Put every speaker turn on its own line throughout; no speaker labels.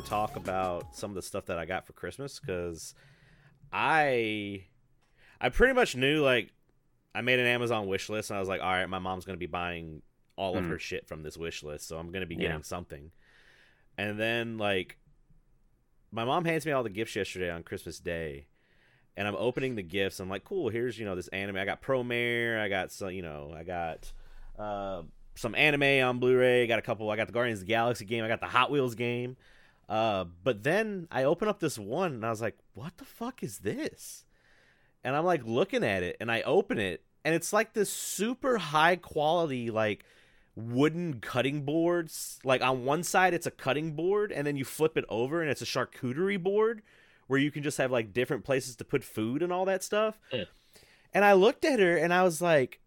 to talk about some of the stuff that I got for Christmas because I I pretty much knew like I made an Amazon wish list and I was like, all right, my mom's gonna be buying all of
Mm.
her shit from this wish list, so I'm gonna be
Yeah.
getting something. And then like my mom hands me all the gifts yesterday on Christmas Day. And I'm opening the gifts. I'm like, cool, here's, you know, this anime. I got Pro Promare. I got some, you know, I got uh, some anime on Blu-ray. got a couple. I got the Guardians of the Galaxy game. I got the Hot Wheels game. Uh, but then I open up this one and I was like, what the fuck is this? And I'm like looking at it and I open it and it's like this super high quality like wooden cutting boards. Like on one side it's a cutting board and then you flip it over and it's a charcuterie board where you can just have like different places to put food and all that stuff.
Yeah.
And I looked at her and I was like,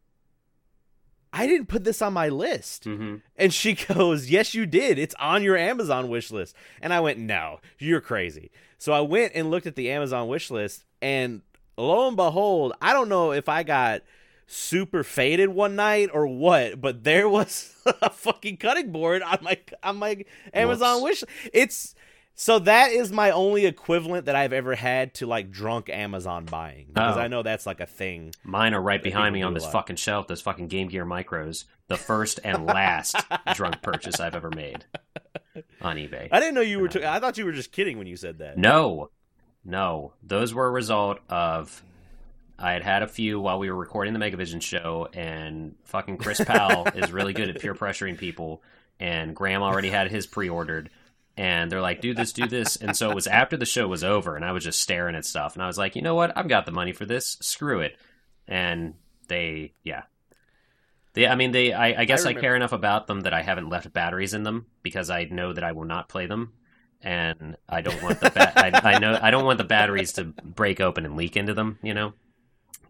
I didn't put this on my list.
Mm-hmm.
And she goes, Yes, you did. It's on your Amazon wish list. And I went, No, you're crazy. So I went and looked at the Amazon wish list, and lo and behold, I don't know if I got super faded one night or what, but there was a fucking cutting board on my on my Amazon
Whoops.
wish. It's so that is my only equivalent that I've ever had to like drunk Amazon buying because
Oh.
I know that's like a thing.
Mine are right behind me on this fucking shelf. Those fucking Game Gear micros. The first and last drunk purchase I've ever made on eBay.
I didn't know you were. T- I thought you were just kidding when you said that.
No, no, those were a result of I had had a few while we were recording the Megavision show, and fucking Chris Powell is really good at peer pressuring people, and Graham already had his pre-ordered, and they're like, "Do this, do this," and so it was after the show was over, and I was just staring at stuff, and I was like, "You know what? I've got the money for this. Screw it," and they, yeah. They, I mean, they. I, I guess I,
remember-
care enough about them that I haven't left batteries in them because I know that I will not play them and I don't want the ba- I, I know I don't want the batteries to break open and leak into them. You know,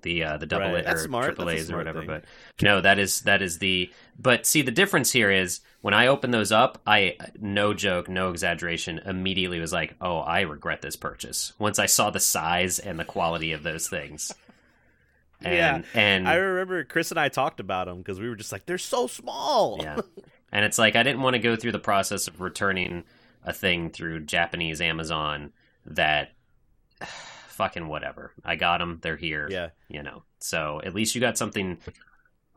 the uh, the double
Right.
A or triple A's or whatever.
thing.
But no, that is that is the. But see, the difference here is when I open those up, I no joke, no exaggeration, immediately was like, oh, I regret this purchase once I saw the size and the quality of those things. And,
Yeah,
and
I remember Chris and I talked about them because we were just like, they're so small.
yeah. And it's like I didn't want to go through the process of returning a thing through Japanese Amazon that fucking whatever. I got them, they're here,
Yeah.
you know. So at least you got something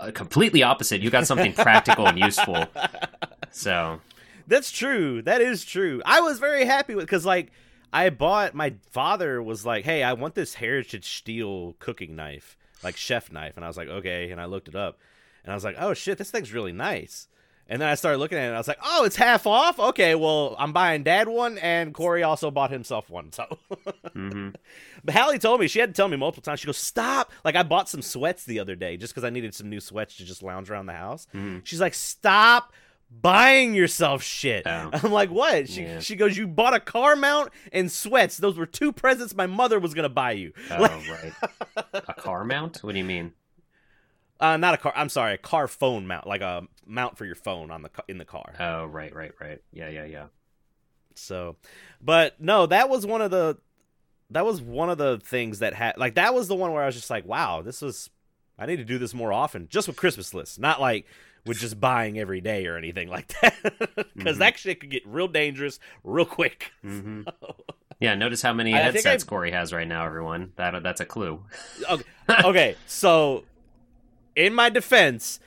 uh, completely opposite. You got something practical and useful. So,
That's true. That is true. I was very happy with because like I bought my father was like, "Hey, I want this heritage steel cooking knife, like chef knife," and I was like, "Okay," and I looked it up, and I was like, "Oh shit, this thing's really nice." And then I started looking at it, and I was like, "Oh, it's half off. Okay, well, I'm buying Dad one, and Corey also bought himself one." So,
mhm.
but Hallie told me she had to tell me multiple times. She goes, "Stop!" Like I bought some sweats the other day just because I needed some new sweats to just lounge around the house.
Mhm.
She's like, "Stop buying yourself shit."
Oh.
I'm like, "What?" She
Yeah.
she goes, "You bought a car mount and sweats. Those were two presents my mother was gonna buy you."
oh
Like-
right, a car mount. What do you mean?
uh, not a car. I'm sorry, a car phone mount, like a mount for your phone on the in the car.
Oh right, right, right. Yeah, yeah, yeah.
So, but no, that was one of the that was one of the things that had like that was the one where I was just like, wow, this was I need to do this more often, just with Christmas lists, not like with just buying every day or anything like that, because
Mhm.
that shit could get real dangerous real quick.
hmm Yeah, notice how many
I
headsets
I-
Corey has right now, everyone. That that's a clue.
okay, okay, so in my defense,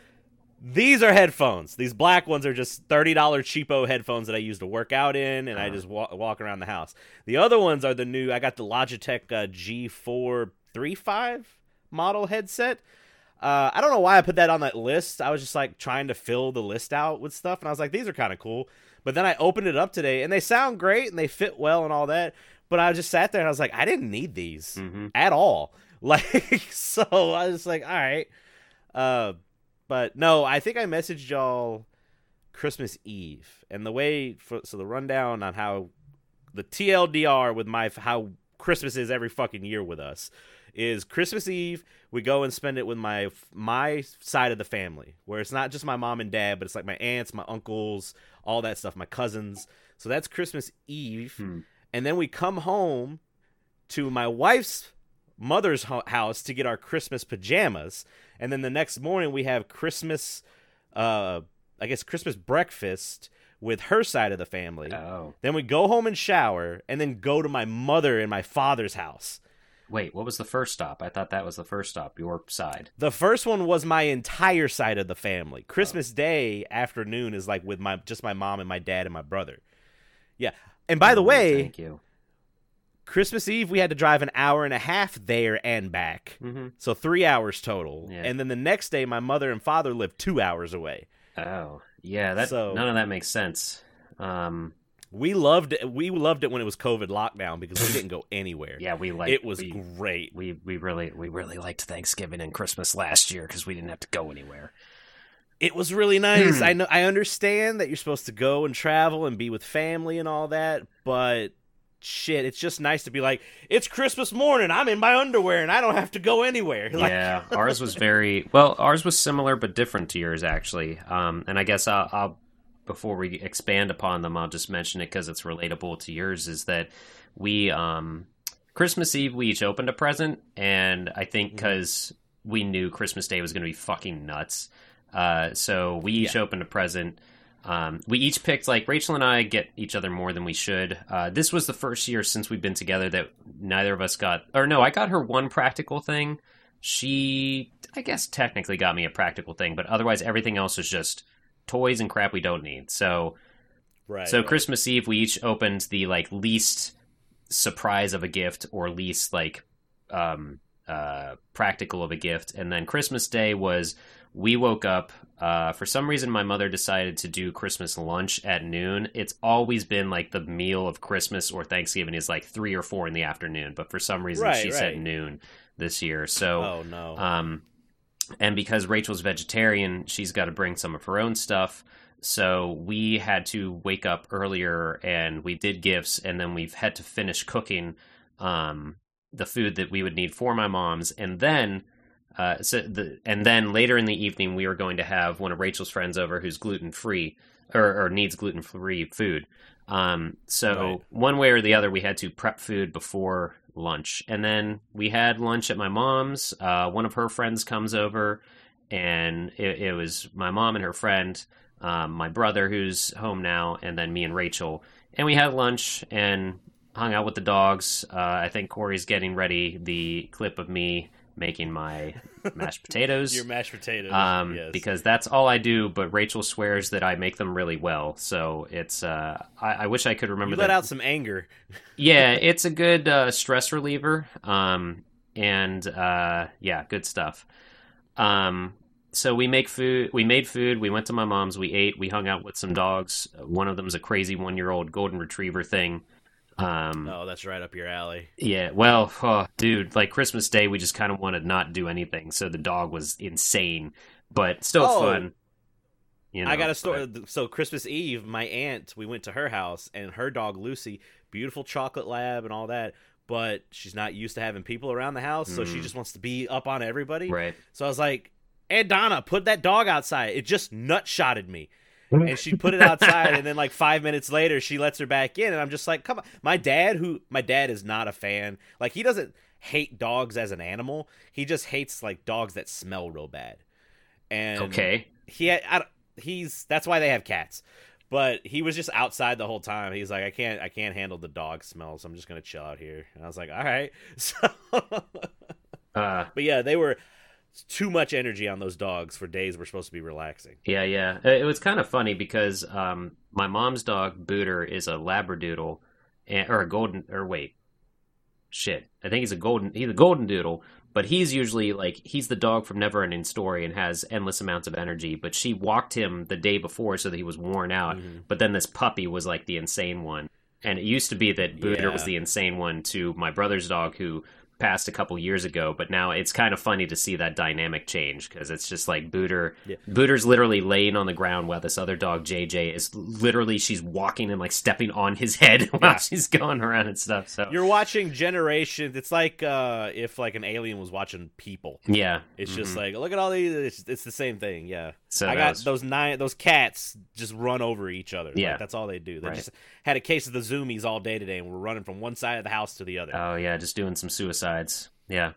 these are headphones. These black ones are just thirty dollar cheapo headphones that I use to work out in, and I
Uh-huh.
just walk, walk around the house. The other ones are the new. I got the Logitech uh, G435 model headset. Uh, I don't know why I put that on that list. I was just like trying to fill the list out with stuff, and I was like, these are kind of cool. But then I opened it up today, and they sound great and they fit well and all that. But I just sat there and I was like, I didn't need these
hmm
at all. Like, so I was like, all right. Uh, but no, I think I messaged y'all Christmas Eve, and the way for so the rundown on how the TLDR with my how Christmas is every fucking year with us is Christmas Eve we go and spend it with my my side of the family where it's not just my mom and dad but it's like my aunts my uncles all that stuff my cousins. So that's Christmas Eve.
Hmm.
and then we come home to my wife's mother's ho- house to get our Christmas pajamas, and then the next morning we have Christmas, uh, I guess Christmas breakfast with her side of the family.
Oh,
Then we go home and shower, and then go to my mother and my father's house.
wait, what was the first stop? I thought that was the first stop. Your side.
The first one was my entire side of the family. Christmas Day afternoon is like with my just my mom and my dad and my brother. Yeah. And by the
Oh,
way,
thank you.
Christmas Eve we had to drive an hour and a half there and back.
hmm
So 3 hours total.
Yeah.
And then the next day my mother and father lived 2 hours away.
Oh, yeah. That
So-
none of that makes sense. Um,
We loved it. We loved it when it was COVID lockdown because we didn't go anywhere.
yeah, we like
it It was
we,
great.
we we really we really liked Thanksgiving and Christmas last year because we didn't have to go anywhere.
It was really nice. I know I understand that you're supposed to go and travel and be with family and all that, but shit, it's just nice to be like, it's Christmas morning. I'm in my underwear and I don't have to go anywhere. Like,
yeah, ours was very well. Ours was similar but different to yours, actually. Um, and I guess I'll, I'll before we expand upon them, I'll just mention it because it's relatable to yours. Is that we um, Christmas Eve we each opened a present, and I think because we knew Christmas Day was going to be fucking nuts, uh, so we each
Yeah.
opened a present. Um, we each picked like Rachel and I get each other more than we should. Uh, this was the first year since we've been together that neither of us got, or no, I got her one practical thing. She, I guess, technically got me a practical thing, but otherwise everything else was just toys and crap we don't need. So,
right.
so
right.
Christmas Eve we each opened the like least surprise of a gift or least like um uh practical of a gift, and then Christmas Day was we woke up. Uh, for some reason, my mother decided to do Christmas lunch at noon. It's always been like the meal of Christmas or Thanksgiving is like three or four in the afternoon, but for some reason
Right,
she said noon this year. So,
Oh no.
um, and because Rachel's vegetarian, she's got to bring some of her own stuff. So we had to wake up earlier and we did gifts, and then we've had to finish cooking um, the food that we would need for my mom's, and then. Uh, so the, and then later in the evening, we were going to have one of Rachel's friends over who's gluten free or, or needs gluten free food. Um, so
Right.
one way or the other, we had to prep food before lunch, and then we had lunch at my mom's. Uh, one of her friends comes over, and it, it was my mom and her friend, um, my brother who's home now, and then me and Rachel, and we had lunch and hung out with the dogs. Uh, I think Corey's getting ready the clip of me making my mashed potatoes.
Your mashed potatoes.
um,
yes.
because that's all I do. But Rachel swears that I make them really well, so it's. Uh, I, I wish I could remember
you
that.
let out some anger.
yeah, it's a good uh, stress reliever. Um, and uh, yeah, good stuff. Um, so we make food. We made food. We went to my mom's. We ate. We hung out with some dogs. One of them's a crazy one-year-old golden retriever thing. Um,
Oh, that's right up your alley.
yeah, well, oh, dude, like Christmas Day, we just kind of wanted not do anything, so the dog was insane, but still
Oh.
fun. You know,
I got a story.
but-
So Christmas Eve, my aunt, we went to her house, and her dog Lucy, beautiful chocolate lab and all that, but she's not used to having people around the house, so she
Mm.
just wants to be up on everybody.
right.
So I was like, "Aunt Donna, put that dog outside." It just nut shotted me. And she put it outside and then like five minutes later she lets her back in and i'm just like come on. My dad who my dad is not a fan. Like he doesn't hate dogs as an animal. He just hates like dogs that smell real bad. And
Okay.
he I, he's that's why they have cats. But he was just outside the whole time. He's like i can't i can't handle the dog smell so i'm just gonna chill out here. And i was like all right. So
Uh,
but yeah they were too much energy on those dogs for days we're supposed to be relaxing
yeah, yeah. It was kind of funny because um, my mom's dog Booter is a Labradoodle, and, or a golden, or wait, shit. I think he's a golden. He's a golden doodle, but he's usually like he's the dog from Neverending Story and has endless amounts of energy. But she walked him the day before so that he was worn out.
Mhm.
But then this puppy was like the insane one. And it used to be that Booter was the insane one to my brother's dog who passed a couple years ago. But now it's kind of funny to see that dynamic change because it's just like Booter.
Yeah.
Booter's literally laying on the ground while this other dog, JJ, is literally she's walking and like stepping on his head while
Yeah.
she's going around and stuff. So
You're watching Generations. It's like uh, if like an alien was watching people.
yeah,
It's
Mhm.
just like look at all these. It's, it's the same thing. Yeah.
so
I got
was-
those nine. Those cats just run over each other. Like,
Yeah.
that's all they do. They
Right.
just had a case of the zoomies all day today, and we're running from one side of the house to the other.
Oh yeah, just doing some suicides. Yeah.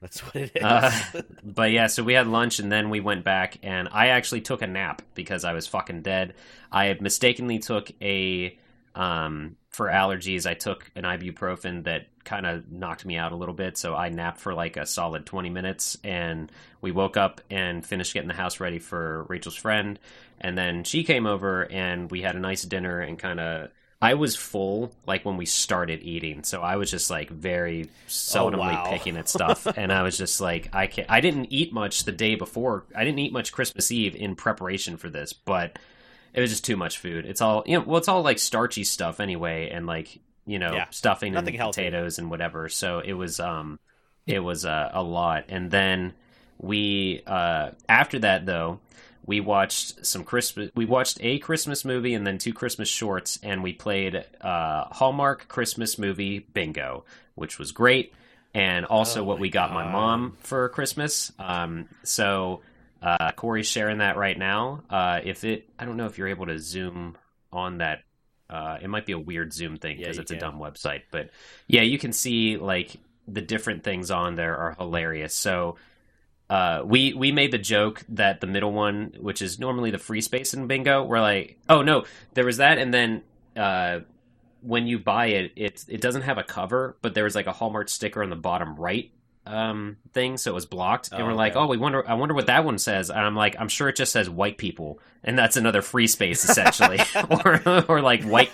That's what it is.
Uh, but yeah, so we had lunch and then we went back and I actually took a nap because I was fucking dead. I mistakenly took a um for allergies, I took an ibuprofen that kind of knocked me out a little bit, so I napped for like a solid 20 minutes and we woke up and finished getting the house ready for Rachel's friend and then she came over and we had a nice dinner and kind of I was full like when we started eating, so I was just like very seldomly
wow.
picking at stuff, and I was just like, I can't. I didn't eat much the day before. I didn't eat much Christmas Eve in preparation for this, but it was just too much food. It's all you know. Well, it's all like starchy stuff anyway, and like you know
Yeah.
stuffing and
healthy.
potatoes and whatever. So it was um, it was uh, a lot, and then we uh after that though we watched some Christmas. We watched a Christmas movie and then two Christmas shorts, and we played uh, Hallmark Christmas movie bingo, which was great, and also
Oh
what we got my mom for Christmas. Um, so uh, Corey's sharing that right now. Uh, if it, I don't know if you're able to zoom on that. Uh, it might be a weird Zoom thing because
you
it's a dumb website, but yeah, you can see like the different things on there are hilarious. So uh, we we made the joke that the middle one, which is normally the free space in bingo, we're like, oh no, there was that, and then uh, when you buy it, it it doesn't have a cover, but there was like a Hallmark sticker on the bottom right um thing so it was blocked and
Oh,
we're like oh we wonder i wonder what that one says and i'm like i'm sure it just says white people and that's another free space essentially or or like white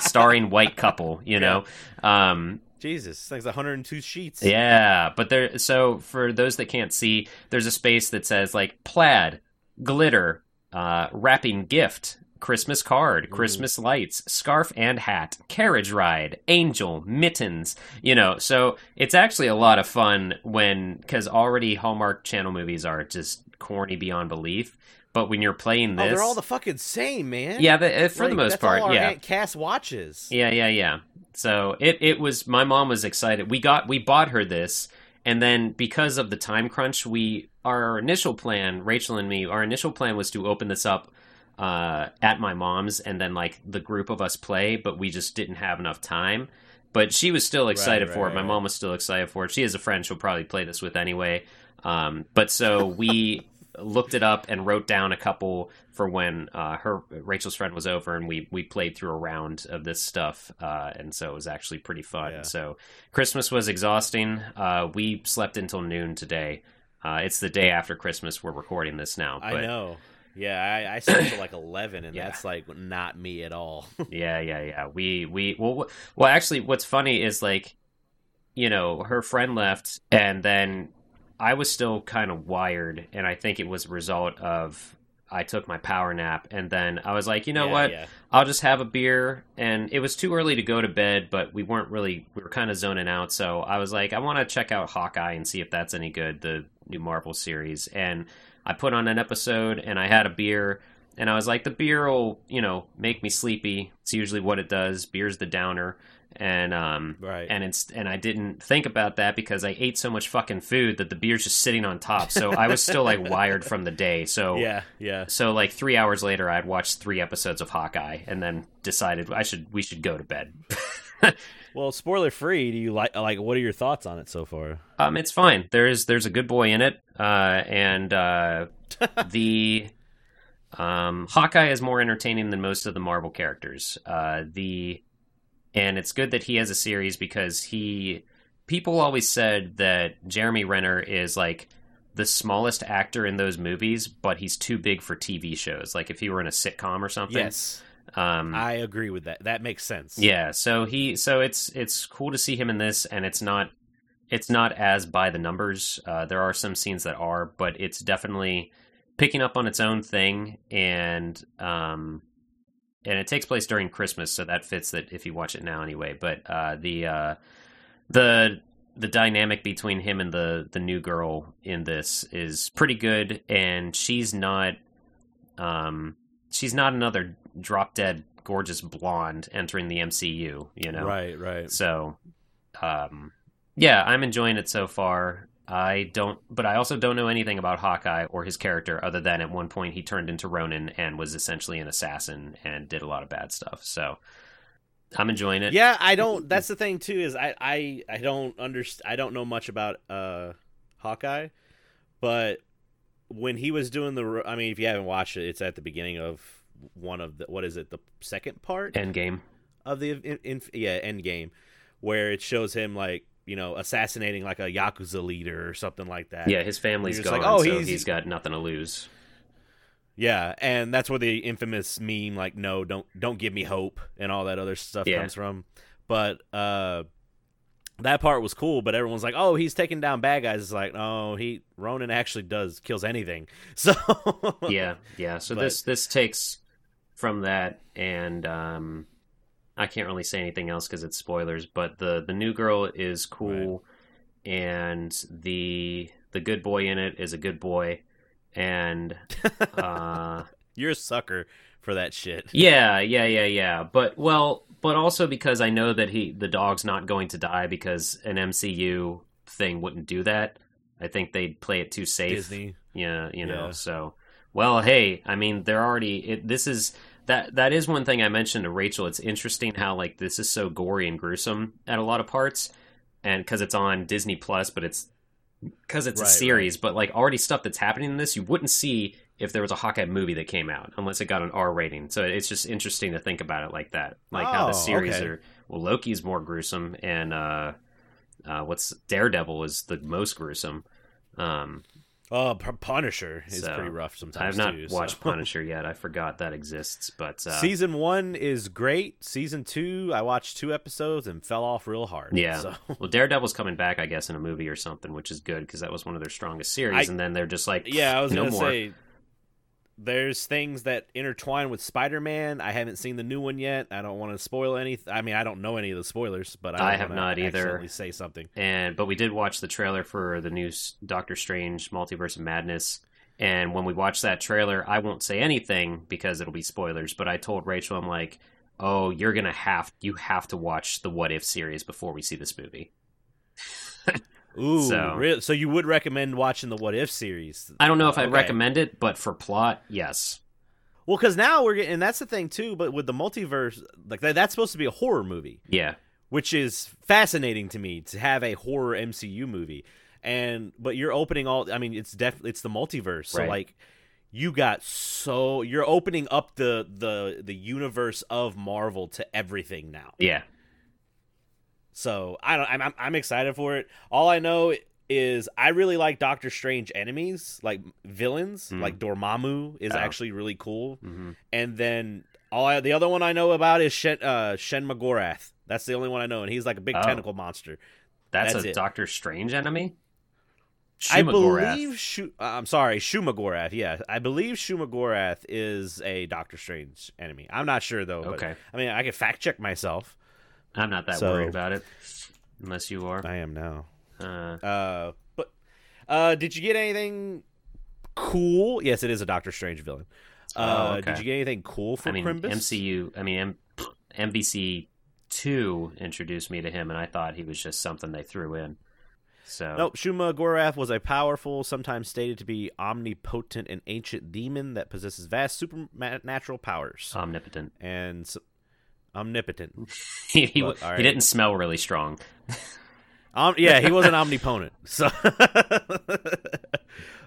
starring white couple you know? Um
Jesus, this thing's 102 sheets.
yeah, but there. So for those that can't see, there's a space that says like plaid, glitter, uh, wrapping gift, Christmas card, Christmas lights, scarf and hat, carriage ride, angel, mittens. You know, so it's actually a lot of fun when because already Hallmark Channel movies are just corny beyond belief. But when you're playing this,
Oh,
this,
they're all the fucking same, man.
yeah, the, uh, for the
Like,
most
that's
part,
all our
yeah.
Aunt Cass watches.
Yeah, yeah, yeah. So it it was my mom was excited. We got we bought her this and then because of the time crunch, we our initial plan, Rachel and me, our initial plan was to open this up uh at my mom's and then like the group of us play, but we just didn't have enough time. But she was still excited
right,
for it. My
right.
mom was still excited for it. She has a friend she'll probably play this with anyway. Um but so we looked it up and wrote down a couple for when uh, her Rachel's friend was over and we we played through a round of this stuff uh, and so it was actually pretty fun.
Yeah.
So Christmas was exhausting. Uh, we slept until noon today. Uh, it's the day after Christmas. We're recording this now.
I know. Yeah, I, I slept till like 11, and
Yeah.
that's like not me at all.
yeah, yeah, yeah. We we well well actually what's funny is like you know, her friend left and then I was still kind of wired and I think it was a result of I took my power nap and then I was like, you know
Yeah,
what?
Yeah.
I'll just have a beer. And it was too early to go to bed, but we weren't really, we were kind of zoning out. So I was like, I want to check out Hawkeye and see if that's any good, the new Marvel series. And I put on an episode and I had a beer. And I was like, the beer will, you know, make me sleepy. It's usually what it does. Beer's the downer. And, um,
Right.
and it's and I didn't think about that because I ate so much fucking food that the beer's just sitting on top. So I was still like wired from the day. So
yeah, yeah.
so like three hours later, I'd watched three episodes of Hawkeye, and then decided I should we should go to bed.
Well, spoiler free. Do you like like? What are your thoughts on it so far?
um, it's fine. There's there's a good boy in it, uh, and uh, the um, Hawkeye is more entertaining than most of the Marvel characters. Uh, the and it's good that he has a series because he people always said that Jeremy Renner is like the smallest actor in those movies, but he's too big for TV shows. Like if he were in a sitcom or something.
Yes,
Um,
I agree with that. That makes sense.
yeah, so he so it's it's cool to see him in this, and it's not it's not as by the numbers. Uh, there are some scenes that are, but it's definitely picking up on its own thing, and um, and it takes place during Christmas, so that fits that if you watch it now anyway. But uh, the uh, the the dynamic between him and the the new girl in this is pretty good, and she's not um she's not another drop dead gorgeous blonde entering the MCU, you know.
Right, right.
So um yeah, I'm enjoying it so far. I don't but I also don't know anything about Hawkeye or his character other than at one point he turned into Ronin and was essentially an assassin and did a lot of bad stuff. So I'm enjoying it.
Yeah, I don't. That's the thing too. Is I I I don't understand. I don't know much about uh Hawkeye, but when he was doing the, I mean, if you haven't watched it, it's at the beginning of one of the what is it, the second part
Endgame.
of the in, in, yeah end game, where it shows him like you know assassinating like a yakuza leader or something like that.
Yeah, his family's gone,
like, oh,
so
he's-
he's got nothing to lose.
Yeah, and that's where the infamous meme like no, don't don't give me hope and all that other stuff
Yeah.
comes from. But uh that part was cool, but everyone's like, "Oh, he's taking down bad guys." It's like, "Oh, he Ronin actually does kills anything." So
yeah, yeah. So
But-
this this takes from that, and um, I can't really say anything else because it's spoilers. But the the new girl is cool, and the the good boy in it is a good boy, and uh,
you're a sucker for that shit.
yeah, yeah, yeah, yeah. But well, but also because I know that he the dog's not going to die because an MCU thing wouldn't do that. I think they'd play it too safe.
Disney.
Yeah, you know.
Yeah.
So, well, hey, I mean, they're already. It, this is that. That is one thing I mentioned to Rachel. It's interesting how like this is so gory and gruesome at a lot of parts, and because it's on Disney Plus, but it's because it's
Right,
a series. But like already stuff that's happening in this, you wouldn't see if there was a Hawkeye movie that came out unless it got an R rating. So it's just interesting to think about it like that, like how the
Oh,
series
okay.
are. Well, Loki's more gruesome, and uh, uh, what's Daredevil is the most gruesome. Um,
Oh, Punisher is
So,
pretty rough sometimes.
I have not
too, so.
watched Punisher yet. I forgot that exists, but uh,
Season one is great. Season two, I watched two episodes and fell off real hard.
Yeah.
So.
well, Daredevil's coming back, I guess, in a movie or something, which is good because that was one of their strongest series.
I-
and then they're just like,
Yeah, I was
no
gonna
more.
say there's things that intertwine with Spider-Man. I haven't seen the new one yet. I don't want to spoil any. I mean, I don't know any of the spoilers, but I,
I have not either.
Say something.
And but we did watch the trailer for the new Doctor Strange Multiverse of Madness. And when we watched that trailer, I won't say anything because it'll be spoilers. But I told Rachel, I'm like, "Oh, you're gonna have you have to watch the What If series before we see this movie."
Ooh,
So-
really? So you would recommend watching the What If series?
I don't know if I'd
Okay.
recommend it, but for plot, yes.
Well, because now we're getting, and that's the thing too. But with the multiverse, like that, that's supposed to be a horror movie.
Yeah,
which is fascinating to me to have a horror MCU movie. And but you're opening all I mean it's def it's the multiverse. So
Right.
like you got so you're opening up the the the universe of Marvel to everything now.
yeah.
So I don't I'm I'm, I'm excited for it. All I know is I really like Doctor Strange enemies, like villains,
Mhm.
like Dormammu is
Oh.
actually really cool.
hmm
And then all I, the other one I know about is Shen uh, Shen Magorath. That's the only one I know, and he's like a big
Oh.
tentacle monster.
That's,
That's
a
it.
Doctor Strange enemy.
I believe Shu- uh, I'm sorry, Shumagorath. Yeah, I believe Shumagorath is a Doctor Strange enemy. I'm not sure though. But,
Okay,
I mean, I can fact check myself.
I'm not that
So-
worried about it, unless you are.
I am now.
Uh,
Uh, but uh, did you get anything cool? Yes, it is a Doctor Strange villain. Uh,
Oh, okay.
Did you get anything cool for
I mean? MCU. I mean, M- MVC two introduced me to him, and I thought he was just something they threw in. So
Nope, Shuma Gorath was a powerful, sometimes stated to be omnipotent and ancient demon that possesses vast supernatural powers
omnipotent.
and omnipotent.
he he,
But, all
he didn't smell really strong.
Um, yeah, he wasn't omnipotent. So,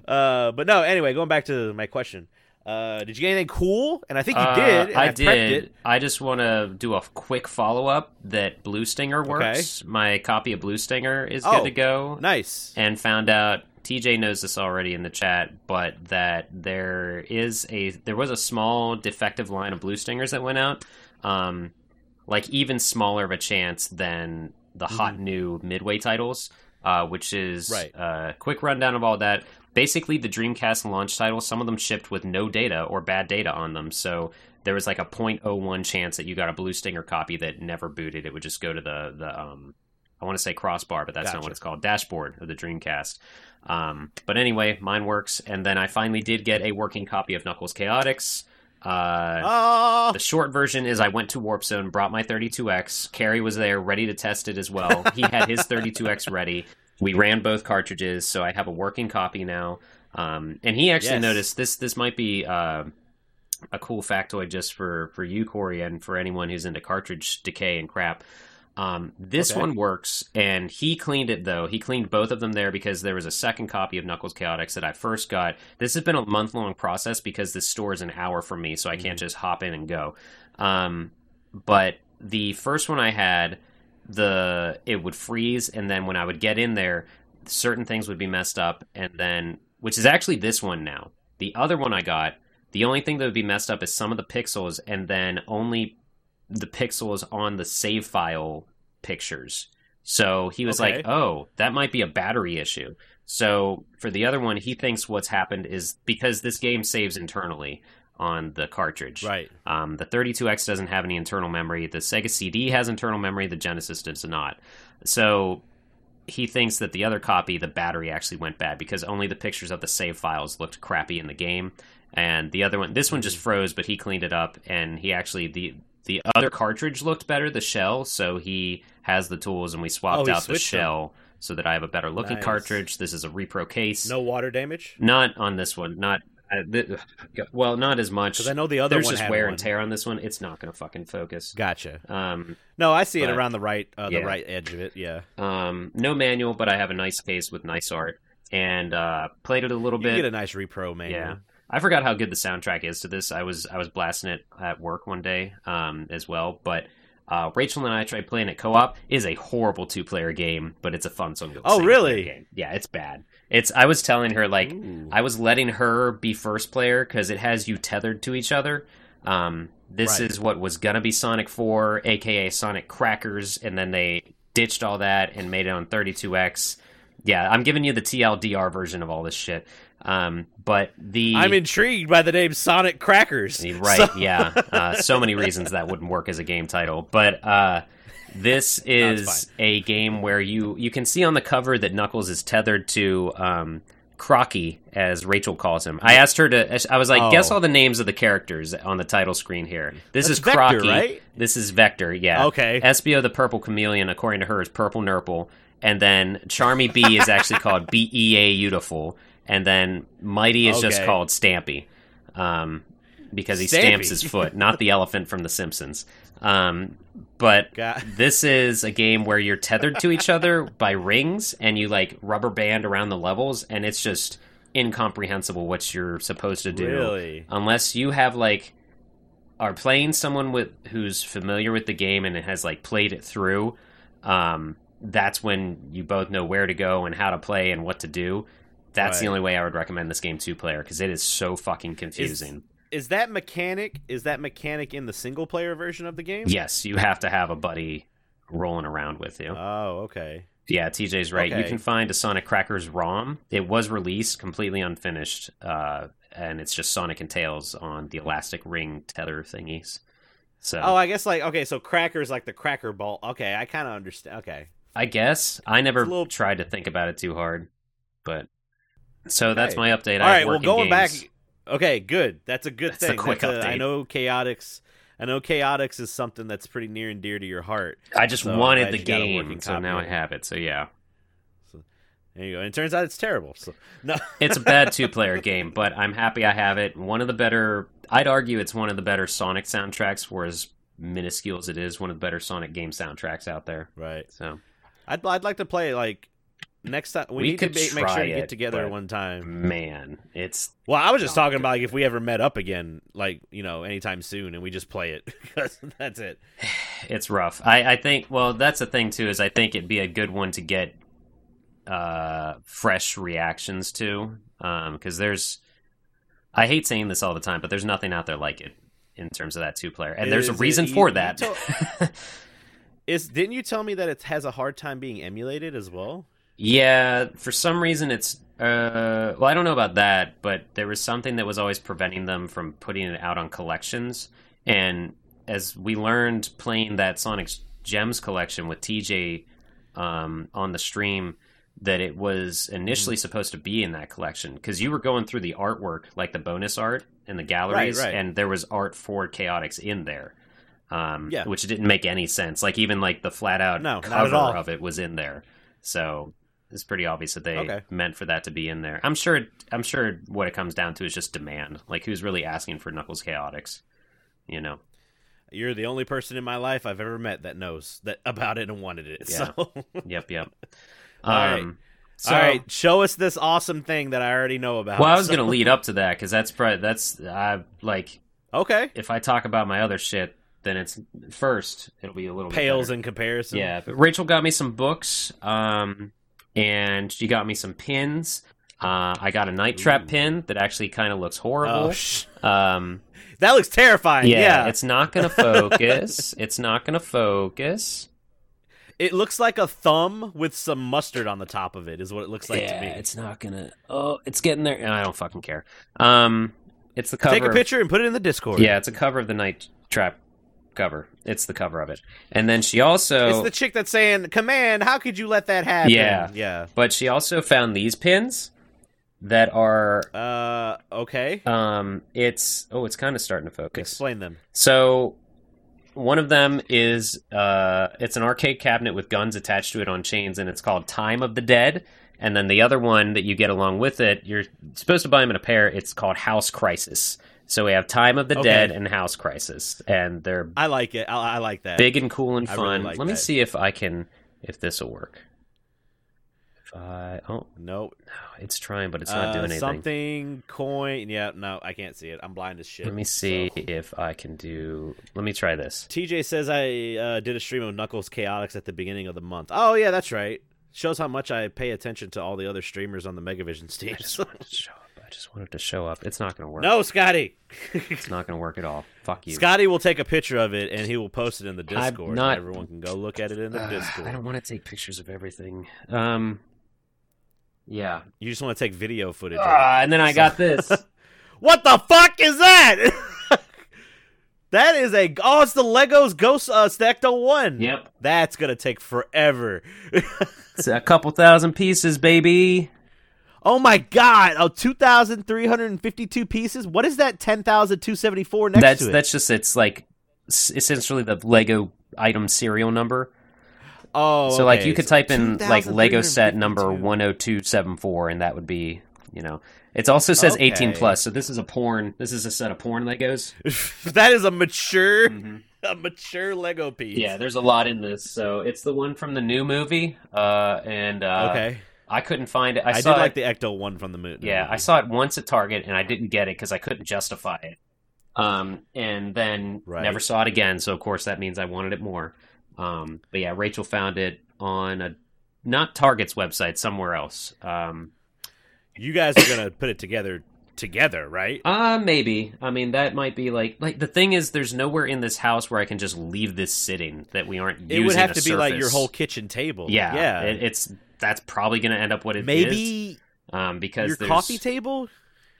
uh, but no. Anyway, going back to my question, uh, did you get anything cool? And I think you
Uh,
did. and
I, did.
It.
I just want to do a quick follow up that Blue Stinger works. My copy of Blue Stinger is
Oh.
good to go.
Nice.
and found out TJ knows this already in the chat, but that there is a there was a small defective line of blue stingers that went out, um, like even smaller of a chance than the hot new midway titles, uh, which is
Right.
uh, quick rundown of all that. Basically, the Dreamcast launch titles, some of them shipped with no data or bad data on them, so there was like a 0.01 chance that you got a blue stinger copy that never booted. It would just go to the the um, I want to say crossbar, but that's not what it's called. Dashboard of the Dreamcast. Um, but anyway, mine works, and then I finally did get a working copy of Knuckles Chaotix. Uh,
Oh,
the short version is I went to Warp Zone, brought my 32X. Carrie was there, ready to test it as well. He had his 32X ready. We ran both cartridges, so I have a working copy now. Um, and he actually
Yes.
noticed this. This might be uh, a cool factoid just for for you, Corey, and for anyone who's into cartridge decay and crap. Um, this
Okay.
one works, and he cleaned it though. He cleaned both of them there because there was a second copy of Knuckles Chaotix that I first got. This has been a month long process because this store is an hour from me, so I can't just hop in and go. Um, but the first one I had, the it would freeze, and then when I would get in there, certain things would be messed up, and then which is actually this one now. The other one I got, the only thing that would be messed up is some of the pixels, and then only the pixels on the save file pictures. So he was
Okay.
like, "Oh, that might be a battery issue." So for the other one, he thinks what's happened is because this game saves internally on the cartridge.
Right.
Um, the 32X doesn't have any internal memory. The Sega CD has internal memory. The Genesis does not. So he thinks that the other copy, the battery actually went bad because only the pictures of the save files looked crappy in the game, and the other one, this one
Mm-hmm.
just froze. But he cleaned it up, and he actually the the other cartridge looked better, the shell. So he has the tools, and we swapped
Oh,
out the
switched them.
shell so that I have a better looking
Nice.
cartridge. This is a repro case.
No water damage.
Not on this one. Not uh, th- well, not as much.
Because I know the other
There's
one
just wear
one.
and tear on this one. It's not going to fucking focus.
Gotcha.
Um,
No, I see it around the right, uh,
yeah.
the right edge of it. Yeah.
um, no manual, but I have a nice case with nice art, and uh, played it a little
You
bit.
get a nice repro manual.
Yeah. I forgot how good the soundtrack is to this. I was I was blasting it at work one day um, as well, but. Uh, Rachel and I tried playing it co-op. It is a horrible two-player game, but it's a fun single.
Oh, really?
Game. Yeah, it's bad. It's. I was telling her like
Ooh.
I was letting her be first player because it has you tethered to each other. Um, this
Right.
is what was gonna be Sonic Four, aka Sonic Crackers, and then they ditched all that and made it on 32x. Yeah, I'm giving you the TLDR version of all this shit. Um, but the
I'm intrigued by the name Sonic Crackers.
Right,
So-
yeah. Uh, so many reasons that wouldn't work as a game title. But uh, this is a game where you, you can see on the cover that Knuckles is tethered to um, Crocky, as Rachel calls him. I asked her to, I was like,
Oh.
guess all the names of the characters on the title screen here. This
That's
is
Vector,
Crocky.
right?
This is Vector, yeah.
Okay.
Espio the Purple Chameleon, according to her, is Purple Nurple. And then Charmy Bee is actually called B E A Beautiful. And then Mighty is just called Stampy. Um, because he stamps his foot, not the elephant from The Simpsons. Um, but
Got-
this is a game where you're tethered to each other by rings and you like rubber band around the levels, and it's just incomprehensible what you're supposed to do
Really?
unless you have like are playing someone with who's familiar with the game and has like played it through um that's when you both know where to go and how to play and what to do that's the only way i would recommend this game two player because it is so fucking confusing
Is that mechanic? Is that mechanic in the single player version of the game?
yes you have to have a buddy rolling around with you
Oh, okay.
yeah tj's right you can find a sonic crackers rom it was released completely unfinished uh and it's just sonic and tails on the elastic ring tether thingies so
Oh, I guess like okay, so crackers like the cracker ball. Okay, I kind of understand. Okay.
I guess I never
little-
tried to think about it too hard, but so that's my update.
All right. Well, going
games.
back. Okay, good. That's a good
That's a
thing.
quick
That's a- I know chaotix. I know chaotix is something that's pretty near and dear to your heart.
I just
so
wanted the
a
game, so now I have it. So yeah,
There you go. And it turns out it's terrible. So no.
it's a bad two-player game, but I'm happy I have it. One of the better, I'd argue, it's one of the better Sonic soundtracks. For as minuscule as it is, one of the better Sonic game soundtracks out there.
right.
So
I'd I'd like to play like next time. We,
We
need to
could
make, sure to get
it,
together one time.
man, it's
Well, I was just talking about like if we ever met up again, like you know, anytime soon, and we just play it because that's it.
it's rough. I, I think. Well, that's the thing too. Is I think it'd be a good one to get uh, fresh reactions to, because there's. I hate saying this all the time, but there's nothing out there like it in terms of that two player, and there's a
Is it-
reason
you-
for
you
that.
to- Is didn't you tell me that it has a hard time being emulated as well?
Yeah, for some reason it's. Uh, well, I don't know about that, but there was something that was always preventing them from putting it out on collections. And as we learned playing that Sonic Gems collection with TJ um, on the stream, that it was
Mm-hmm.
initially supposed to be in that collection because you were going through the artwork, like the bonus art in the galleries,
right.
and there was art for Chaotix in there. Um,
Yeah.
which didn't make any sense. Like even like the flat out
No,
cover of it was in there. So it's pretty obvious that they
Okay.
meant for that to be in there. I'm sure. I'm sure what it comes down to is just demand. Like who's really asking for Knuckles Chaotix? You know.
You're the only person in my life I've ever met that knows that about it and wanted it.
Yeah.
So,
Yep, yep.
All right.
Um, so,
all right, show us this awesome thing that I already know about.
well, I was
So-
gonna lead up to that because that's probably that's I like
Okay,
if I talk about my other shit, then it's first it'll be a little
pales in comparison.
Yeah, but Rachel got me some books, um, and she got me some pins. Uh, I got a night trap
Ooh.
pin that actually kind of looks
Oh,
horrible.
sh-
um,
that looks terrifying.
yeah,
Yeah,
it's not gonna focus. it's not gonna focus.
it looks like a thumb with some mustard on the top of it. Is what it looks like
yeah,
to me.
it's not gonna. Oh, it's getting there. I don't fucking care. Um, it's the cover.
Take a
of-
picture and put it in the Discord.
yeah, it's a cover of the night trap cover. It's the cover of it, and then she also.
It's the chick that's saying, "Command, how could you let that happen?"
Yeah.
yeah.
But she also found these pins that are
Uh, okay.
um it's oh it's kind of starting to focus.
Explain them.
So one of them is uh it's an arcade cabinet with guns attached to it on chains and it's called Time of the Dead. And then the other one that you get along with it, you're supposed to buy them in a pair. It's called House Crisis. So we have Time of the
Okay.
Dead and House Crisis, and they're
I like it. I, I like that.
big and cool and
I really
fun.
like
Let me see if I can if this will work. If I oh no, it's trying, but it's not
Uh,
doing anything.
Something coin. Yeah. No, I can't see it. I'm blind as shit.
Let me see
so.
if I can do. Let me try this.
TJ says I uh, did a stream of Knuckles Chaotix at the beginning of the month. Oh yeah, that's right. Shows how much I pay attention to all the other streamers on the Megavision
I
stage.
just wanted to. I just wanted to show up. It's not going to work.
no, Scotty.
It's not going to work at all. Fuck you.
Scotty will take a picture of it and he will post it in the
I'm
Discord.
not-
and everyone can go look at it in the
Uh,
Discord.
I don't want to take pictures of everything. Um. Yeah.
You just want to take video footage. of it.
Ah, and then I got this.
What the fuck is that? that is a oh, it's the Legos Ghost uh, Stacto One.
yep.
That's gonna take forever.
It's a couple thousand pieces, baby.
Oh my god! Oh, two thousand three hundred and fifty-two pieces. What is that? Ten thousand two seventy-four next
that's
to it.
that's just it's like essentially the Lego item serial number.
oh,
so like you could type in like Lego set number 10274 and that would be, you know. It also says 18 plus. So this is a porn. This is a set of porn Legos.
that is a mature,
Mhm.
a mature Lego piece.
Yeah, there's a lot in this. So it's the one from the new movie uh and uh
okay.
I couldn't find it. I,
I, did like
it,
the Ecto one from the moon.
Yeah, I saw it once at Target and I didn't get it cuz I couldn't justify it. Um and then
Right.
never saw it again, so of course that means I wanted it more. Um but yeah, Rachel found it on a not Target's website, somewhere else. Um
You guys are gonna put it together together, right?
Uh maybe. I mean that might be like like the thing is there's nowhere in this house where I can just leave this sitting that we aren't using.
It would have to be like your whole kitchen table.
Yeah.
yeah.
It, it's that's probably going to end up what it is.
Maybe
um because
your
there's
coffee table.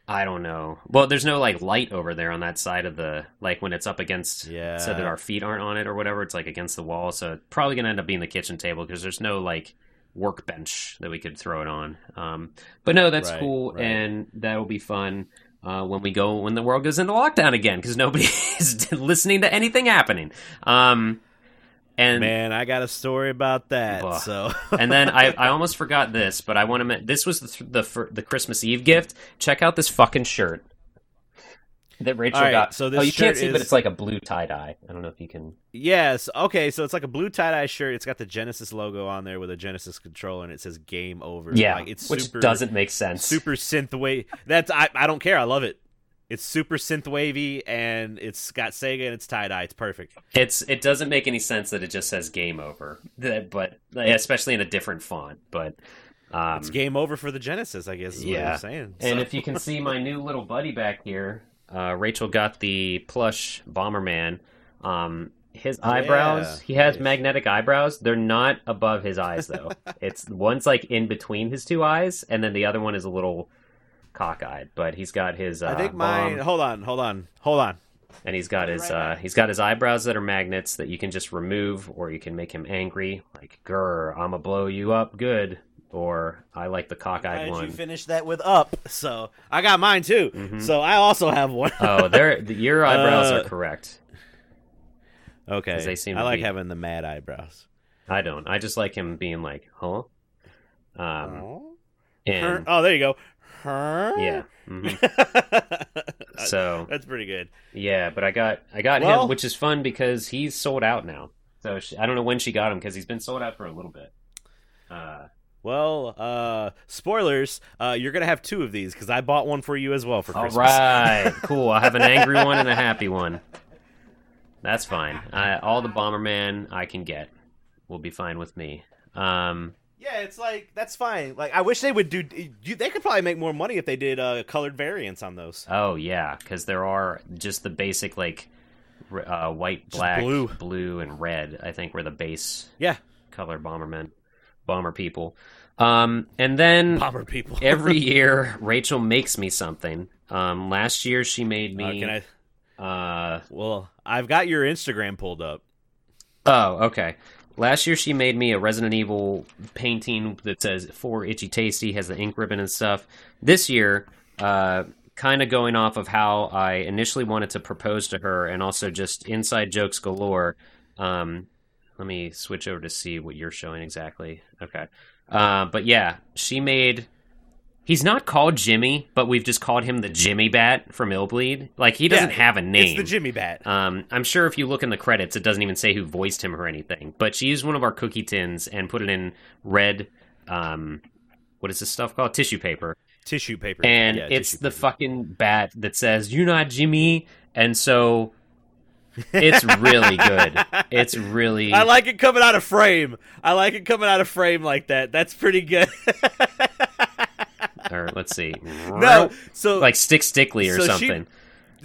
I don't know. Well, there's no like light over there on that side of the like when it's up against
Yeah.
so that our feet aren't on it or whatever, it's like against the wall, so it's probably going to end up being the kitchen table because there's no like workbench that we could throw it on. Um but no, that's
Right,
cool
right.
and that'll be fun. Uh, when we go when the world goes into lockdown again because nobody is listening to anything happening um and
Man, I got a story about that.
Ugh.
So
and then I, I almost forgot this, but I want to. This was the the the Christmas Eve gift. Check out this fucking shirt that Rachel
right,
got.
so this
oh, you can't see, but it's like a blue tie dye. I don't know if you can.
yes, okay. So it's like a blue tie dye shirt. It's got the Genesis logo on there with a Genesis controller, and it says "Game Over."
Yeah,
like, it's
which
super
doesn't make sense.
super synth wave. That's I. I don't care. I love it. It's super synth wavy, and it's got Sega and it's tie dye. It's perfect.
It's it doesn't make any sense that it just says game over. But especially in a different font. But um,
It's game over for the Genesis. I guess. Is
Yeah.
what I'm saying.
And if you can see my new little buddy back here, uh, Rachel got the plush Bomberman. Um, his eyebrows, he has
Nice.
magnetic eyebrows. They're not above his eyes though. it's one's like in between his two eyes, and then the other one is a little cockeyed. But he's got his. Uh,
I think mine.
bomb,
Hold on, hold on, hold on.
and he's got his.
Right
Uh, he's got his eyebrows that are magnets that you can just remove, or you can make him angry, like "Grr, I'ma blow you up good," or "I like the
Why
cockeyed
did
one."
you finish that with up? So I got mine too.
Mhm.
So I also have one.
oh, there, your eyebrows
Uh,
are correct.
okay.
'Cause they seem
I like
be-
having the mad eyebrows.
I don't. I just like him being like, huh? Um,
Her-
and
oh, there you go. Huh?
Yeah. hmm So
that's pretty good.
yeah, but I got I got
Well-
him, which is fun because he's sold out now. So she, I don't know when she got him because he's been sold out for a little bit. Uh,
Well, uh, spoilers. Uh, you're gonna have two of these because I bought one for you as well for
all
Christmas.
right, cool. I have an angry one and a happy one. That's fine. I, all the Bomberman I can get will be fine with me. Um,
Yeah, it's like that's fine. Like I wish they would do. You, they could probably make more money if they did uh, colored variants on those.
Oh yeah, because there are just the basic like uh, white,
Just
black,
blue.
blue, and red. I think were the base
Yeah,
color bombermen, bomber people. Um, and then
bomber people.
every year Rachel makes me something. Um, last year she made
Uh,
me.
can I?
uh,
Well, I've got your Instagram pulled up.
oh, okay. Last year she made me a Resident Evil painting that says "For Itchy Tasty," has the ink ribbon and stuff. This year, uh, kind of going off of how I initially wanted to propose to her, and also just inside jokes galore. Um, let me switch over to see what you're showing exactly. Okay, uh, but yeah, she made. He's not called Jimmy, but we've just called him the Jimmy Bat from Illbleed. Like he doesn't
Yeah,
have a name.
It's the Jimmy Bat.
Um, I'm sure if you look in the credits, it doesn't even say who voiced him or anything. But she used one of our cookie tins and put it in red. Um, what is this stuff called? Tissue paper.
tissue paper.
And
Yeah,
it's the
paper.
fucking bat that says "You're not Jimmy," and so it's really good. It's really.
I like it coming out of frame. I like it coming out of frame like that. That's pretty good.
or let's see.
no, so
like Stick Stickly or
so she-
something.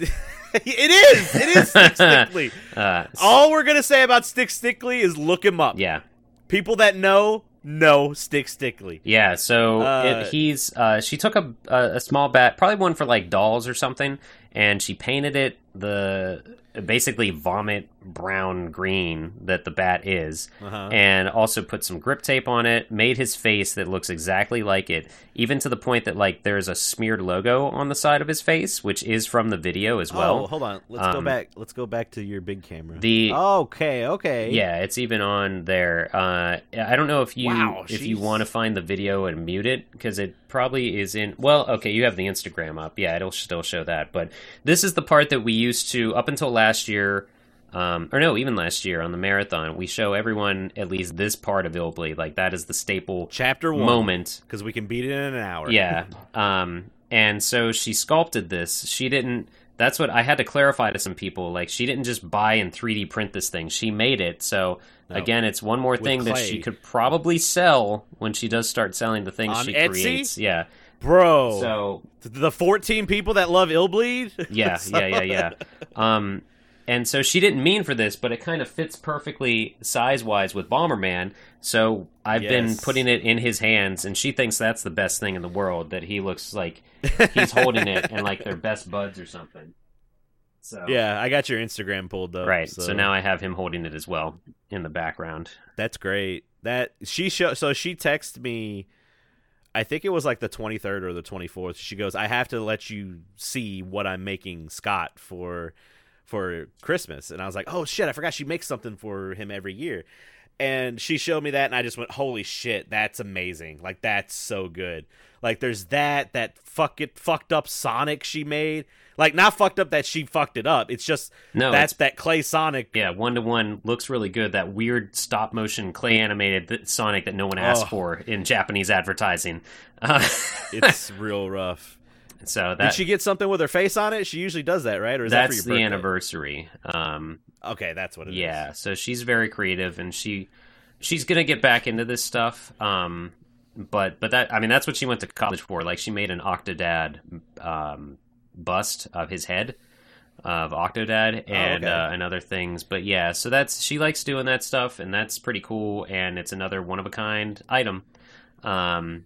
it is. It is Stick Stickly.
Uh,
All we're gonna say about Stick Stickly is look him up.
yeah.
People that know know Stick Stickly.
Yeah, so
Uh,
it, he's uh, she took a, a a small bat, probably one for like dolls or something, and she painted it the basically vomit brown green that the bat is,
Uh-huh.
and also put some grip tape on it. Made his face that looks exactly like it, even to the point that like there's a smeared logo on the side of his face, which is from the video as
oh,
well.
hold on. Let's go
um,
back. Let's go back to your big camera.
The-
okay, okay.
Yeah, it's even on there. Uh, I don't know if you
Wow,
if you want to find the video and mute it because it probably is in. Well, okay, you have the Instagram up. Yeah, it'll still show that. But this is the part that we used to up until last year, um, or no, even last year on the marathon. We show everyone at least this part of Illbleed. Like that is the staple
Chapter one.
moment
because we can beat it in an hour.
yeah. Um, and so she sculpted this. She didn't. That's what I had to clarify to some people. Like she didn't just buy and 3D print this thing. She made it. So
No.
again, it's one more thing that she could probably sell when she does start selling the things
On
she
Etsy?
creates. Yeah.
Bro.
So
the 14 people that love Illbleed.
yeah, yeah, yeah, yeah. Um, and so she didn't mean for this, but it kind of fits perfectly size wise with Bomberman. So I've been putting it in his hands, and she thinks that's the best thing in the world. That he looks like he's holding it and like they're best buds or something. So
Yeah, I got your Instagram pulled up.
right.
So,
So. now I have him holding it as well in the background.
that's great. That she show so she texted me. I think it was like the 23rd or the 24th. She goes, "I have to let you see what I'm making Scott for for Christmas." And I was like, "Oh shit, I forgot she makes something for him every year." And she showed me that and I just went, "Holy shit, that's amazing. Like that's so good." Like there's that that fuck it fucked up Sonic she made. Like not fucked up that she fucked it up. It's just
No,
that's that clay Sonic.
yeah, one to one looks really good. That weird stop motion clay animated Sonic that no one asked
Oh.
for in Japanese advertising. Uh,
It's real rough.
so
Did she get something with her face on it? She usually does that, right? Or is that for
that's
your
the
birthday?
anniversary. Um,
Okay, that's what it is.
yeah, so she's very creative, and she she's gonna get back into this stuff. Um, but but that I mean that's what she went to college for. Like she made an Octodad um, bust of his head of Octodad and
Oh, okay.
uh, and other things. But yeah, so that's she likes doing that stuff, and that's pretty cool. And it's another one of a kind item. Um,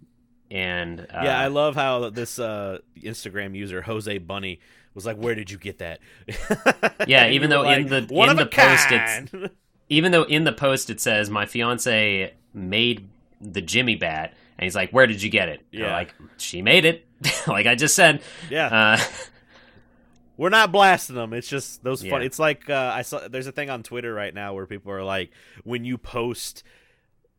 and uh,
Yeah, I love how this uh, Instagram user Jose Bunny was like, "Where did you get that?"
Yeah, even though in the- in the post it's- even though in the post it says my fiance made the Jimmy bat, and he's like, "Where did you get it?"
Yeah.
like she made it, like I just said.
yeah,
Uh,
we're not blasting them. It's just those fun.
Yeah.
It's like uh, I saw. There's a thing on Twitter right now where people are like, when you post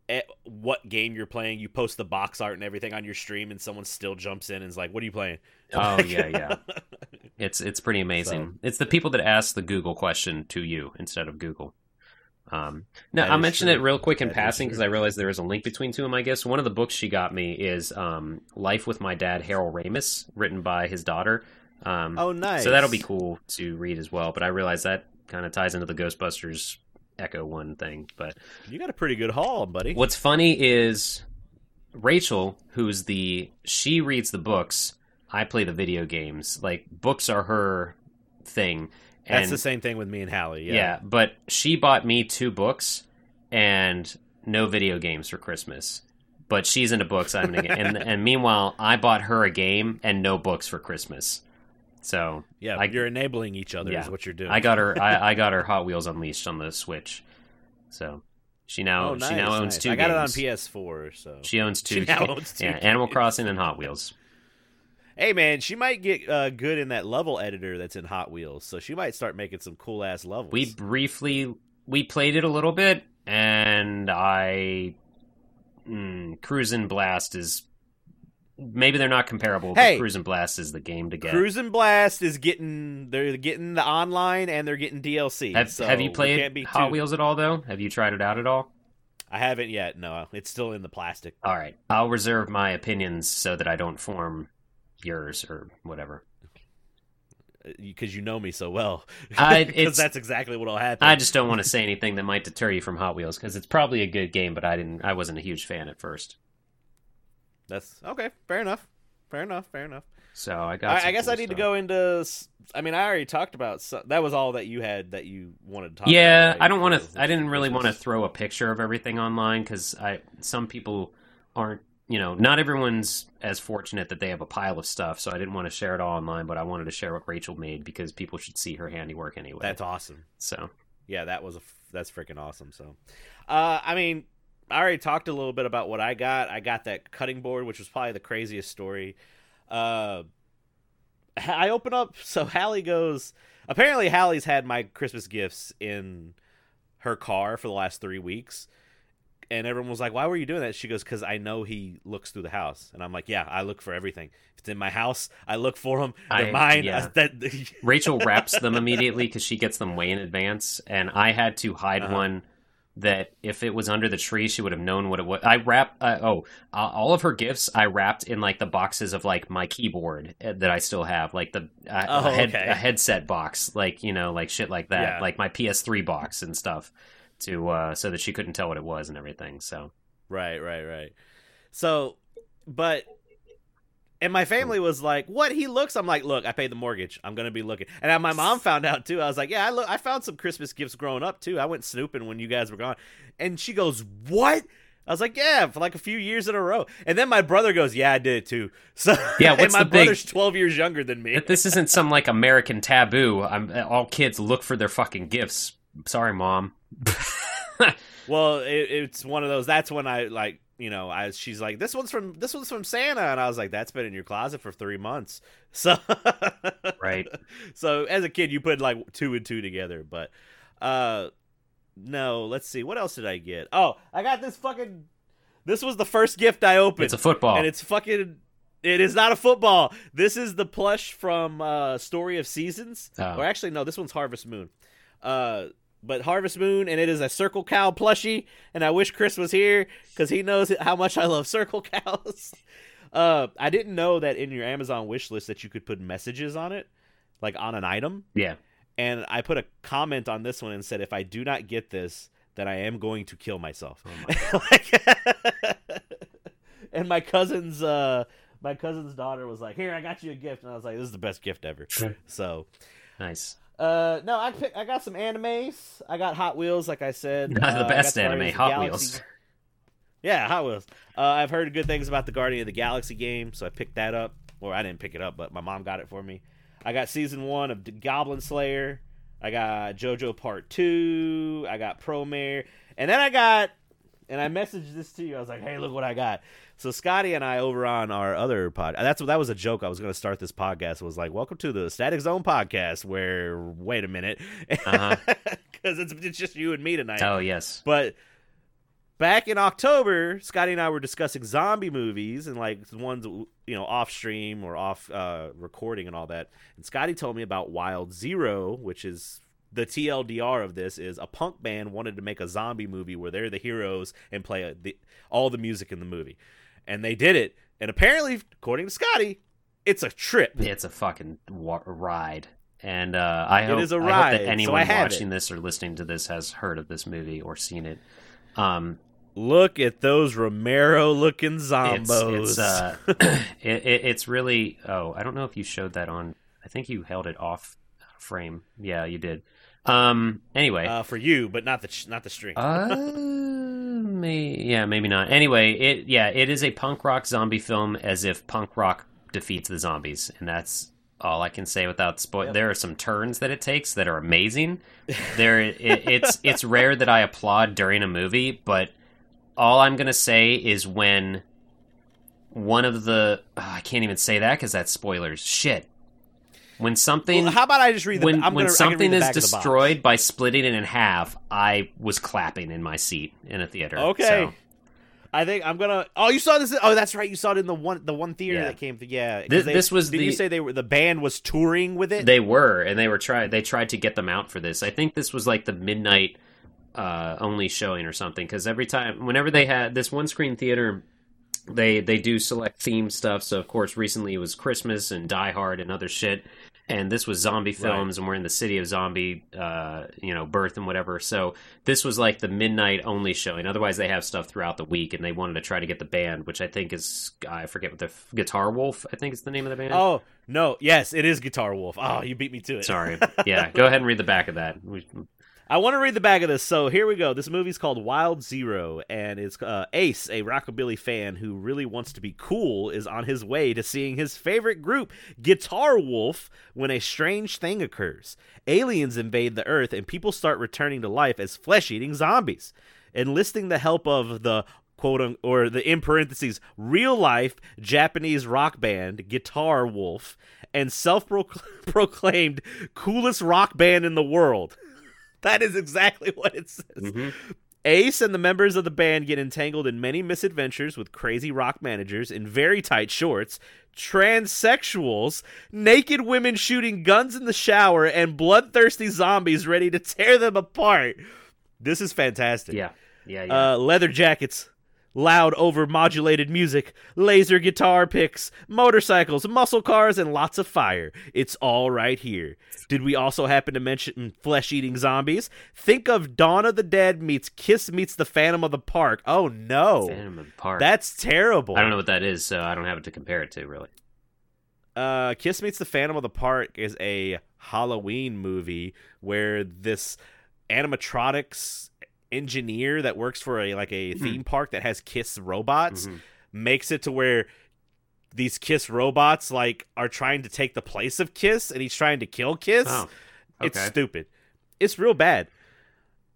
eh, what game you're playing. You post the box art and everything on your stream, and someone still jumps in and is like, "What are you playing?"
Oh yeah, yeah. It's it's pretty amazing. So, it's the people that ask the Google question to you instead of Google. Um, now I'll mention true. it real quick in that passing because I realized there is a link between two of them. I guess one of the books she got me is um, "Life with My Dad, Harold Ramis," written by his daughter. Um,
oh, nice!
So that'll be cool to read as well. But I realize that kind of ties into the Ghostbusters Ecto One thing. But
you got a pretty good haul, buddy.
What's funny is Rachel, who's the she reads the books. I play the video games. Like books are her thing
and, That's the same thing with me and Hallie. Yeah. yeah,
but she bought me two books and no video games for Christmas. But she's into books. I'm into and and meanwhile, I bought her a game and no books for Christmas. So
yeah, I, you're enabling each other. Yeah, is what you're doing.
I got her. I, I, got her Hot Wheels Unleashed on the Switch. So she now oh, nice, she now owns nice. two. I got
games. it on PS4. So
she owns two. She now owns two yeah, games. Animal Crossing and Hot Wheels
hey man, she might get uh, good in that level editor that's in Hot Wheels, so she might start making some cool ass levels.
We briefly we played it a little bit, and I mm, Cruisin' Blast is maybe they're not comparable. Hey, but Cruisin' Blast is the game to get.
Cruisin' Blast is getting they're getting the online and they're getting DLC.
Have,
so
have you played Hot too... Wheels at all though? Have you tried it out at all?
I haven't yet. No, it's still in the plastic.
All right, I'll reserve my opinions so that I don't form yours or whatever
because uh, you know me so well. Because that's exactly what'll happen.
I just don't want to say anything that might deter you from Hot Wheels because it's probably a good game, but I didn't. I wasn't a huge fan at first.
That's okay. Fair enough. Fair enough. Fair enough.
So I got.
I, I guess cool I need stuff. to go into. I mean, I already talked about. that was all that you had that you wanted to talk.
Yeah,
about,
right? I don't want to. I didn't really want to throw a picture of everything online because I some people aren't you know, not everyone's as fortunate that they have a pile of stuff, so I didn't want to share it all online, but I wanted to share what Rachel made because people should see her handiwork anyway.
That's awesome.
So,
yeah, that was a that's freaking awesome. So, uh, I mean, I already talked a little bit about what I got. I got that cutting board, which was probably the craziest story. Uh, I open up, so Hallie goes. Apparently, Hallie's had my Christmas gifts in her car for the last three weeks and everyone was like, "Why were you doing that?" She goes, "Because I know he looks through the house." And I'm like, "Yeah, I look for everything. If it's in my house, I look for them. They're I, mine." Yeah. That...
Rachel wraps them immediately because she gets them way in advance, and I had to hide uh-huh. one that if it was under the tree, she would have known what it was. I wrap. Uh, oh, uh, all of her gifts I wrapped in like the boxes of like my keyboard uh, that I still have, like the uh, oh, a, head, okay. a headset box, like you know, like shit like that, yeah. like my PS3 box and stuff to uh, so that she couldn't tell what it was and everything. So
right, right, right. So, but and my family was like, "What he looks?" I'm like, "Look, I paid the mortgage. I'm gonna be looking." And my mom found out too. I was like, "Yeah, I look. I found some Christmas gifts growing up too. I went snooping when you guys were gone." And she goes, "What?" I was like, "Yeah, for like a few years in a row." And then my brother goes, "Yeah, I did it too." So
yeah, what's
my
the
brother's twelve years younger than me.
this isn't some like American taboo. I'm all kids look for their fucking gifts. Sorry, mom.
well, it, it's one of those. That's when I like you know, I she's like, this one's from this one's from Santa, and I was like, that's been in your closet for three months. So
right.
So as a kid, you put like two and two together, but uh, no. Let's see, what else did I get? Oh, I got this fucking. This was the first gift I opened.
It's a football,
and it's fucking. It is not a football. This is the plush from uh, Story of Seasons. Oh. Or actually, no, this one's Harvest Moon. Uh, but Harvest Moon, and it is a Circle Cow plushie. And I wish Chris was here because he knows how much I love Circle Cows. uh, I didn't know that in your Amazon wish list that you could put messages on it, like on an item.
Yeah.
And I put a comment on this one and said, if I do not get this, then I am going to kill myself. Oh my and my cousin's uh, my cousin's daughter was like, "Here, I got you a gift," and I was like, "This is the best gift ever." so
nice.
Uh, no, I pick, I got some animes. I got Hot Wheels, like I said.
Not uh, the best anime, Hot Galaxy. Wheels.
Yeah, Hot Wheels. Uh, I've heard good things about the Guardian of the Galaxy game, so I picked that up. Or I didn't pick it up, but my mom got it for me. I got season one of Goblin Slayer. I got JoJo Part Two. I got Promare, and then I got, and I messaged this to you. I was like, "Hey, look what I got." So Scotty and I over on our other pod. That's that was a joke. I was going to start this podcast. Was like, welcome to the Static Zone podcast. Where wait a minute, because uh-huh. it's it's just you and me tonight.
Oh yes,
but back in October, Scotty and I were discussing zombie movies and like the ones you know off stream or off uh, recording and all that. And Scotty told me about Wild Zero, which is the TLDR of this is a punk band wanted to make a zombie movie where they're the heroes and play a, the, all the music in the movie, and they did it. And apparently, according to Scotty, it's a trip.
It's a fucking wa- ride. And uh, I hope,
It is a
I hope that
so
anyone
I
watching
it.
this or listening to this has heard of this movie or seen it. Um,
Look at those Romero looking
it's it's uh, it, it, it's really. Oh, I don't know if you showed that on. I think you held it off frame. Yeah, you did. Um. Anyway,
uh, for you, but not the not the string.
Uh, may, yeah, maybe not. Anyway, it yeah, it is a punk rock zombie film, as if punk rock defeats the zombies, and that's all I can say without spoil. There are some turns that it takes that are amazing. There, it, it's it's rare that I applaud during a movie, but all I'm gonna say is when one of the oh, I can't even say that because that's spoilers. Shit. When something
Well, how about I just read the?
when,
I'm
when
gonna, I can read
something is
back of the box.
destroyed by splitting it in half, I was clapping in my seat in a theater.
Okay.
So,
I think I'm gonna. Oh, you saw this? Oh, that's right. You saw it in the one the one theater
Yeah.
that came. To, yeah.
This-
they-
this was
Did
the-
you say they were the band was touring with it?
they were, and they were try they tried to get them out for this. I think this was like the midnight uh, only showing or something. Because every time, whenever they had this one screen theater, they they do select theme stuff. So of course, recently it was Christmas and Die Hard and other shit. And this was zombie films, and we're in the city of zombie, uh, you know, birth and whatever. So this was like the midnight only showing. Otherwise, they have stuff throughout the week, and they wanted to try to get the band, which I think is I forget what the Guitar Wolf. I think is the name of the band.
oh no, yes, it is Guitar Wolf. Oh, you beat me to it.
Sorry. Yeah, go ahead and read the back of that. We-
I want to read the back of this. So here we go. This movie's called Wild Zero, and it's uh, Ace, a rockabilly fan who really wants to be cool, is on his way to seeing his favorite group, Guitar Wolf, when a strange thing occurs. Aliens invade the Earth, and people start returning to life as flesh-eating zombies. Enlisting the help of the quote un- or the in parentheses real life Japanese rock band Guitar Wolf and self-proclaimed coolest rock band in the world. That is exactly what it says.
Mhm.
Ace and the members of the band get entangled in many misadventures with crazy rock managers in very tight shorts, transsexuals, naked women shooting guns in the shower, and bloodthirsty zombies ready to tear them apart. This is fantastic.
Yeah. Yeah, yeah.
Uh, leather jackets, loud over-modulated music, laser guitar picks, motorcycles, muscle cars, and lots of fire. It's all right here. Did we also happen to mention flesh-eating zombies? Think of Dawn of the Dead meets Kiss meets the Phantom of the Park. Oh no,
Phantom of the Park.
that's terrible.
I don't know what that is, so I don't have it to compare it to, really.
Uh, Kiss Meets the Phantom of the Park is a Halloween movie where this animatronics engineer that works for a like a theme park that has Kiss robots
Mhm.
makes it to where these Kiss robots like are trying to take the place of Kiss and he's trying to kill Kiss.
Oh,
It's stupid. It's real bad.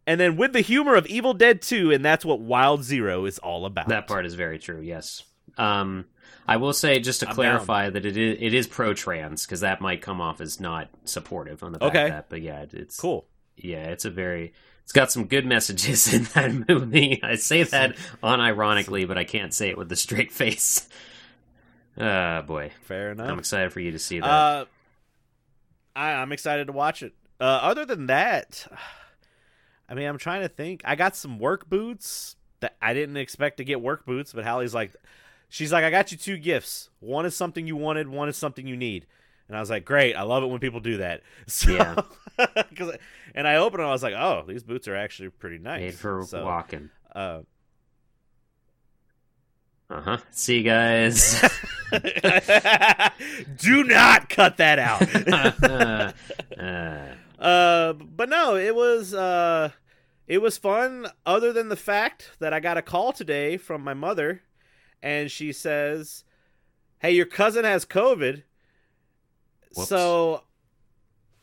And then with the humor of Evil Dead 2 and that's what Wild Zero is all about.
That part is very true. Yes. Um, I will say just to
I'm
clarify that it is it is pro trans because that might come off as not supportive on the back
Okay.
of that. But yeah, it's
Cool.
Yeah, it's a very it's got some good messages in that movie. I say that unironically, but I can't say it with a straight face. Ah, boy,
Fair enough.
I'm excited for you to see that.
Uh, I, I'm excited to watch it. Uh, other than that, I mean, I'm trying to think. I got some work boots that I didn't expect to get work boots, but Hallie's like, she's like, I got you two gifts. One is something you wanted. One is something you need. And I was like, great. I love it when people do that. So,
Yeah.
'cause- and I opened them. I was like, oh, these boots are actually pretty nice.
Made for
so,
walking.
Uh,
Uh huh. See you guys.
do not cut that out.
uh,
Uh, but no, it was uh, it was fun. Other than the fact that I got a call today from my mother, and she says, "Hey, your cousin has COVID."
Whoops.
So,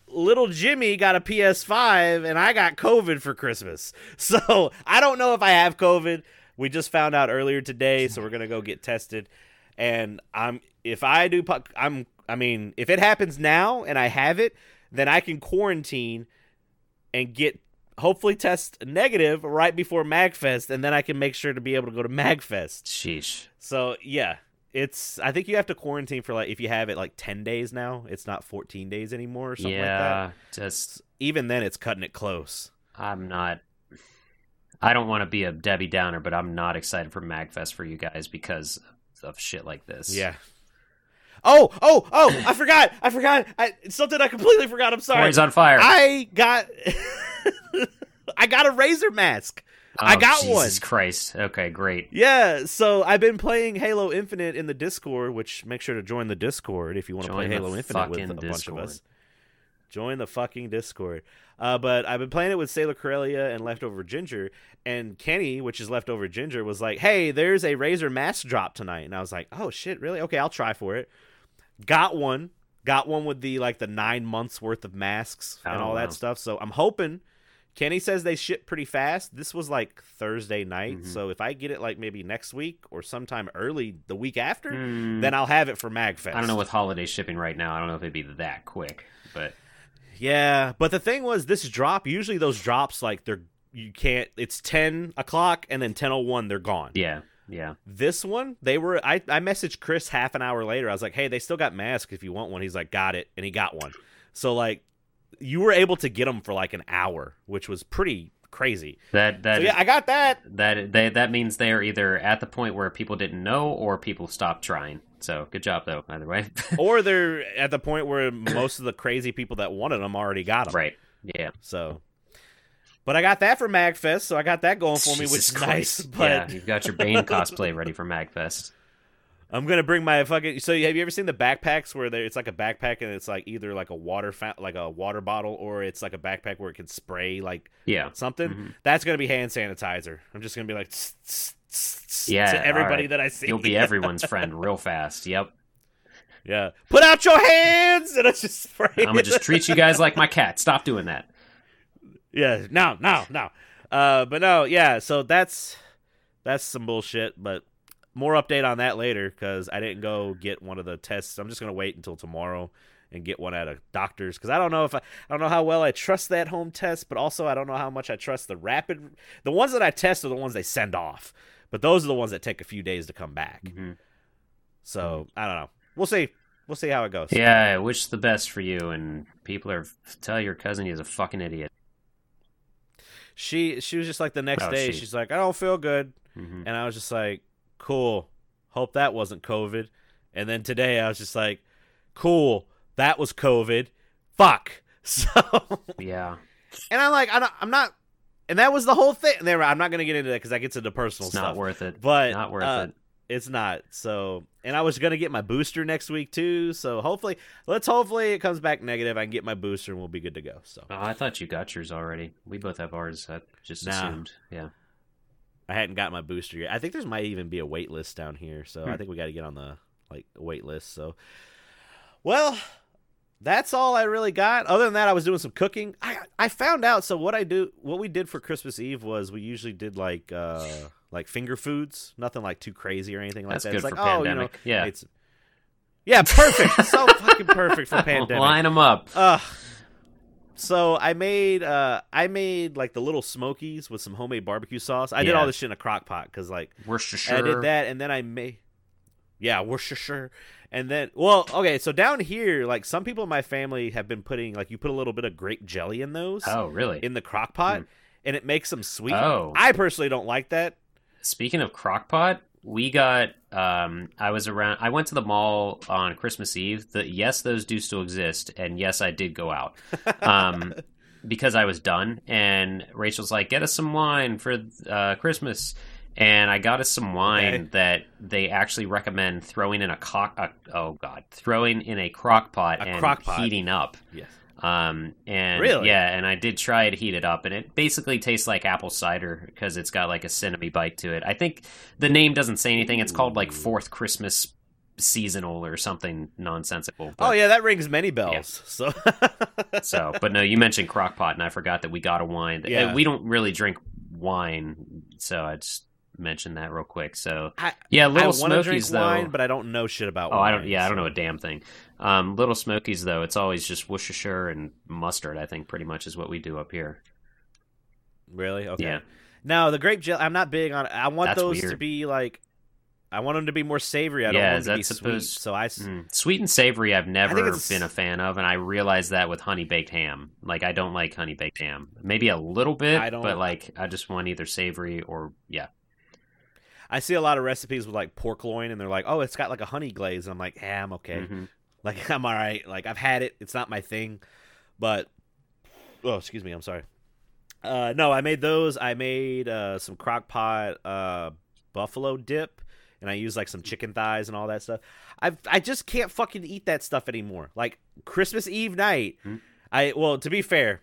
little Jimmy got a PS5, and I got COVID for Christmas. So I don't know if I have COVID. We just found out earlier today, so we're gonna go get tested. And I'm if I do, I'm. I mean, if it happens now and I have it, then I can quarantine and get hopefully test negative right before Magfest, and then I can make sure to be able to go to Magfest.
Sheesh.
So yeah, it's. I think you have to quarantine for like if you have it like ten days now. It's not fourteen days anymore or something like that.
yeah, just
Even then, it's cutting it close.
I'm not. I don't want to be a Debbie Downer, but I'm not excited for Magfest for you guys because of shit like this.
Yeah. Oh, oh, oh! I forgot. I forgot. I, something I completely forgot. I'm sorry.
Corey's on fire.
I got. I got a Razer mask. I
Oh,
got
Jesus
one.
Christ. Okay, great.
Yeah, so I've been playing Halo Infinite in the Discord, which make sure to join the Discord if you want to play Halo Infinite with a
fucking
bunch of us. Join the fucking Discord. Uh, but I've been playing it with Sailor Corellia and Leftover Ginger, and Kenny, which is Leftover Ginger, was like, "Hey, there's a Razer mask drop tonight," and I was like, "Oh shit, really? Okay, I'll try for it." Got one, got one with the like the nine months worth of masks and
Oh,
all
wow.
that stuff. So I'm hoping. Kenny says they ship pretty fast. This was like Thursday night,
Mhm.
so if I get it like maybe next week or sometime early the week after,
Hmm,
then I'll have it for Magfest.
I don't know with holiday shipping right now. I don't know if it'd be that quick, but
Yeah, but the thing was, this drop. Usually those drops like they're you can't. It's ten o'clock and then ten o one they're gone.
yeah, yeah.
This one they were. I I messaged Chris half an hour later. I was like, hey, they still got masks if you want one. He's like, got it, and he got one. So like, you were able to get them for like an hour, which was pretty crazy.
That that
so yeah, I got that.
that they, that means they are either at the point where people didn't know or people stopped trying. So good job though. Either way,
or they're at the point where most of the crazy people that wanted them already got them.
right? Yeah.
So, but I got that for Magfest, so I got that going for me, which is nice. But
yeah, you've got your Bane cosplay ready for Magfest.
I'm gonna bring my fucking. So have you ever seen the backpacks where it's like a backpack and it's like either like a water fount, like a water bottle, or it's like a backpack where it can spray like
Yeah.
something?
Mhm.
That's gonna be hand sanitizer. I'm just gonna be like tss, tss, tss, tss
Yeah,
to everybody
alright.
that I see.
You'll be everyone's friend real fast. Yep.
yeah. Put out your hands and I just spray.
I'm gonna just treat you guys like my cat. Stop doing that.
Yeah, no, no, no. Uh, but no, yeah. So that's that's some bullshit. But more update on that later because I didn't go get one of the tests. I'm just gonna wait until tomorrow and get one at a doctor's because I don't know if I, I don't know how well I trust that home test, but also I don't know how much I trust the rapid. The ones that I test are the ones they send off, but those are the ones that take a few days to come back.
Mhm.
So I don't know. We'll see. We'll see how it goes.
Yeah, I wish the best for you. And people are tell your cousin he's a fucking idiot.
She she was just like the next
Oh,
day.
she-
She's like, I don't feel good.
hmm
And I was just like, cool. Hope that wasn't COVID. And then today I was just like, cool. That was COVID. Fuck. So,
Yeah.
and I'm like, I don't, I'm not, and that was the whole thing. There, I'm not going to get into that because that gets into personal
It's
stuff.
not worth it.
but
not worth
uh,
it.
It's not. So, and I was going to get my booster next week too. So hopefully, let's hopefully it comes back negative. I can get my booster and we'll be good to go. So
Oh, I thought you got yours already. We both have ours. I just
Nah.
assumed. Yeah.
I hadn't got my booster yet. I think there's might even be a wait list down here, so I
Hmm.
think we got to get on the like wait list. So, well, that's all I really got. Other than that, I was doing some cooking. I I found out. So what I do, what we did for Christmas Eve was we usually did like uh like finger foods, nothing like too crazy or anything like
That's
that.
good
it's like
for
oh,
pandemic.
you know,
yeah.
it's yeah, perfect, so fucking perfect for pandemic.
Line them up.
Ugh. So I made uh I made like the little smokies with some homemade barbecue sauce. I did all this shit in a crock pot because like
Worcestershire.
I did that and then I made yeah Worcestershire and then well okay so down here like some people in my family have been putting like you put a little bit of grape jelly in those
Oh, really?
in the crock pot
Hmm.
and it makes them sweet.
Oh.
I personally don't like that.
Speaking of crockpot, we got. Um, I was around. I went to the mall on Christmas Eve. The, yes, those do still exist, and yes, I did go out um, because I was done. And Rachel's like, "Get us some wine for uh, Christmas." And I got us some wine
Okay.
that they actually recommend throwing in a cock. Uh, oh God, throwing in a crock pot
A
and
crock pot.
heating up.
Yes.
Um, and
Really?
yeah, and I did try to heat it up, and it basically tastes like apple cider because it's got like a cinnamon bite to it. I think the name doesn't say anything. It's called like Fourth Christmas Seasonal or something nonsensical.
Oh yeah, that rings many bells. So
So, but no, you mentioned crockpot, and I forgot that we got a wine. That,
Yeah.
we don't really drink wine, so I just mentioned that real quick. So
I,
yeah,
I
little
want to drink
though.
wine, but I don't know shit about.
Oh, I don't.
wine,
Yeah, I don't know a damn thing. Um, Little Smokies though, it's always just Worcestershire and mustard. I think pretty much is what we do up here.
Really? Okay.
Yeah.
No, the grape jelly. I'm not big on. I want
That's
those to be like. I want them to be more savory. I don't
Yeah,
want them to be
that
sweet. So I
Mm. Sweet and savory, I've never been a fan of, and I realized that with honey baked ham. Like, I don't like honey baked ham. Maybe a little bit,
I don't-
but like, I just want either savory or yeah.
I see a lot of recipes with like pork loin, and they're like, "Oh, it's got like a honey glaze." And I'm like, "Yeah, I'm okay.
Mhm.
Like, I'm all right. Like, I've had it. It's not my thing." But, oh, excuse me. I'm sorry. Uh, no, I made those. I made uh, some crock pot uh, buffalo dip, and I used like some chicken thighs and all that stuff. I I just can't fucking eat that stuff anymore. Like Christmas Eve night,
Hmm.
I well, to be fair,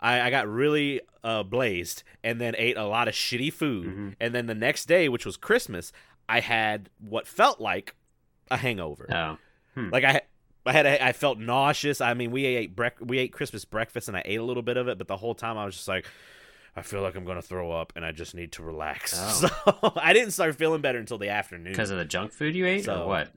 I, I got really uh, blazed and then ate a lot of shitty food.
Mhm.
And then the next day, which was Christmas, I had what felt like a hangover.
Oh,
Like I, I had, a, I felt nauseous. I mean, we ate brec- we ate Christmas breakfast, and I ate a little bit of it, but the whole time I was just like, I feel like I'm gonna throw up, and I just need to relax.
Oh.
So I didn't start feeling better until the afternoon.
because of the junk food you ate,
So-
or what?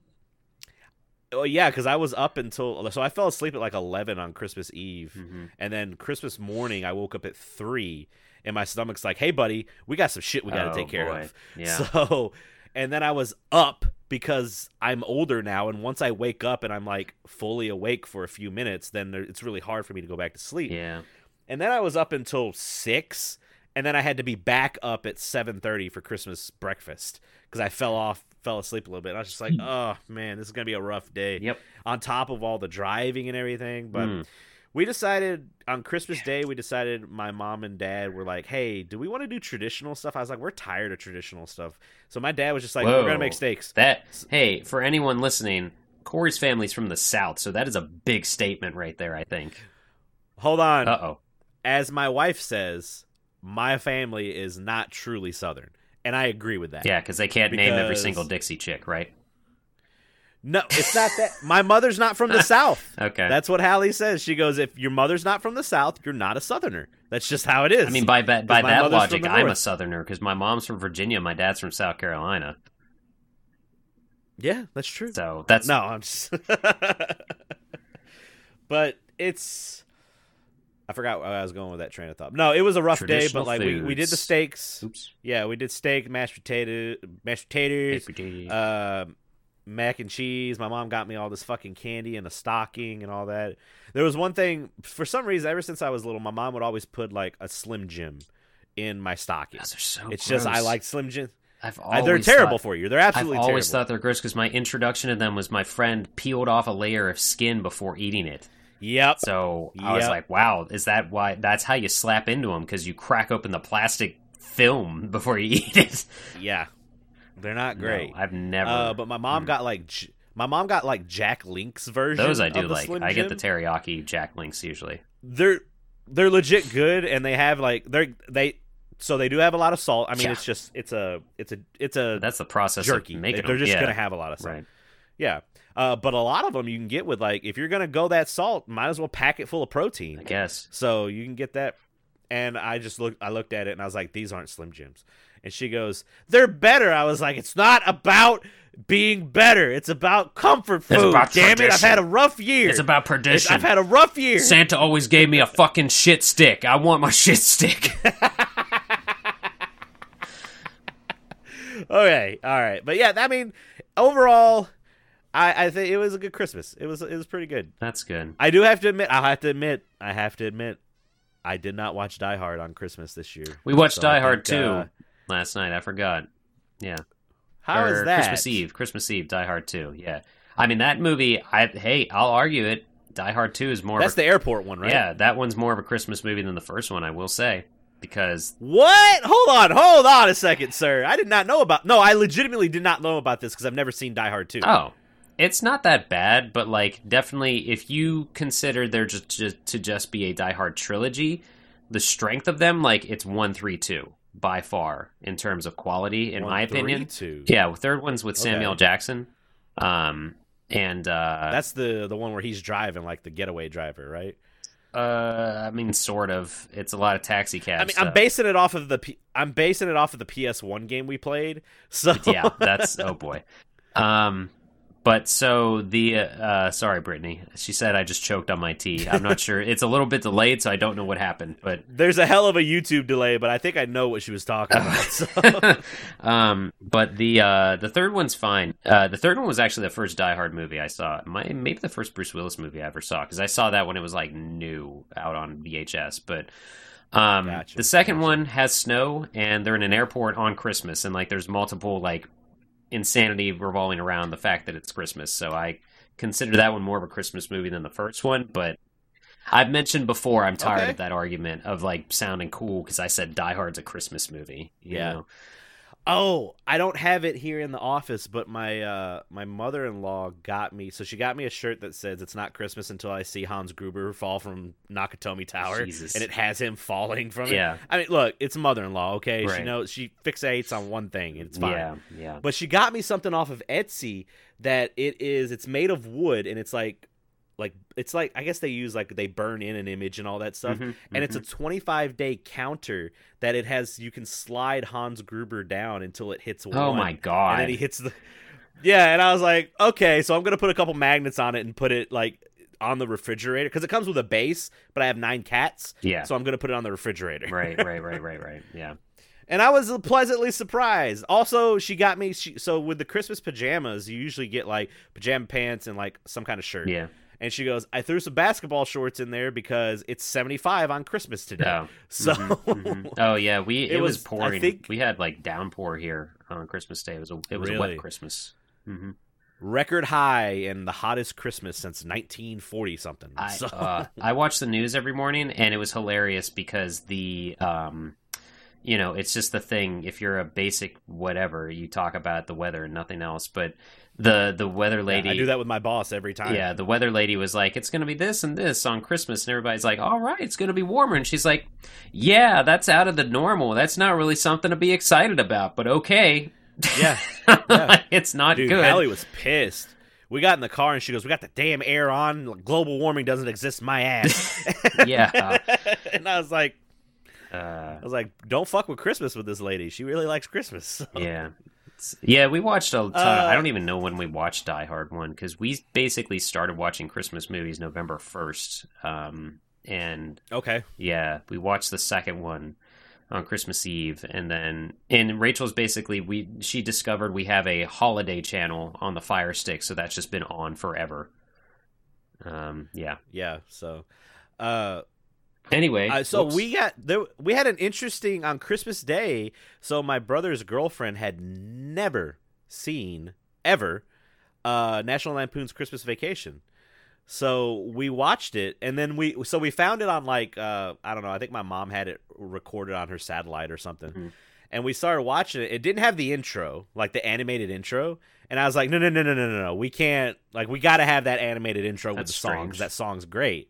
oh yeah, because I was up until so I fell asleep at like 11 on Christmas Eve,
hmm
and then Christmas morning I woke up at three, and my stomach's like, Hey, buddy, we got some shit we got to
Oh,
take care
boy.
of.
Yeah.
So, and then I was up because I'm older now, and once I wake up and I'm like fully awake for a few minutes, then there, it's really hard for me to go back to sleep.
yeah.
And then I was up until six, and then I had to be back up at seven thirty for Christmas breakfast because I fell off, fell asleep a little bit. And I was just like, oh man, this is gonna be a rough day.
Yep.
On top of all the driving and everything, but.
Mm.
We decided on Christmas Day, we decided my mom and dad were like, hey, do we want to do traditional stuff? I was like, we're tired of traditional stuff. So my dad was just like, we're going to make steaks.
That hey, for anyone listening, Corey's family's from the south, so that is a big statement right there. I think.
Hold on.
Uh oh.
As my wife says, my family is not truly Southern. And I agree with that.
Yeah, because they can't name every single Dixie chick, right?
No, it's not that. My mother's not from the South.
Okay.
That's what Hallie says. She goes, if your mother's not from the South, you're not a Southerner. That's just how it is.
I mean, by ba- by that logic, I'm a. Southerner because my mom's from Virginia, my dad's from South Carolina.
yeah, that's true.
So that's
No, I'm just. but it's. I forgot where I was going with that train of thought. No, it was a rough day, but like we, we did the steaks.
oops.
Yeah, we did steak, mashed potato, mashed potatoes,
APT.
Mac and cheese. My mom got me all this fucking candy and a stocking and all that. There was one thing for some reason. Ever since I was little, my mom would always put like a Slim Jim in my stocking.
Those are so.
it's just I like Slim Jim.
I've always
They're terrible
thought-
for you. They're absolutely.
I've always
terrible.
thought they're gross because my introduction to them was my friend peeled off a layer of skin before eating it.
Yep.
So I was like, "Wow, is that why? That's how you slap into them because you crack open the plastic film before you eat it."
Yeah. They're not
No,
great.
I've never.
Uh, but my mom
Mm.
got like J- my mom got like Jack Link's version.
those I do like. I get the teriyaki Jack Links usually.
They're they're legit good, and they have like they're they so they do have a lot of salt. I mean,
Yeah.
it's just it's a it's a it's a
But that's the process
jerky.
of making
they're
them.
just
yeah.
gonna have a lot of salt.
right.
Yeah. Uh, but a lot of them you can get with like if you're gonna go that salt, might as well pack it full of protein.
I guess.
So you can get that. And I just looked I looked at it and I was like, these aren't Slim Jims. And she goes, they're better. I was like, it's not about being better. It's about comfort food.
It's about
Damn it, I've had a rough year.
It's about
It's-
perdition.
I've had a rough year.
Santa always gave me a fucking shit stick. I want my shit stick.
okay, all right, but yeah, I mean, overall, I I think it was a good Christmas. It was it was pretty good.
That's good.
I do have to admit, I have to admit, I have to admit, I did not watch Die Hard on Christmas this year.
We watched
So
Die Hard
think,
2
uh,
last night. I forgot. Yeah.
How
or
is that?
Christmas Eve. Christmas Eve. Die Hard 2. Yeah. I mean, that movie, I hey, I'll argue it. Die Hard 2 is more
That's
of a,
the airport one, right?
Yeah, that one's more of a Christmas movie than the first one, I will say. Because
What? Hold on, hold on a second, sir. I did not know about. No, I legitimately did not know about this because I've never seen Die Hard 2.
Oh, it's not that bad, but like definitely, if you consider there just, just to just be a Die Hard trilogy, the strength of them, like it's one, three, two by far in terms of quality, in
One,
my
three,
opinion.
two.
Yeah, third one's with
Okay.
Samuel Jackson, um, and uh,
That's the the one where he's driving like the getaway driver, right?
uh, I mean, sort of. It's a lot of taxi cab
I mean,
stuff.
I'm basing it off of the P- I'm basing it off of the PS1 game we played. So
yeah, that's oh boy. Um, But so the uh, sorry, Brittany. She said I just choked on my tea. I'm not sure. It's a little bit delayed, so I don't know what happened. But
There's a hell of a YouTube delay, but I think I know what she was talking about. So.
um, but the uh, the third one's fine. Uh, the third one was actually the first Die Hard movie I saw. My, maybe the first Bruce Willis movie I ever saw because I saw that when it was like new out on VHS. But um,
Gotcha,
the second
gotcha.
one has snow and they're in an airport on Christmas and like there's multiple like insanity revolving around the fact that it's Christmas. So I consider that one more of a Christmas movie than the first one. But I've mentioned before I'm tired
Okay.
of that argument of like sounding cool because I said Die Hard's a Christmas movie. you
Yeah.
know?
Oh, I don't have it here in the office, but my uh, my mother in law got me. So she got me a shirt that says "It's not Christmas until I see Hans Gruber fall from Nakatomi Tower,"
Jesus.
and it has him falling from it.
Yeah.
I mean, look, it's mother in law. Okay, she knows she fixates on one thing, and it's fine.
Yeah, yeah.
But she got me something off of Etsy that it is. It's made of wood, and it's like, like it's like I guess they use like they burn in an image and all that stuff.
Mhm,
And it's a
mhm.
25 day counter that it has. You can slide Hans Gruber down until it hits one.
oh my god.
And then he hits the. Yeah, and I was like, okay, so I'm gonna put a couple magnets on it and put it like on the refrigerator because it comes with a base, but I have nine cats,
yeah.
so I'm gonna put it on the refrigerator.
right, right, right, right, right. Yeah.
And I was pleasantly surprised. Also, she got me. She, so with the Christmas pajamas, you usually get like pajama pants and like some kind of shirt.
Yeah.
And she goes, I threw some basketball shorts in there because it's 75 on Christmas today.
Oh.
So
mhm, mhm. Oh yeah, we it,
It
was,
was-
pouring.
think-
We had like downpour here on Christmas Day. It was a it was a wet Christmas. hmm
record high and the hottest Christmas since 1940 something.
I
So
uh, I watch the news every morning, and it was hilarious because the um, you know, it's just the thing. If you're a basic whatever, you talk about the weather and nothing else. But the the weather lady,
I do that with my boss every time.
Yeah, the weather lady was like, "It's going to be this and this on Christmas," and everybody's like, "All right, it's going to be warmer." And she's like, "Yeah, that's out of the normal. That's not really something to be excited about, but okay."
Yeah. Yeah.
it's not
Dude,
good.
Hallie was pissed. We got in the car and she goes, "We got the damn air on. Global warming doesn't exist, my ass."
Yeah.
and I was like,
uh,
I was like, "Don't fuck with Christmas with this lady. She really likes Christmas."
yeah. It's- Yeah, we watched a ton.
Uh,
I don't even know when we watched Die Hard one because we basically started watching Christmas movies November first, um, and
okay.
Yeah, we watched the second one on Christmas Eve, and then and Rachel's basically we she discovered we have a holiday channel on the Fire Stick, so that's just been on forever. Um, yeah.
Yeah. So, uh,
Anyway,
Uh, so
whoops.
we got there. We had an interesting on Christmas Day. So my brother's girlfriend had never seen ever uh, National Lampoon's Christmas Vacation. So we watched it, and then we so we found it on like uh, I don't know. I think my mom had it recorded on her satellite or something.
Mhm.
And we started watching it. It didn't have the intro, like the animated intro. And I was like, no, no, no, no, no, no, no. We can't. Like, we got to have that animated intro with the
strange.
That song's great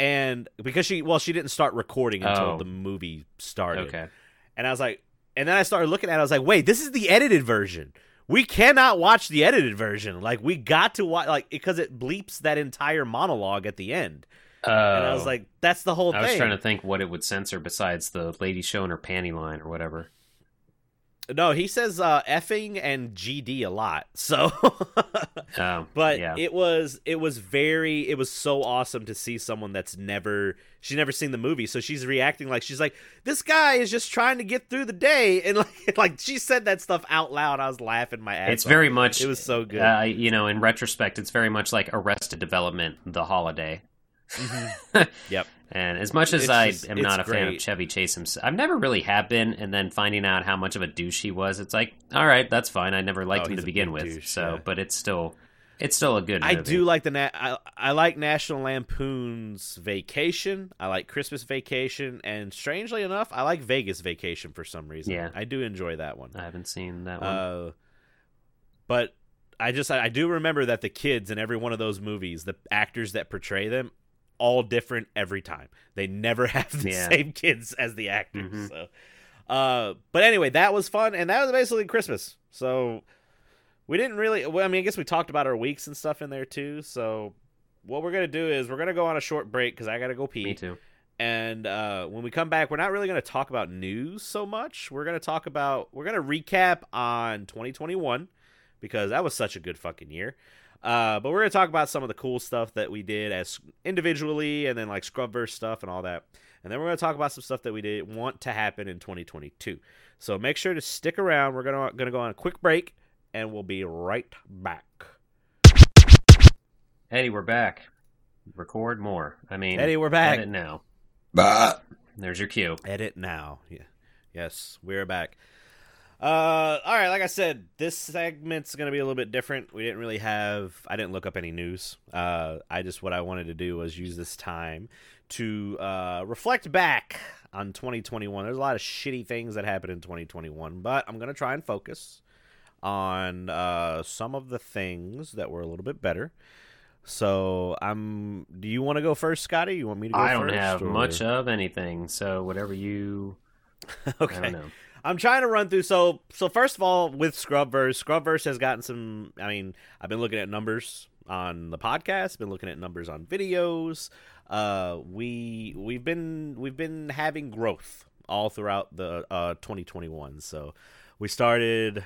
and because she well she didn't start recording until
Oh.
the movie started
okay.
and i was like and then i started looking at it i was like wait this is the edited version we cannot watch the edited version like we got to watch like because it bleeps that entire monologue at the end
Oh,
and i was oh. like that's the whole
I
thing i
was trying to think what it would censor besides the lady showing her panty line or whatever.
No he says uh effing and gd a lot so
Oh,
but
yeah,
it was it was very it was so awesome to see someone that's never she's never seen the movie so she's reacting like she's like this guy is just trying to get through the day and like like she said that stuff out loud i was laughing my ass
it's
off.
very much.
it was so good
Uh, you know, in retrospect, it's very much like Arrested Development, The Holiday.
Mhm. Yep.
And as much as
It's
I
just-
am not a fan of. Chevy Chase himself, I've never really have been. And then finding out how much of a douche he was, it's like, all right, that's fine. I never liked
Oh,
him to begin with.
douche,
so,
yeah.
but it's still, it's still a good.
i do like the na- I, I like national lampoon's vacation i like christmas vacation and strangely enough i like vegas vacation for some reason
Yeah.
i do enjoy that one
I haven't seen that one.
Uh, but I just I do remember that the kids in every one of those movies, the actors that portray them, all different every time. They never have the
Yeah.
same kids as the actors.
Mhm.
So, uh, but anyway, that was fun, and that was basically Christmas. So we didn't really. Well, I mean, I guess we talked about our weeks and stuff in there too. So what we're gonna do is we're gonna go on a short break because I gotta go pee.
Me too.
And uh, when we come back, we're not really going to talk about news so much. We're going to talk about, we're going to recap on 2021 because that was such a good fucking year. Uh, but we're gonna talk about some of the cool stuff that we did as individually, and then like Scrubverse stuff and all that. And then we're gonna talk about some stuff that we did want to happen in 2022. So make sure to stick around. We're gonna gonna go on a quick break, and we'll be right back.
Eddie, we're back. Record more. I mean,
Eddie, we're back.
Edit now.
Bah.
There's your cue.
Edit now. Yeah. Yes, we're back. Uh, all right. Like I said, this segment's gonna be a little bit different. We didn't really have. I didn't look up any news. Uh, I just what I wanted to do was use this time to uh, reflect back on 2021. There's a lot of shitty things that happened in 2021, but I'm gonna try and focus on uh, some of the things that were a little bit better. So I'm. Do you want to go first, Scotty? You want me to go
I don't
first,
have
or-
much of anything, so whatever you.
okay.
I don't know.
I'm trying to run through. So, so first of all, with Scrubverse, Scrubverse has gotten some. I mean, I've been looking at numbers on the podcast, been looking at numbers on videos. Uh, we we've been we've been having growth all throughout the uh 2021. So, we started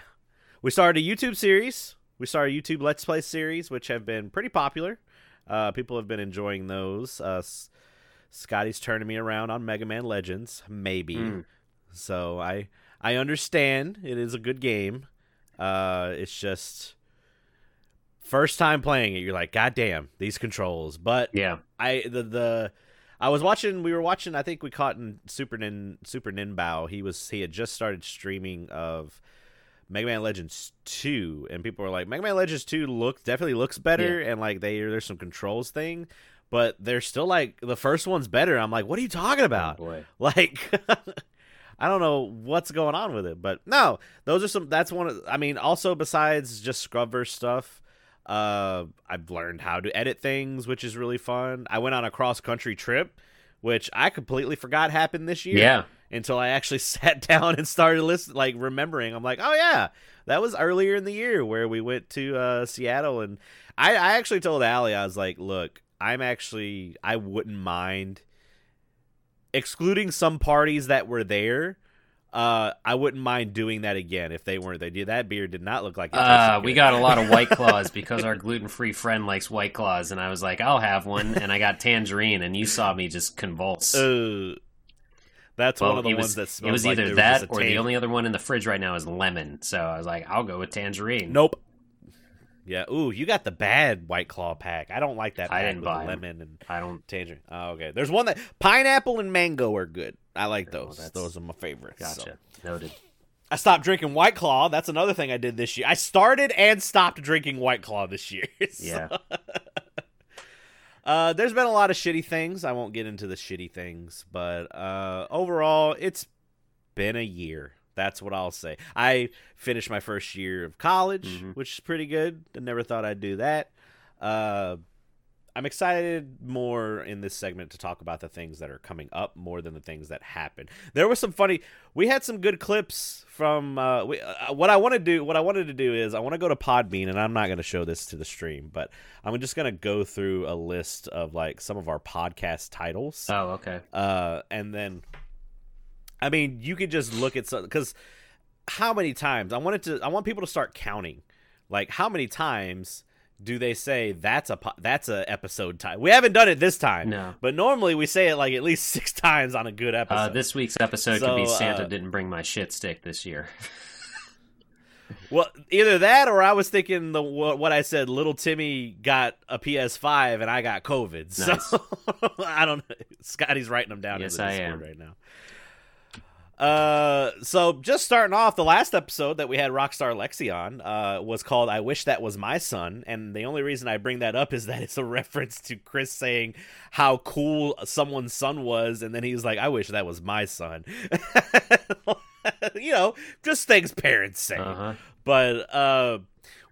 we started a YouTube series. We started a YouTube Let's Play series, which have been pretty popular. Uh, people have been enjoying those. Uh, Scotty's turning me around on Mega Man Legends, maybe.
Mm.
So I I understand it is a good game. Uh, it's just first time playing it, you're like, God damn, these controls. But
Yeah.
I the the I was watching. We were watching. I think we caught in Super Nin Super Ninbao. He was he had just started streaming of Mega Man Legends two, and people were like, Mega Man Legends two looks definitely looks better, and like they there's some controls thing, but they're still like the first one's better. I'm like, what are you talking about?
Oh.
Like, I don't know what's going on with it, but no, those are some. That's one. Of, I mean, also besides just Scrubverse stuff, uh, I've learned how to edit things, which is really fun. I went on a cross country trip, which I completely forgot happened this year.
Yeah.
Until I actually sat down and started listening, like remembering. I'm like, oh yeah, that was earlier in the year where we went to uh, Seattle, and I, I actually told Allie, I was like, look, I'm actually, I wouldn't mind excluding some parties that were there, uh, I wouldn't mind doing that again if they weren't. They did that beer did not look like it.
Uh, we got a lot of White Claws because our gluten free friend likes White Claws, and I was like, I'll have one, and I got tangerine, and you saw me just convulse.
Uh, that's
well,
one of the
it
ones
was,
that smells
it was
like
either that
a
or the only other one in the fridge right now is lemon. So I was like, I'll go with tangerine.
Nope. Yeah. Ooh, you got the bad White Claw pack. I don't like that.
I didn't
with
buy
lemon and
I don't.
tangerine. Oh, okay. There's one that pineapple and mango are good. I like
Oh,
those.
that's-
those are my favorites.
Gotcha.
so.
Noted.
I stopped drinking White Claw. That's another thing I did this year. I started and stopped drinking White Claw this year. So-
Yeah.
Uh, there's been a lot of shitty things. I won't get into the shitty things, but uh, overall, it's been a year. That's what I'll say. I finished my first year of college,
Mhm.
which is pretty good. I never thought I'd do that. Uh, I'm excited more in this segment to talk about the things that are coming up more than the things that happen. There was some funny. We had some good clips from. Uh, we, uh, what I want to do, what I wanted to do is, I want to go to Podbean, and I'm not going to show this to the stream, but I'm just going to go through a list of like some of our podcast titles
Oh, okay.
uh, and then I mean, you could just look at something because how many times I wanted to I want people to start counting, like how many times do they say that's a that's a episode time? We haven't done it this time,
No.
but normally we say it like at least six times on a good episode.
Uh, this week's episode could be Santa
uh,
didn't bring my shit stick this year.
Well, either that or I was thinking the what, what I said. Little Timmy got a PS5 and I got COVID. So I don't. know. Scotty's writing them down
Yes,
in the
I am.
right now. Uh, so just starting off, the last episode that we had Rockstar Lexi on uh, was called "I Wish That Was My Son," and the only reason I bring that up is that it's a reference to Chris saying how cool someone's son was, and then he was like, "I wish that was my son." you know, just things parents say.
Uh huh.
But uh,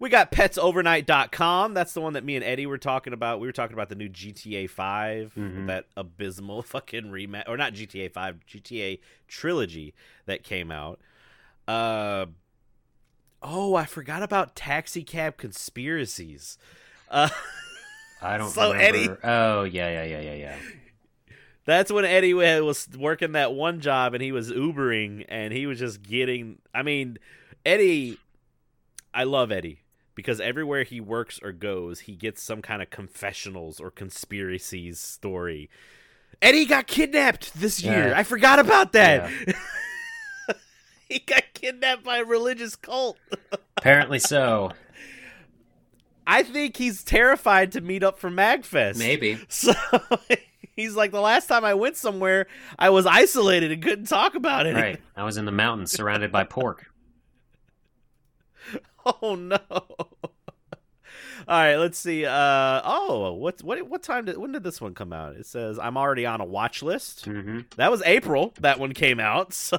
we got petsovernight.com. That's the one that me and Eddie were talking about. We were talking about the new GTA 5,
Mhm.
that abysmal fucking rematch, or not GTA 5, GTA trilogy that came out. Uh, oh, I forgot about Taxi Cab Conspiracies. Uh,
I don't
So,
remember.
Eddie-
Oh, yeah, yeah, yeah, yeah, yeah.
That's when Eddie was working that one job and he was Ubering and he was just getting. I mean, Eddie, I love Eddie. Because everywhere he works or goes, he gets some kind of confessionals or conspiracies story. Eddie got kidnapped this year.
Yeah.
I forgot about that. he got kidnapped by a religious cult.
Apparently so.
I think he's terrified to meet up for Magfest.
Maybe.
So he's like, the last time I went somewhere, I was isolated and couldn't talk about it.
Right. I was in the mountains surrounded by pork.
Oh no. All right, let's see. Uh oh, what what what time did when did this one come out? It says I'm already on a watch list.
hmm
That was April. That one came out. So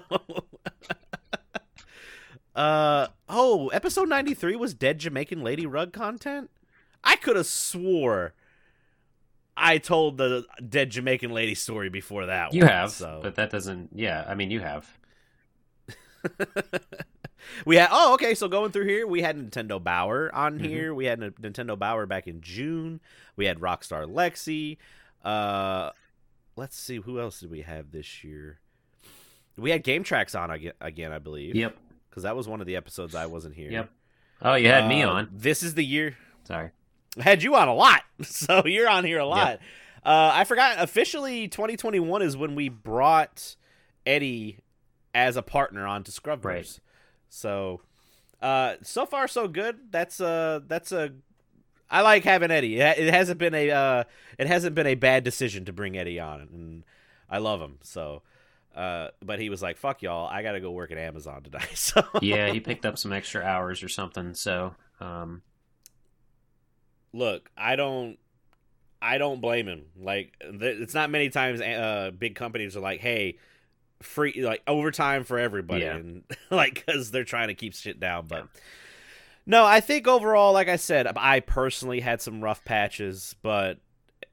Uh oh, episode 93 was dead Jamaican lady rug content? I could have swore I told the dead Jamaican lady story before that
You
one.
have,
so
but that doesn't. Yeah, I mean, you have.
we had oh okay so going through here we had nintendo bauer on
Mhm.
here we had nintendo bauer back in june we had rockstar lexi uh let's see who else did we have this year we had game tracks on again, again i believe
Yep.
because that was one of the episodes i wasn't here
Yep. Oh, you had me
Uh,
on.
this is the year
Sorry.
I had you on a lot, so you're on here a lot. Uh, I forgot. Officially, 2021 is when we brought Eddie as a partner onto Scrubverse.
Right.
So, uh, so far so good. That's a that's a. I like having Eddie. It, it hasn't been a uh, it hasn't been a bad decision to bring Eddie on, and I love him. So, uh, but he was like, "Fuck y'all, I gotta go work at Amazon today." So
Yeah, he picked up some extra hours or something. So, um,
look, I don't, I don't blame him. Like, th- it's not many times uh, big companies are like, "Hey, free like overtime for everybody,"
Yeah.
and like because they're trying to keep shit down. But no, I think overall, like I said, I personally had some rough patches, but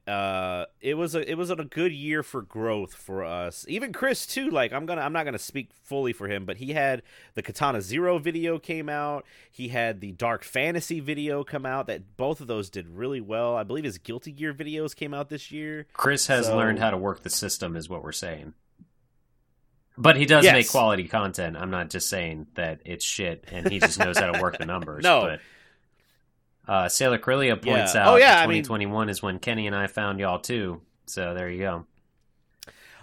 uh it was a it was a good year for growth for us even chris too like i'm gonna i'm not gonna speak fully for him but he had the katana zero video came out he had the dark fantasy video come out that both of those did really well i believe his guilty gear videos came out this year
Chris has
So-
learned how to work the system, is what we're saying. But he does
Yes.
make quality content. I'm not just saying that it's shit and he just knows how to work the numbers.
No.
But uh, Sailor Krillia points
Yeah.
out
Oh, yeah,
that
I mean-
2021 is when Kenny and I found y'all too. So there you go.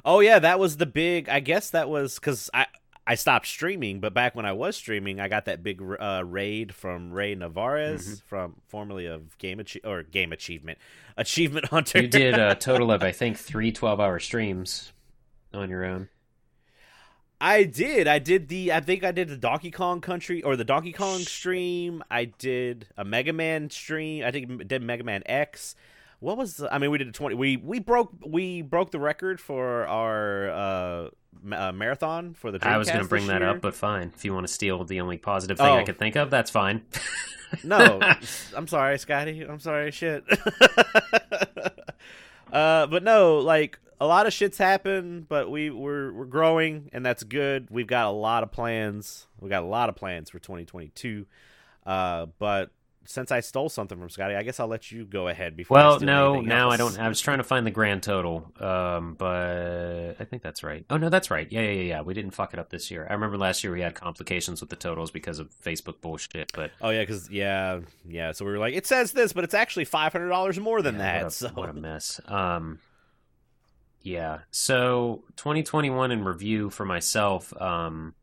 Oh yeah, that was the big. I guess that was because I I stopped streaming, but back when I was streaming, I got that big uh, raid from Ray Narvaez
Mm-hmm.
from formerly of Game Achie- or Game Achievement Achievement Hunter.
You did a total of, I think, three 12 hour streams on your own.
I did. I did the. I think I did the Donkey Kong Country or the Donkey Kong stream. I did a Mega Man stream. I think did Mega Man X. What was? The, I mean, we did a twenty. We we broke we broke the record for our uh, ma- uh marathon for the.
I was
going
to bring that
year.
up, but fine. If you want to steal the only positive thing I
Oh.
could think of, that's fine.
No, I'm sorry, Scotty. I'm sorry, shit. uh, but no, like a lot of shits happen, but we we're we're growing, and that's good. We've got a lot of plans. We got a lot of plans for 2022. Uh, but since I stole something from Scotty, I guess I'll let you go ahead before. I
Well, no, now I don't. I was trying to find the grand total, um, but I think that's right. Oh no, that's right. Yeah, yeah, yeah, yeah. We didn't fuck it up this year. I remember last year we had complications with the totals because of Facebook bullshit. But
Oh yeah, because yeah, yeah. So we were like, it says this, but it's actually five hundred dollars more than
yeah,
that.
what a,
so
what a mess. Um, yeah. So 2021 in review for myself. Um,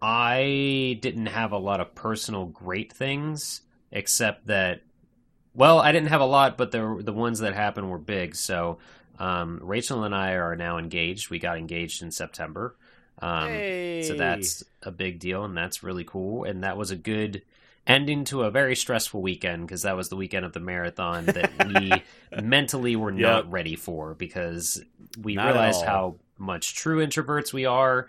I didn't have a lot of personal great things, except that. Well, I didn't have a lot, but the the ones that happened were big. So, um, Rachel and I are now engaged. We got engaged in September. Um,
hey.
so that's a big deal, and that's really cool. And that was a good ending to a very stressful weekend because that was the weekend of the marathon that we mentally were not
Yep.
ready for because we
Not
realized how much true introverts we are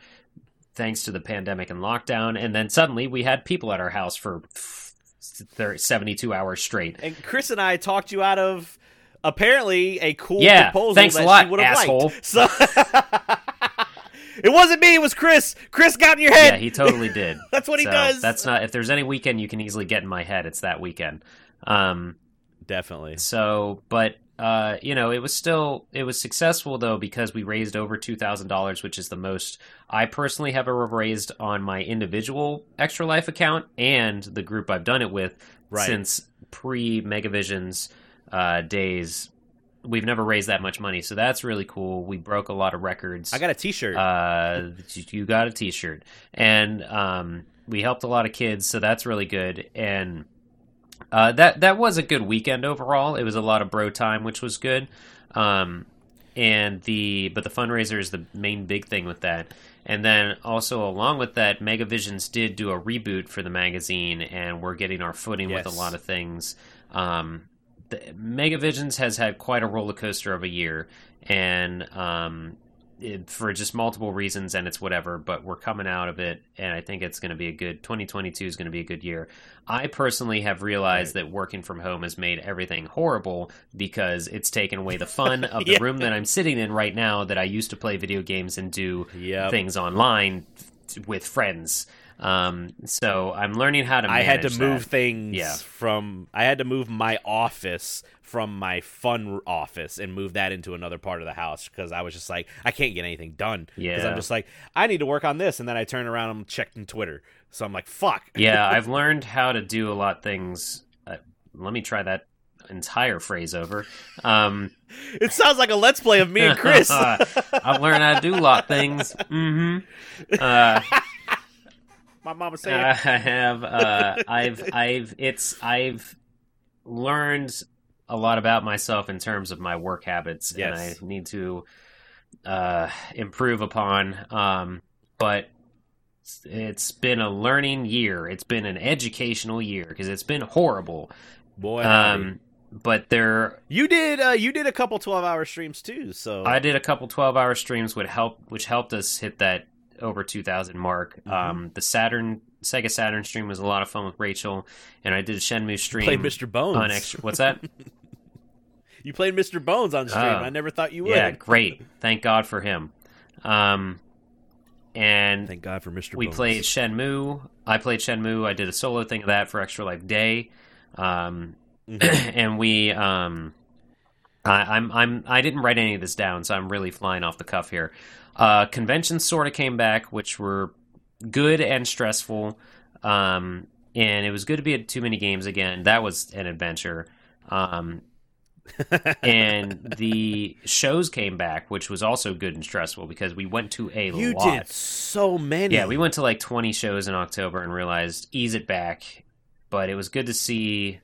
thanks to the pandemic and lockdown. And then suddenly we had people at our house for thir- 72 hours straight.
And Chris and I talked you out of apparently a cool
Yeah,
proposal
thanks a lot,
she would have
asshole.
liked. So it wasn't me, it was Chris. Chris got in your head.
Yeah, he totally did.
That's what he does.
That's not if there's any weekend you can easily get in my head, it's that weekend. Um,
Definitely.
So, but uh, you know, it was still it was successful though because we raised over two thousand dollars, which is the most I personally have ever raised on my individual Extra Life account and the group I've done it with
Right.
since pre Megavisions uh, days. We've never raised that much money, so that's really cool. We broke a lot of records.
I got a T-shirt.
Uh, you got a T-shirt, and um, we helped a lot of kids, so that's really good. And uh, that that was a good weekend overall. It was a lot of bro time, which was good. Um, and the but the fundraiser is the main big thing with that. And then also along with that, Megavisions did do a reboot for the magazine, and we're getting our footing with a lot of things. Um, the, Megavisions has had quite a roller coaster of a year, and um, it, for just multiple reasons, and it's whatever. But we're coming out of it, and I think it's going to be a good 2022 is going to be a good year. I personally have realized that working from home has made everything horrible because it's taken away the fun of the
Yeah.
room that I'm sitting in right now that I used to play video games and do
Yep.
things online with friends. Um, so I'm learning how to.
I had to
manage
move things
Yeah.
from I had to move my office from my fun office and move that into another part of the house because I was just like I can't get anything done Yeah. because I'm just like I need to work on this and then I turn around and I'm checking Twitter so I'm like fuck
yeah, I've learned how to do a lot of things. Uh, let me try that entire phrase over. Um,
it sounds like a let's play of me and Chris
I've learned how to do a lot of things. hmm Uh,
my mama said
I have. Uh, I've. I've. It's. I've learned a lot about myself in terms of my work habits,
Yes.
and I need to uh, improve upon. Um, but it's been a learning year. It's been an educational year because it's been horrible.
boy.
Um, but there,
you did uh, you did a couple 12 hour streams too so
I did a couple twelve hour streams would help, which helped us hit that over two thousand mark.
Mhm.
Um, the Saturn Sega Saturn stream was a lot of fun with Rachel, and I did a Shenmue stream
played Mr. Bones
on extra. What's that?
you played Mr. Bones on stream
Oh.
I never thought you would
yeah, great. Thank God for him. Um, and
thank God for Mr.
we
Bones
played Shenmue. I played Shenmue. I did a solo thing of that for Extra Life Day. Um,
Mhm.
and we um I, I'm I'm I didn't write any of this down, so I'm really flying off the cuff here. Uh, conventions sort of came back, which were good and stressful. Um, and it was good to be at too many games again. That was an adventure. Um, and the shows came back, which was also good and stressful because we went to a
you
lot.
did so many
Yeah, we went to like 20 shows in October and realized ease it back. But it was good to see,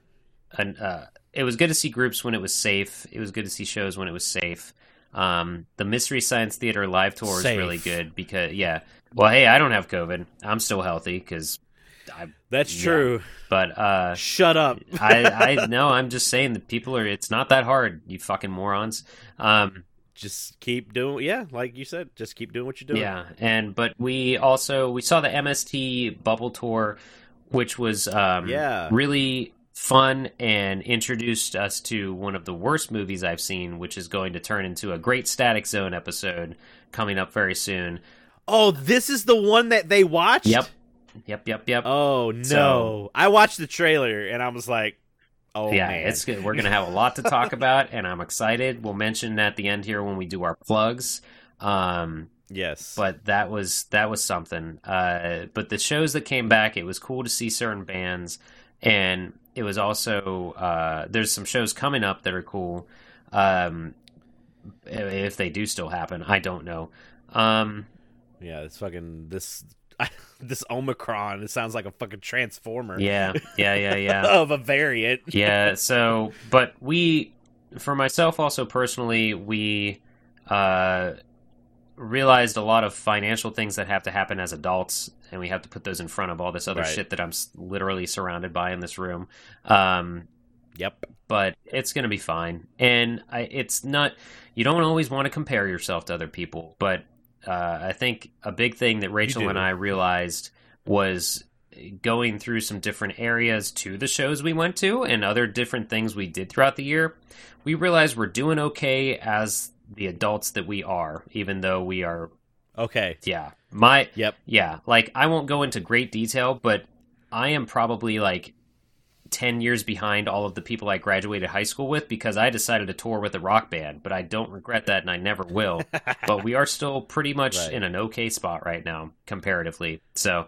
an, uh, it was good to see groups when it was safe. It was good to see shows when it was safe. Um, the Mystery Science Theater live tour is really good because yeah. Well, hey, I don't have COVID. I'm still healthy because I.
That's
Yeah.
true.
But uh,
Shut up.
I I know I'm just saying that people are. It's not that hard. You fucking morons. Um,
just keep doing. Yeah, like you said, just keep doing what you're doing.
Yeah, and but we also we saw the MST bubble tour, which was um,
Yeah.
really fun and introduced us to one of the worst movies I've seen, which is going to turn into a great Static Zone episode coming up very soon.
Oh, this is the one that they watched.
Yep, yep, yep, yep.
Oh no!
So-
I watched the trailer and I was like, "Oh
yeah,
man,
it's good. We're gonna have a lot to talk about, and I'm excited. We'll mention at the end here when we do our plugs. Um,
yes."
but that was that was something. Uh, but the shows that came back, it was cool to see certain bands, and it was also uh, there's some shows coming up that are cool. Um, if they do still happen, I don't know. Um,
yeah, it's fucking this this Omicron. It sounds like a fucking transformer.
yeah, yeah, yeah, yeah.
of a variant.
yeah so but we for myself also personally we uh realized a lot of financial things that have to happen as adults and we have to put those in front of all this other
Right.
shit that i'm literally surrounded by in this room um
Yep.
but it's going to be fine and I, it's not you don't always want to compare yourself to other people but uh, i think a big thing that rachel and i realized was going through some different areas to the shows we went to and other different things we did throughout the year we realized we're doing okay as the adults that we are even though we are
Okay.
yeah my
Yep.
yeah, like I won't go into great detail, but I am probably like 10 years behind all of the people I graduated high school with because I decided to tour with a rock band, but I don't regret that and I never will. but we are still pretty much
Right.
in an okay spot right now comparatively. So,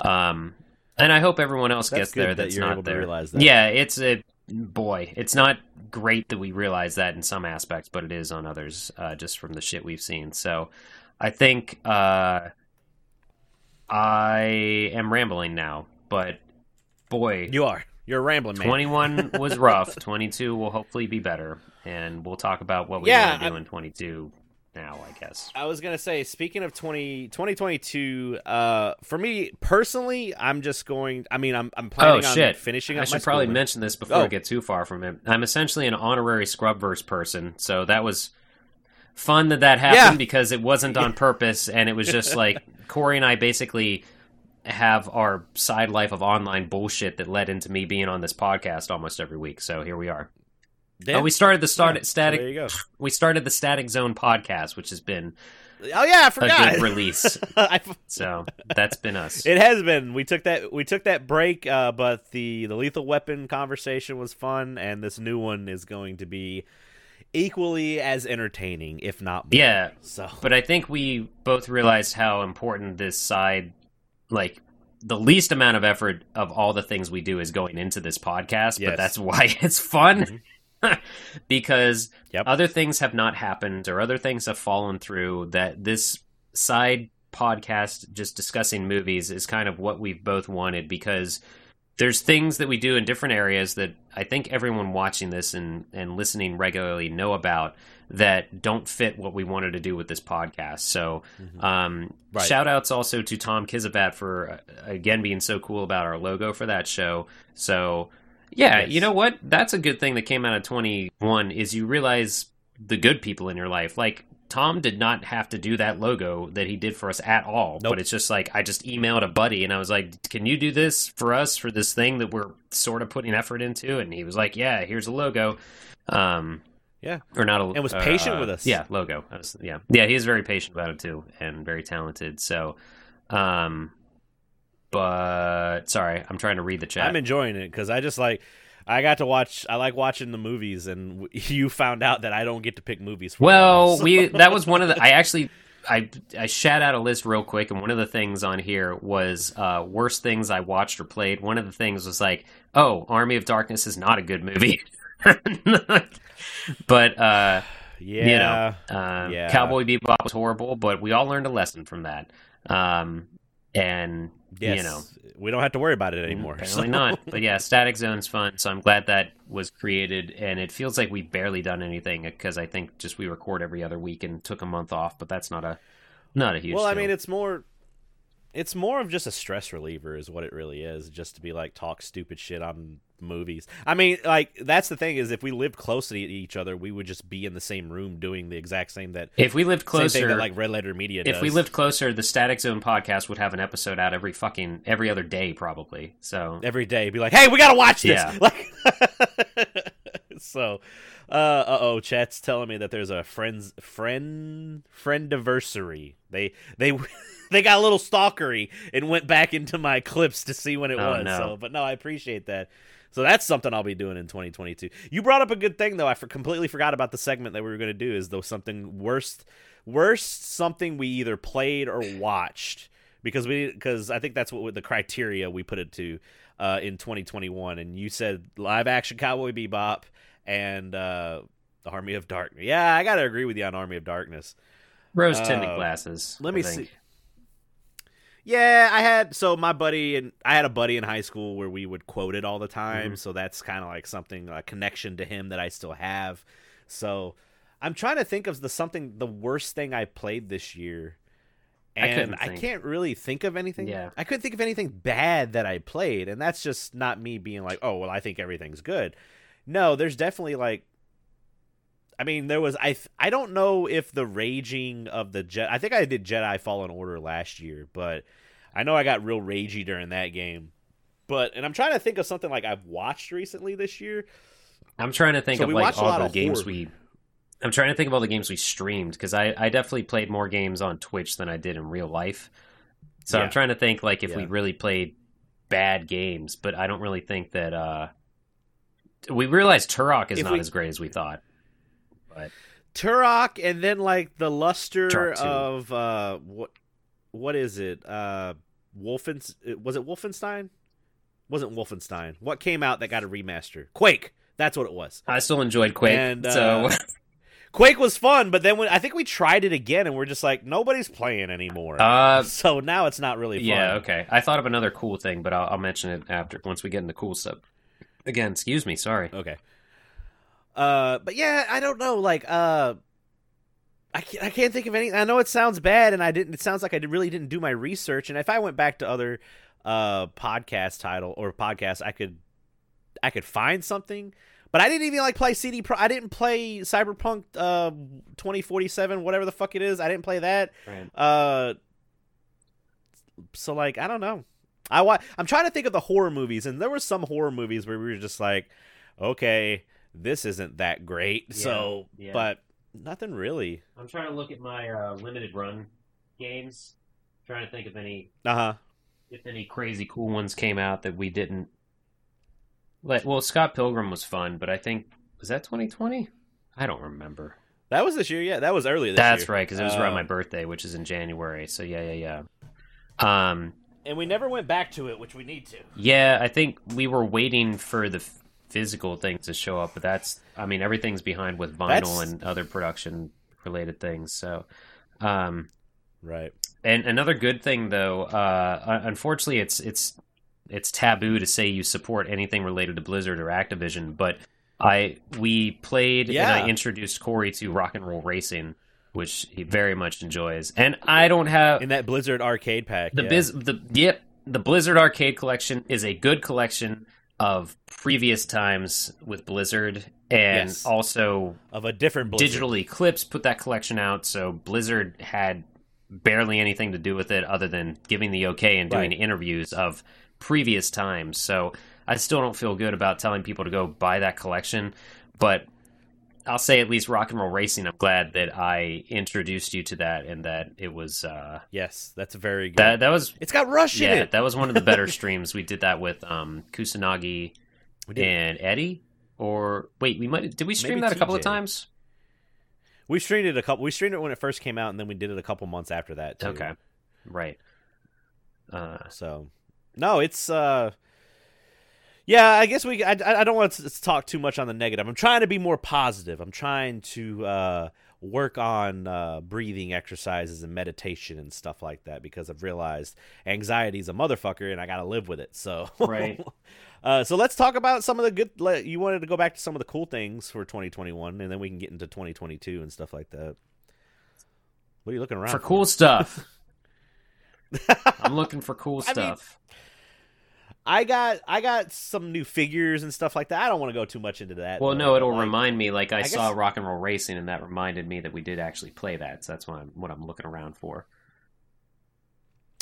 um, and I hope everyone else
That's
gets there
that
that's
you're
not
able to
there.
realize that.
Yeah, it's a boy. It's not great that we realize that in some aspects, but it is on others, uh, just from the shit we've seen. So, I think uh, I am rambling now, but boy,
You are. You're a rambling man.
21 was rough. 22 will hopefully be better, and we'll talk about what we
Yeah,
want to do
I'm-
in 22 now, I guess.
I was gonna say, speaking of 20, 2022, uh, for me personally, I'm just going. I mean, I'm I'm planning
Oh,
on
shit.
finishing
I
up my
should probably mention this before
Oh.
we get too far from it. I'm essentially an honorary Scrubverse person, so that was fun that that happened
Yeah.
because it wasn't on purpose, and it was just like Corey and I basically have our side life of online bullshit that led into me being on this podcast almost every week. So here we are.
Damn.
Oh, we started the start
Yeah,
static.
there you go.
we started the Static Zone podcast, which has been
Oh yeah, I
a
forgot.
good release. So that's been us.
it has been. We took that. We took that break, uh, but the the lethal weapon conversation was fun, and this new one is going to be equally as entertaining, if not more.
Yeah,
So
but I think we both realized how important this side, like the least amount of effort of all the things we do, is going into this podcast.
Yes.
But that's why it's fun. Mm-hmm. because
Yep.
other things have not happened or other things have fallen through that this side podcast just discussing movies is kind of what we've both wanted because there's things that we do in different areas that I think everyone watching this and, and listening regularly know about that don't fit what we wanted to do with this podcast. So, um,
Right.
shout outs also to Tom Kizabat for uh, again being so cool about our logo for that show. So, yeah,
Yes.
you know what? That's a good thing that came out of 21 is you realize the good people in your life. Like Tom did not have to do that logo that he did for us at all.
Nope.
But it's just like I just emailed a buddy and I was like, "Can you do this for us for this thing that we're sort of putting effort into?" And he was like, "Yeah, here's a logo." Um
Yeah.
or not a
And was
uh,
patient
uh,
with us.
Yeah, logo. Was- yeah. Yeah, he is very patient about it too and very talented. So um but sorry, I'm trying to read the chat.
I'm enjoying it because I just like. I got to watch. I like watching the movies, and you found out that I don't get to pick movies. For
Well,
them.
we that was one of the. I actually I I shat out a list real quick, and one of the things on here was uh, worst things I watched or played. One of the things was like, oh, Army of Darkness is not a good movie. but uh,
yeah,
you know, uh,
Yeah.
Cowboy Bebop was horrible, but we all learned a lesson from that. Um, and
yes,
you know,
we don't have to worry about it mm-hmm. anymore.
Apparently
so-
not. But yeah, Static Zone's fun, so I'm glad that was created. And it feels like we've barely done anything because I think just we record every other week and took a month off. But that's not a not a huge.
Well, I mean, it's more. It's more of just a stress reliever, is what it really is. Just to be like talk stupid shit on movies. I mean, like that's the thing is, if we lived close to each other, we would just be in the same room doing the exact same that
if we lived closer,
that like Red Letter Media does.
if we lived closer, the Static Zone podcast would have an episode out every fucking every other day, probably. So
every day, be like, "Hey, we gotta watch this."
Yeah.
Like, so, uh oh, chat's telling me that there's a friends friend friend anniversary. They they they got a little stalkery and went back into my clips to see when it
Oh,
was.
no.
So, but no, I appreciate that. So that's something I'll be doing in 2022. You brought up a good thing though. I for, completely forgot about the segment that we were going to do. Is though something worst, worst something we either played or watched because we because I think that's what the criteria we put it to uh, in 2021. And you said live action Cowboy Bebop and uh, the Army of Darkness. Yeah, I got to agree with you on Army of Darkness.
rose tinted
Uh,
glasses.
let
I
me
think.
see. Yeah, I had so my buddy and I had a buddy in high school where we would quote it all the time,
Mhm.
so that's kind of like something a connection to him that I still have. So I'm trying to think of the something the worst thing I played this year.
I
And
couldn't
I, can't really think of anything.
Yeah.
I couldn't think of anything bad that I played, and that's just not me being like, "Oh, well, I think everything's good." No, there's definitely like I mean, there was I I don't know if the raging of the Jet. I think I did Jedi Fallen Order last year, but I know I got real ragey during that game. But and I'm trying to think of something like I've watched recently this year.
I'm trying to think
So
of like all the games
horror.
we. I'm trying to think of all the games we streamed because I, I definitely played more games on Twitch than I did in real life. So
Yeah.
I'm trying to think like if we really played bad games, but I don't really think that. uh We realized Turok is
If
not
we-
as great as we thought. But
Turok, and then like the luster of uh, what what is it? Uh, Wolfen was it Wolfenstein? Wasn't Wolfenstein? What came out that got a remaster? Quake. That's what it was.
I still enjoyed Quake.
And,
so
uh, Quake was fun, but then when I think we tried it again, and we're just like nobody's playing anymore.
uh,
so now it's not really fun.
yeah, okay. I thought of another cool thing, but I'll, I'll mention it after once we get into cool stuff. Again, excuse me. Sorry.
Okay. Uh, but yeah, I don't know. Like, uh, I can't, I can't think of any. I know it sounds bad, and I didn't. It sounds like I really didn't do my research. And if I went back to other uh podcast title or podcast, I could, I could find something. But I didn't even like play CD Pro. I didn't play Cyberpunk uh 2047, whatever the fuck it is. I didn't play that.
Right.
Uh, so like I don't know. I wa- I'm trying to think of the horror movies, and there were some horror movies where we were just like, okay, this isn't that great.
Yeah,
so,
yeah.
but nothing really.
I'm trying to look at my uh, limited run games. trying to think of any
Uh huh.
if any crazy cool ones came out that we didn't. Like, well, Scott Pilgrim was fun, but I think was that 2020. I don't remember.
That was this year. Yeah, that was earlier. This
That's
year.
right, because it was around
Uh,
my birthday, which is in January. So yeah, yeah, yeah. Um,
and we never went back to it, which we need to.
yeah, I think we were waiting for the physical things to show up, but that's, I mean, everything's behind with vinyl
That's-
and other production related things. So, um,
Right.
And another good thing, though, uh, unfortunately, it's it's it's taboo to say you support anything related to Blizzard or Activision. But I we played and I introduced Corey to Rock and Roll Racing, which he very much enjoys. And I don't have
In that Blizzard arcade pack.
the
yeah.
biz the yep the Blizzard Arcade Collection is a good collection of previous times with Blizzard, and
Yes.
also
of a different Blizzard.
Digital Eclipse put that collection out, so Blizzard had barely anything to do with it other than giving the okay and doing
Right.
interviews of previous times. So I still don't feel good about telling people to go buy that collection, but I'll say at least Rock and Roll Racing. I'm glad that I introduced you to that and that it was uh,
Yes, that's very good.
that that was
it's got Rush in it.
that was one of the better streams. We did that with um, Kusanagi and Eddie. Or wait, we might did we stream
Maybe
that a couple of times?
We streamed it a couple. We streamed it when it first came out, and then we did it a couple months after that. Too.
Okay, right. Uh,
So, no, it's uh, yeah. I guess we. I, I don't want to talk too much on the negative. I'm trying to be more positive. I'm trying to uh, work on uh, breathing exercises and meditation and stuff like that because I've realized anxiety is a motherfucker, and I got to live with it. So,
Right.
Uh, so let's talk about some of the good. You wanted to go back to some of the cool things for 2021, and then we can get into 2022 and stuff like that. What are you looking around
for cool stuff. I'm looking for cool
I mean,
stuff.
I got I got some new figures and stuff like that. I don't want to go too much into that.
well, no, it'll
like,
remind me. Like I,
I
saw
guess-
Rock and Roll Racing, and that reminded me that we did actually play that. So that's what I'm what I'm looking around for.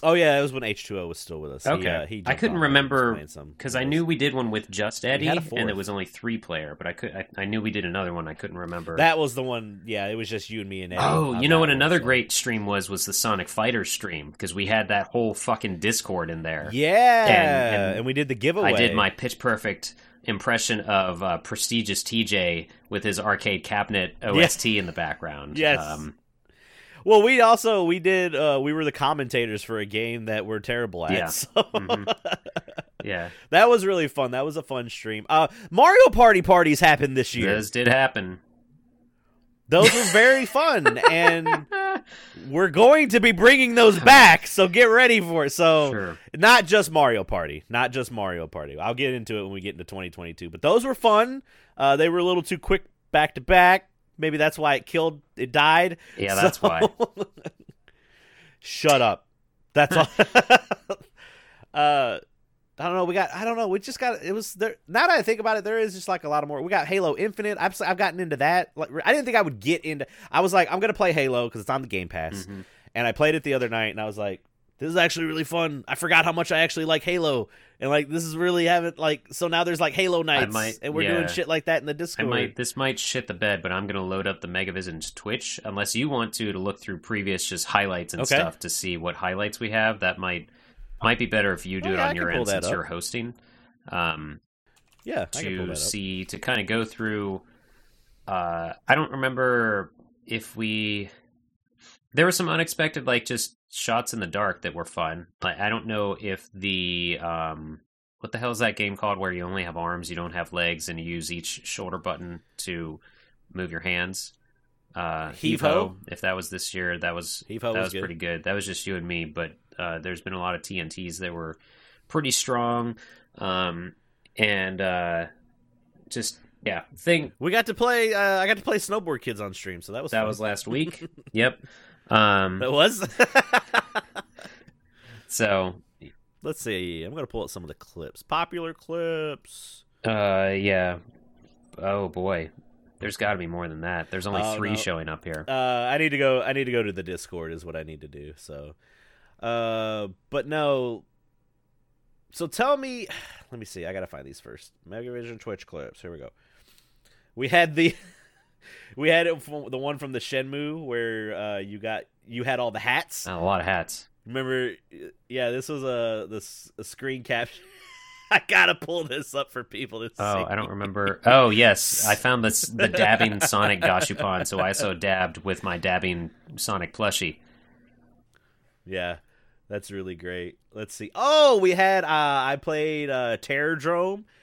Oh yeah, it was when H two O was still with us. He,
Okay.
uh, he
I couldn't
and
remember, Because I knew we did one with just Eddie, and it was only three player. But I could I, I knew we did another one. I couldn't remember.
that was the one. Yeah, it was just you and me and Eddie.
Oh, you know what?
one,
Another
so-
great stream was was the Sonic Fighter stream because we had that whole fucking Discord in there.
Yeah,
And- and
we did the giveaway.
I did my pitch perfect impression of uh, prestigious TJ with his arcade cabinet OST in the background.
Yes.
Um,
Well, we also we did. uh We were the commentators for a game that we're terrible at.
Yeah.
So
Mhm. yeah.
that was really fun. That was a fun stream. Uh Mario Party parties happened this year.
Those did happen.
Those were very fun, and we're going to be bringing those back. So get ready for it. So
Sure.
not just Mario Party, not just Mario Party. I'll get into it when we get into 2022. But those were fun. Uh, they were a little too quick back to back. Maybe that's why it killed. It died.
Yeah, that's
So-
why.
Shut up. That's all. uh, I don't know. We got. I don't know. We just got. It was there. Now that I think about it, there is just like a lot of more. We got Halo Infinite. I've I've gotten into that. Like I didn't think I would get into. I was like, I'm gonna play Halo because it's on the Game Pass,
Mhm.
and I played it the other night, and I was like, this is actually really fun. I forgot how much I actually like Halo, and like this is really haven't like. So now there's like Halo nights,
might-
and we're
yeah.
doing shit like that in the
I
Discord.
might this might shit the bed, but I'm gonna load up the Megavision's Twitch unless you want to to look through previous just highlights and
Okay.
stuff to see what highlights we have. That might might be better if you do
Oh,
it
yeah, I
on your end since
up.
you're hosting. Um,
Yeah, I
to see to kind of go through. Uh, I don't remember if we. There were some unexpected, like just shots in the dark that were fun. Like I don't know if the um, what the hell is that game called where you only have arms, you don't have legs, and you use each shoulder button to move your hands. Uh,
Heave Ho?
If that was this year, that was
Heave Ho
that
was
was
good.
pretty good. That was just you and me, but uh, there's been a lot of TNTs that were pretty strong, um, and uh, just yeah, thing
We got to play. Uh, I got to play Snowboard Kids on stream, so that was
that
fun.
was last week. yep. Um,
That was.
so
Let's see. I'm gonna pull out some of the clips. Popular clips.
uh, yeah. Oh boy, there's got to be more than that. There's only
Oh,
three
no.
showing up here.
Uh, I need to go. I need to go to the Discord. Is what I need to do. So, uh, but no. So tell me. Let me see. I gotta find these first. Megavision Twitch clips. Here we go. We had the. We had it from the one from the Shenmue where uh, you got you had all the hats.
Oh, a lot of hats.
Remember? Yeah, this was a this a screen capture. I gotta pull this up for people to see.
Oh, I don't remember. Oh, yes, I found this the dabbing Sonic Gashapon, so I so dabbed with my dabbing Sonic plushie.
Yeah, that's really great. Let's see. Oh, we had uh I played uh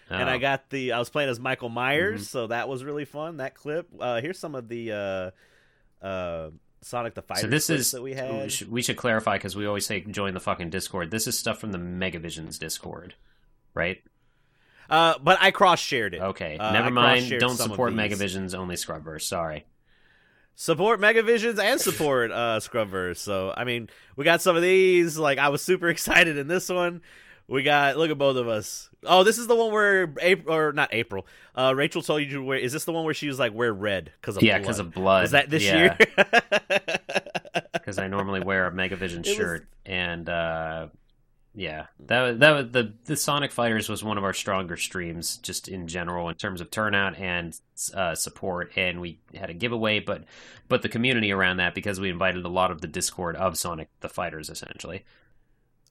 Terrordrome and I
Oh.
got the I was playing as Michael Myers,
Mhm.
so that was really fun. That clip. Uh here's some of the uh uh Sonic the Fighter
So this
clips
is
that we had.
we should clarify because we always say join the fucking Discord. This is stuff from the Megavisions Discord, right?
Uh but I cross shared it.
Okay,
Uh,
never
I
mind. Don't support. Megavisions, only Scrubverse. Sorry.
Support Megavisions and support uh Scrubverse. So I mean, we got some of these. Like I was super excited in this one. We got look at both of us. Oh, this is the one where April or not April. Uh, Rachel told you to wear. Is this the one where she was like wear red because of
yeah, because of blood.
Was that this
Yeah,
year?
Because I normally wear a Megavision
was-
shirt, and uh, yeah, that was that was the the Sonic Fighters was one of our stronger streams, just in general in terms of turnout and uh, support. And we had a giveaway, but but the community around that because we invited a lot of the Discord of Sonic the Fighters, essentially.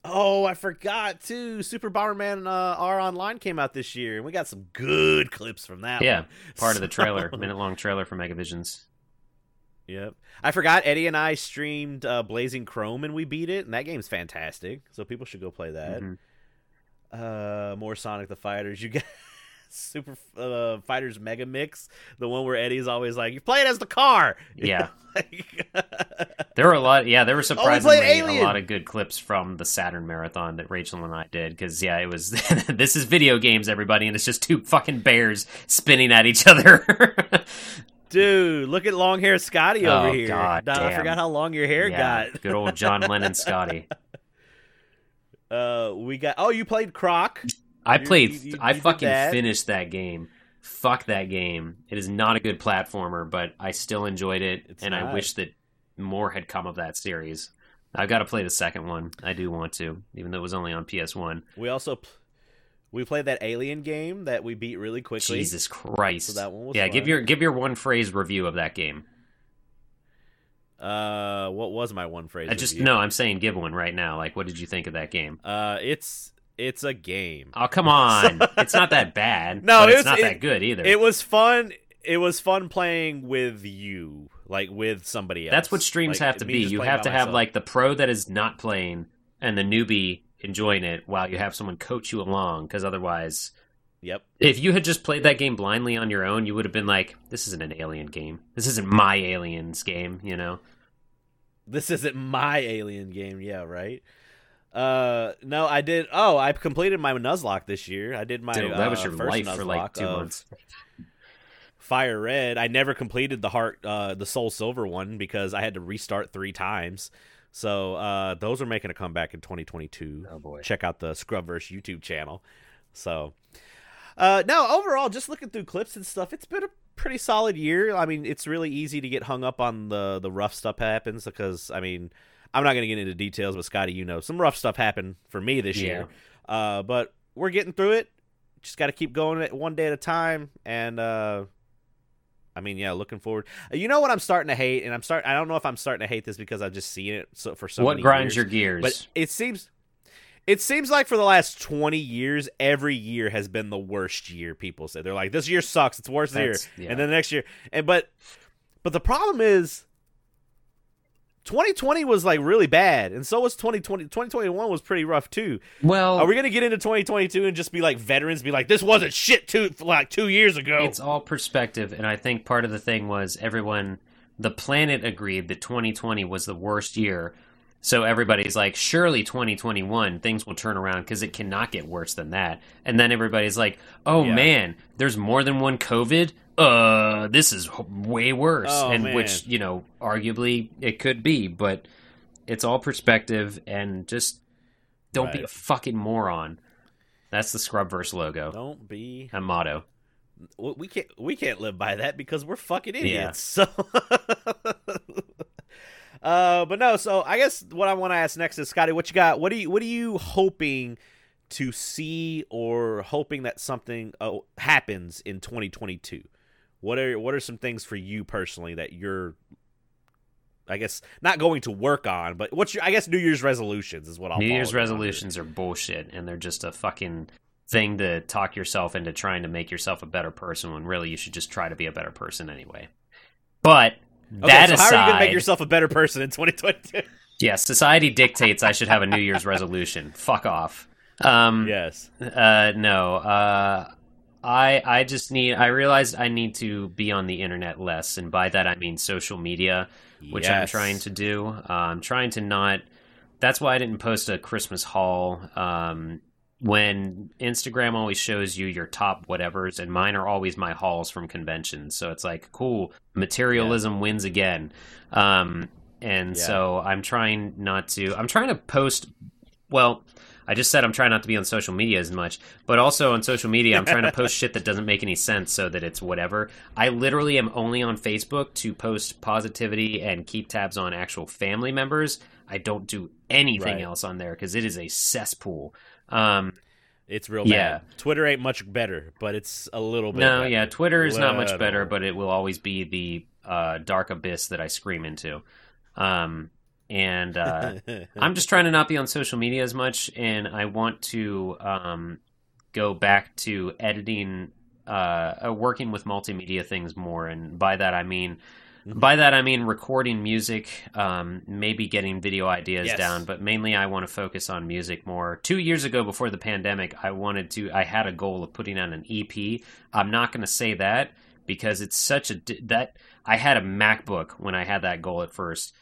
Oh, I forgot too. Super Bomberman uh, R Online came out this year, and we got some good clips from that.
Yeah,
one.
part of the trailer, minute long trailer for Megavisions.
Yep. I forgot Eddie and I streamed uh, Blazing Chrome and we beat it, and that game's fantastic. So people should go play that.
Mhm.
Uh, more Sonic the Fighters. You got Super uh, Fighters Mega Mix, the one where Eddie's always like, "You play it as the car."
Yeah. There were a lot, yeah. There were surprisingly a lot of good clips from the Saturn marathon that Rachel and I did. Because yeah, it was this is video games, everybody, and it's just two fucking bears spinning at each other.
Dude, look at long hair Scotty
Oh,
over here.
God
I forgot how long your hair
yeah,
got.
good old John Lennon, Scotty.
Uh, we got. Oh, you played Croc.
I played.
you- you-
I
you
fucking
that.
finished that game. Fuck that game. It is not a good platformer, but I still enjoyed it,
It's
and I wish that more had come of that series. I've got to play the second one. I do want to, even though it was only on PS One.
We also we played that Alien game that we beat really quickly.
Jesus Christ!
So that one was
yeah, give your give your one phrase review of that game.
Uh, what was my one phrase?
I just
review?
no, I'm saying give one right now. Like, what did you think of that game?
Uh, it's it's a game.
Oh, come on! it's not that bad.
No,
it's not
it-
that good either.
It was fun. It was fun playing with you, like with somebody else.
That's what streams
Like,
have to be. You have to have
myself.
like the pro that is not playing and the newbie enjoying it while you have someone coach you along. Because otherwise,
Yep.
if you had just played that game blindly on your own, you would have been like, "This isn't an Alien game. This isn't my Aliens game." You know?
This isn't my alien game. Yeah, right. Uh, no, I did. Oh, I completed my Nuzlocke this year. I did my.
Dude, that was
uh,
your
first
life for like two months.
Fire Red. I never completed the heart, uh, the Soul Silver one because I had to restart three times. So uh, those are making a comeback in 2022.
Oh boy.
check out the Scrubverse YouTube channel. So, uh, no, overall, just looking through clips and stuff, it's been a pretty solid year. I mean, it's really easy to get hung up on the the rough stuff happens because I mean, I'm not going to get into details, but Scotty, you know, some rough stuff happened for me this year. Uh, but we're getting through it. Just got to keep going it one day at a time, and uh, I mean, yeah, looking forward. Uh, You know what I'm starting to hate, and I'm start. I don't know if I'm starting to hate this because I've just seen it so for so
what grinds
years.
your gears?
But it seems It seems like for the last 20 years, every year has been the worst year. People say they're like, "This year sucks. It's the worst year,"
yeah.
and then the next year, and but, but the problem is, 2020 was like really bad, and so was 2020. 2021 was pretty rough too.
Well,
Are we gonna get into 2022 and just be like veterans, be like, "This wasn't shit two like two years ago"?
It's all perspective, and I think part of the thing was everyone, the planet agreed that 2020 was the worst year. So everybody's like, surely 2021 things will turn around because it cannot get worse than that. And then everybody's like, oh
Yeah.
man, there's more than one COVID. Uh, this is way worse.
Oh,
and
man.
which you know, arguably it could be, but it's all perspective, and just don't be a fucking moron. That's the Scrubverse logo,
Don't be
a motto.
we we can't we can't live by that because we're fucking idiots.
Yeah.
So, uh, but no. So I guess what I want to ask next is Scotty, what you got? What are you what are you hoping to see or hoping that something uh, happens in 2022? What are what are some things for you personally that you're I guess not going to work on, but what's your I guess New Year's resolutions is what I'll
New Year's
under.
resolutions are bullshit, and they're just a fucking thing to talk yourself into trying to make yourself a better person when really you should just try to be a better person anyway. But
Okay,
that
so
aside,
how are you going to make yourself a better person in 2022?
yeah, society dictates I should have a New Year's resolution. Fuck off. Um,
yes.
uh, no. Uh, I I just need. I realized I need to be on the internet less, and by that I mean social media which I'm trying to do. Uh, I'm trying to not. That's why I didn't post a Christmas haul. Um, when Instagram always shows you your top whatevers, and mine are always my hauls from conventions. So it's like, cool, materialism wins again. Um, and
Yeah.
so I'm trying not to. I'm trying to post. Well, I just said I'm trying not to be on social media as much, but also on social media, I'm trying to post shit that doesn't make any sense so that it's whatever. I literally am only on Facebook to post positivity and keep tabs on actual family members. I don't do anything
Right.
else on there because it is a cesspool. Um,
It's real
Yeah.
bad. Twitter ain't much better, but it's a little bit.
no,
better.
yeah, Twitter is not much better, but it will always be the uh, dark abyss that I scream into. Um, and uh, I'm just trying to not be on social media as much, and I want to um, go back to editing, uh, uh, working with multimedia things more. And by that I mean,
Mhm.
by that I mean recording music, um, maybe getting video ideas
Yes.
down. But mainly, I want to focus on music more. Two years ago, before the pandemic, I wanted to. I had a goal of putting out an EP. I'm not going to say that because it's such a that I had a MacBook when I had that goal at first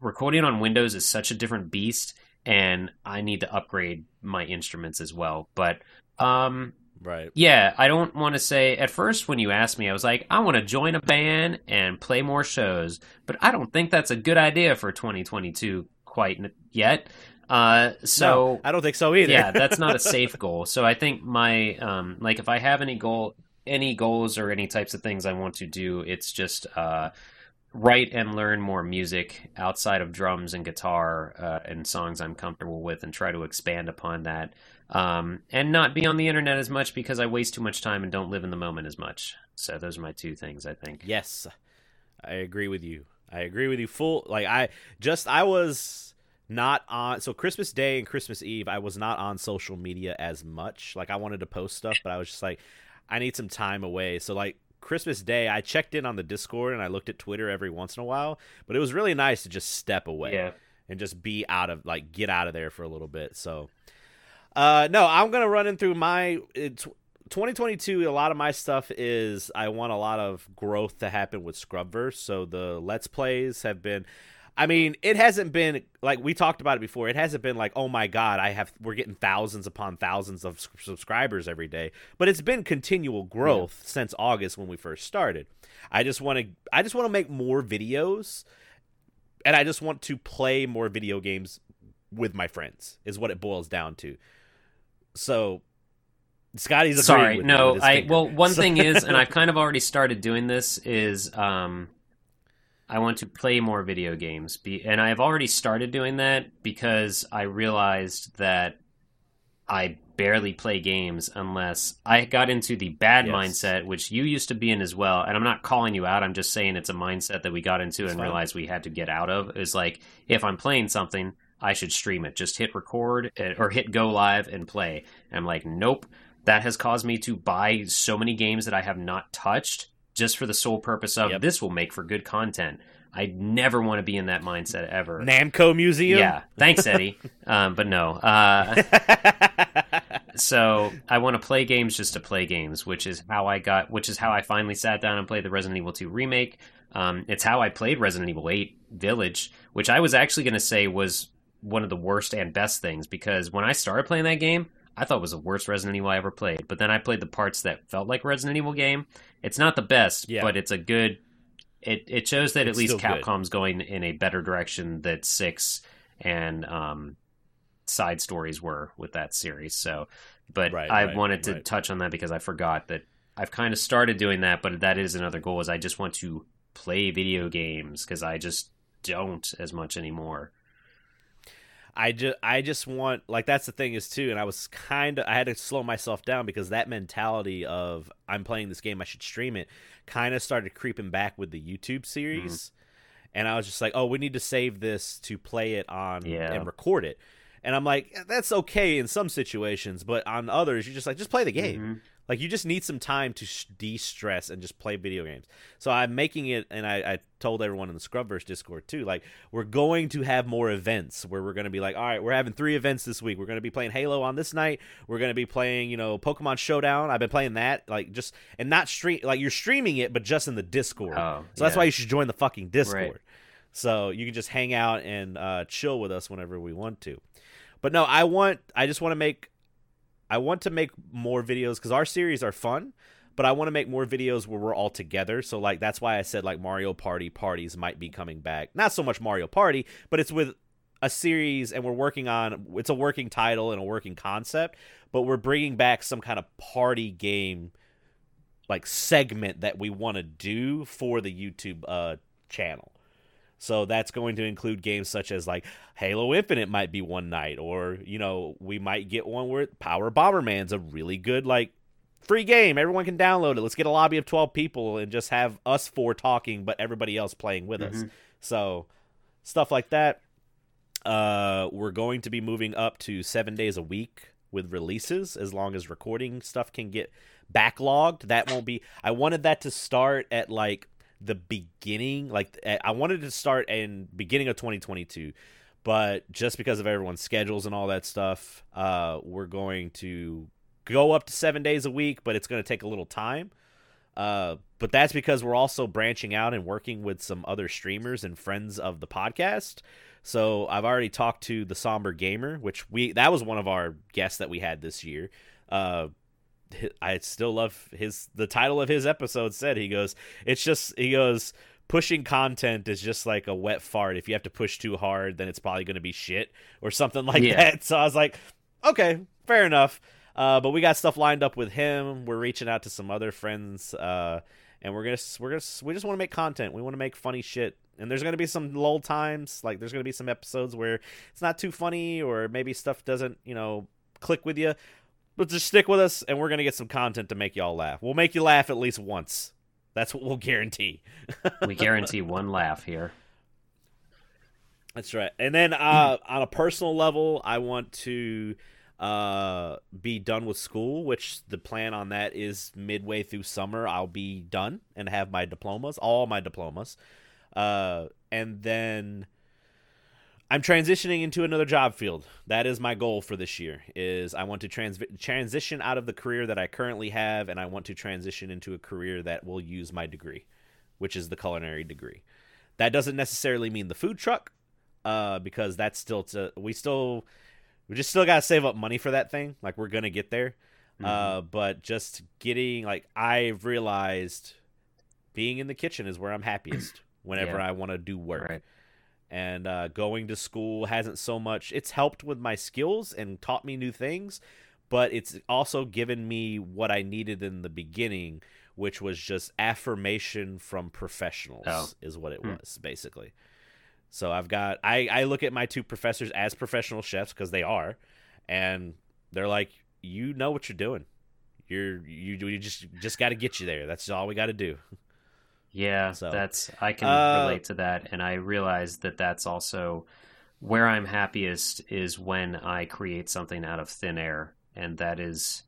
recording on Windows is such a different beast, and I need to upgrade my instruments as well. But um,
right.
yeah, I don't want to say. At first, when you asked me, I was like, I want to join a band and play more shows, but I don't think that's a good idea for 2022 quite yet. Uh, so
No, I don't think so either.
yeah, that's not a safe goal. So I think my um like if I have any goal any goals or any types of things I want to do, it's just uh write and learn more music outside of drums and guitar uh, and songs I'm comfortable with and try to expand upon that. Um and not be on the internet as much because I waste too much time and don't live in the moment as much. So those are my two things I think.
Yes, I agree with you. I agree with you. Full like I just I was not on so Christmas Day and Christmas Eve I was not on social media as much. Like I wanted to post stuff, but I was just like I need some time away. So like Christmas Day I checked in on the Discord and I looked at Twitter every once in a while, but it was really nice to just step away
Yeah.
and just be out of like get out of there for a little bit. So uh no, I'm going to run in through my it's 2022 a lot of my stuff is I want a lot of growth to happen with Scrubverse. So the let's plays have been I mean, it hasn't been like we talked about it before. It hasn't been like, "Oh my god, I have we're getting thousands upon thousands of subscribers every day." But it's been continual growth since August when we first started. I just want to I just want to make more videos and I just want to play more video games with my friends. Is what it boils down to. So Scotty's
Sorry,
with
no. I well, one
So-
thing is, and I've kind of already started doing this is um, I want to play more video games, be, and I've already started doing that because I realized that I barely play games unless I got into the bad
Yes.
mindset, which you used to be in as well. And I'm not calling you out. I'm just saying it's a mindset that we got into
It's
and
fine.
realized we had to get out of. Is like if I'm playing something, I should stream it. Just hit record eh, or hit go live and play. And I'm like, nope. That has caused me to buy so many games that I have not touched just for the sole purpose of
Yep.
this will make for good content. I never want to be in that mindset ever.
Namco Museum.
Yeah, thanks, Eddie. um, but no. Uh, so I want to play games just to play games, which is how I got, which is how I finally sat down and played the Resident Evil 2 remake. Um, it's how I played Resident Evil 8 Village, which I was actually going to say was one of the worst and best things because when I started playing that game, I thought it was the worst Resident Evil I ever played. But then I played the parts that felt like Resident Evil game. It's not the best,
Yeah.
but it's a good. It it shows that
It's
at least
still good.
Capcom's going in a better direction that six and um, side stories were with that series. So, but
Right,
I
right,
wanted to
right.
touch on that because I forgot that I've kind of started doing that, but that is another goal. Is I just want to play video games because I just don't as much anymore.
I just I just want like that's the thing is too, and I was kind of I had to slow myself down because that mentality of I'm playing this game, I should stream it, kind of started creeping back with the YouTube series, and I was just like, oh, we need to save this to play it on
Yeah.
and record it, and I'm like, that's okay in some situations, but on others, you're just like, just play the game.
Mhm.
Like you just need some time to sh- de-stress and just play video games. So I'm making it, and I, I told everyone in the Scrubverse Discord too. Like we're going to have more events where we're going to be like, all right, we're having three events this week. We're going to be playing Halo on this night. We're going to be playing, you know, Pokemon Showdown. I've been playing that, like just and not stream like you're streaming it, but just in the Discord.
Oh,
so that's why you should join the fucking Discord.
Right.
So you can just hang out and uh, chill with us whenever we want to. But no, I want. I just want to make. I want to make more videos because our series are fun, but I want to make more videos where we're all together. So like that's why I said like Mario Party parties might be coming back. Not so much Mario Party, but it's with a series and we're working on. It's a working title and a working concept, but we're bringing back some kind of party game like segment that we want to do for the YouTube uh channel. So that's going to include games such as like Halo Infinite might be one night, or you know we might get one where Power Bomberman's a really good like free game. Everyone can download it. Let's get a lobby of twelve people and just have us four talking, but everybody else playing with us.
Mhm.
So stuff like that. Uh, we're going to be moving up to seven days a week with releases, as long as recording stuff can get backlogged. That won't be. I wanted that to start at like the beginning, like eh, I wanted to start in beginning of 2022, but just because of everyone's schedules and all that stuff, uh, we're going to go up to seven days a week, but it's going to take a little time. Uh, but that's because we're also branching out and working with some other streamers and friends of the podcast. So I've already talked to the Somber Gamer, which we that was one of our guests that we had this year. Uh, I still love his the title of his episode said he goes it's just he goes pushing content is just like a wet fart. If you have to push too hard then it's probably going to be shit or something like
Yeah.
that. So i was like okay fair enough. Uh, but we got stuff lined up with him. We're reaching out to some other friends uh, and we're gonna we're gonna we just want to make content. We want to make funny shit. And there's gonna be some lull times. Like there's gonna be some episodes where it's not too funny or maybe stuff doesn't you know click with you but just stick with us and we're gonna get some content to make y'all laugh we'll make you laugh at least once that's what we'll guarantee
We guarantee one laugh here.
That's right. And then uh, on a personal level, I want to uh, be done with school, which the plan on that is midway through summer. I'll be done and have my diplomas, all my diplomas. Uh, and then I'm transitioning into another job field. That is my goal for this year. Is I want to trans- transition out of the career that I currently have, and I want to transition into a career that will use my degree, which is the culinary degree. That doesn't necessarily mean the food truck, uh, because that's still to we still we just still gotta save up money for that thing. Like we're gonna get there, uh, but just getting like I've realized being in the kitchen is where I'm happiest whenever
Yeah.
I want to do work
Right.
And uh, going to school hasn't so much it's helped with my skills and taught me new things but it's also given me what i needed in the beginning which was just affirmation from professionals
Oh.
is what it
Hmm.
was basically so i've got i i look at my two professors as professional chefs because they are and they're like you know what you're doing you're you, you just just got to get you there that's all we got to do
Yeah,
So,
that's I can
uh,
relate to that, and I realize that that's also where I'm happiest is when I create something out of thin air, and that is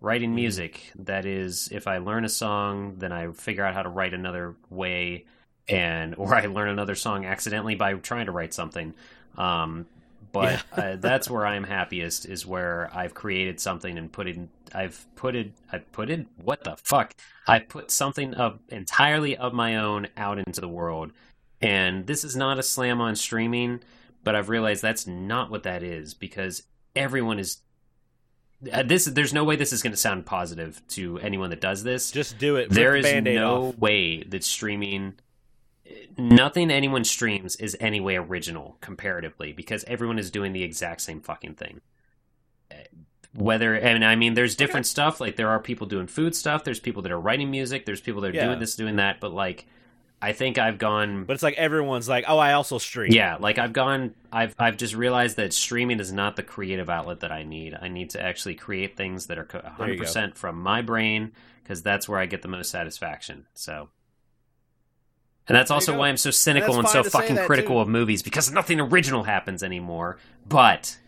writing
Mm-hmm.
music. That is, if I learn a song, then I figure out how to write another way, and or I learn another song accidentally by trying to write something. Um, but uh, that's where I'm happiest is where I've created something and put it in. I've put it. I put in what the fuck. I put something of entirely of my own out into the world, and this is not a slam on streaming, but I've realized that's not what that is because everyone is. Uh, this there's no way this is going to sound positive to anyone that does this.
Just do it.
There
the
is
Band-Aid
no
off.
way that streaming nothing anyone streams is any way original comparatively because everyone is doing the exact same fucking thing whether and i mean there's different stuff like there are people doing food stuff there's people that are writing music there's people that are
Yeah.
doing this doing that but like i think i've gone
But it's like everyone's like, oh, I also stream.
yeah like i've gone i've i've just realized that streaming is not the creative outlet that i need i need to actually create things that are co-
There you go.
100% from my brain because that's where i get the most satisfaction so and that's also why i'm so cynical and,
that's
so
fine to say
fucking critical
too.
of movies because nothing original happens anymore but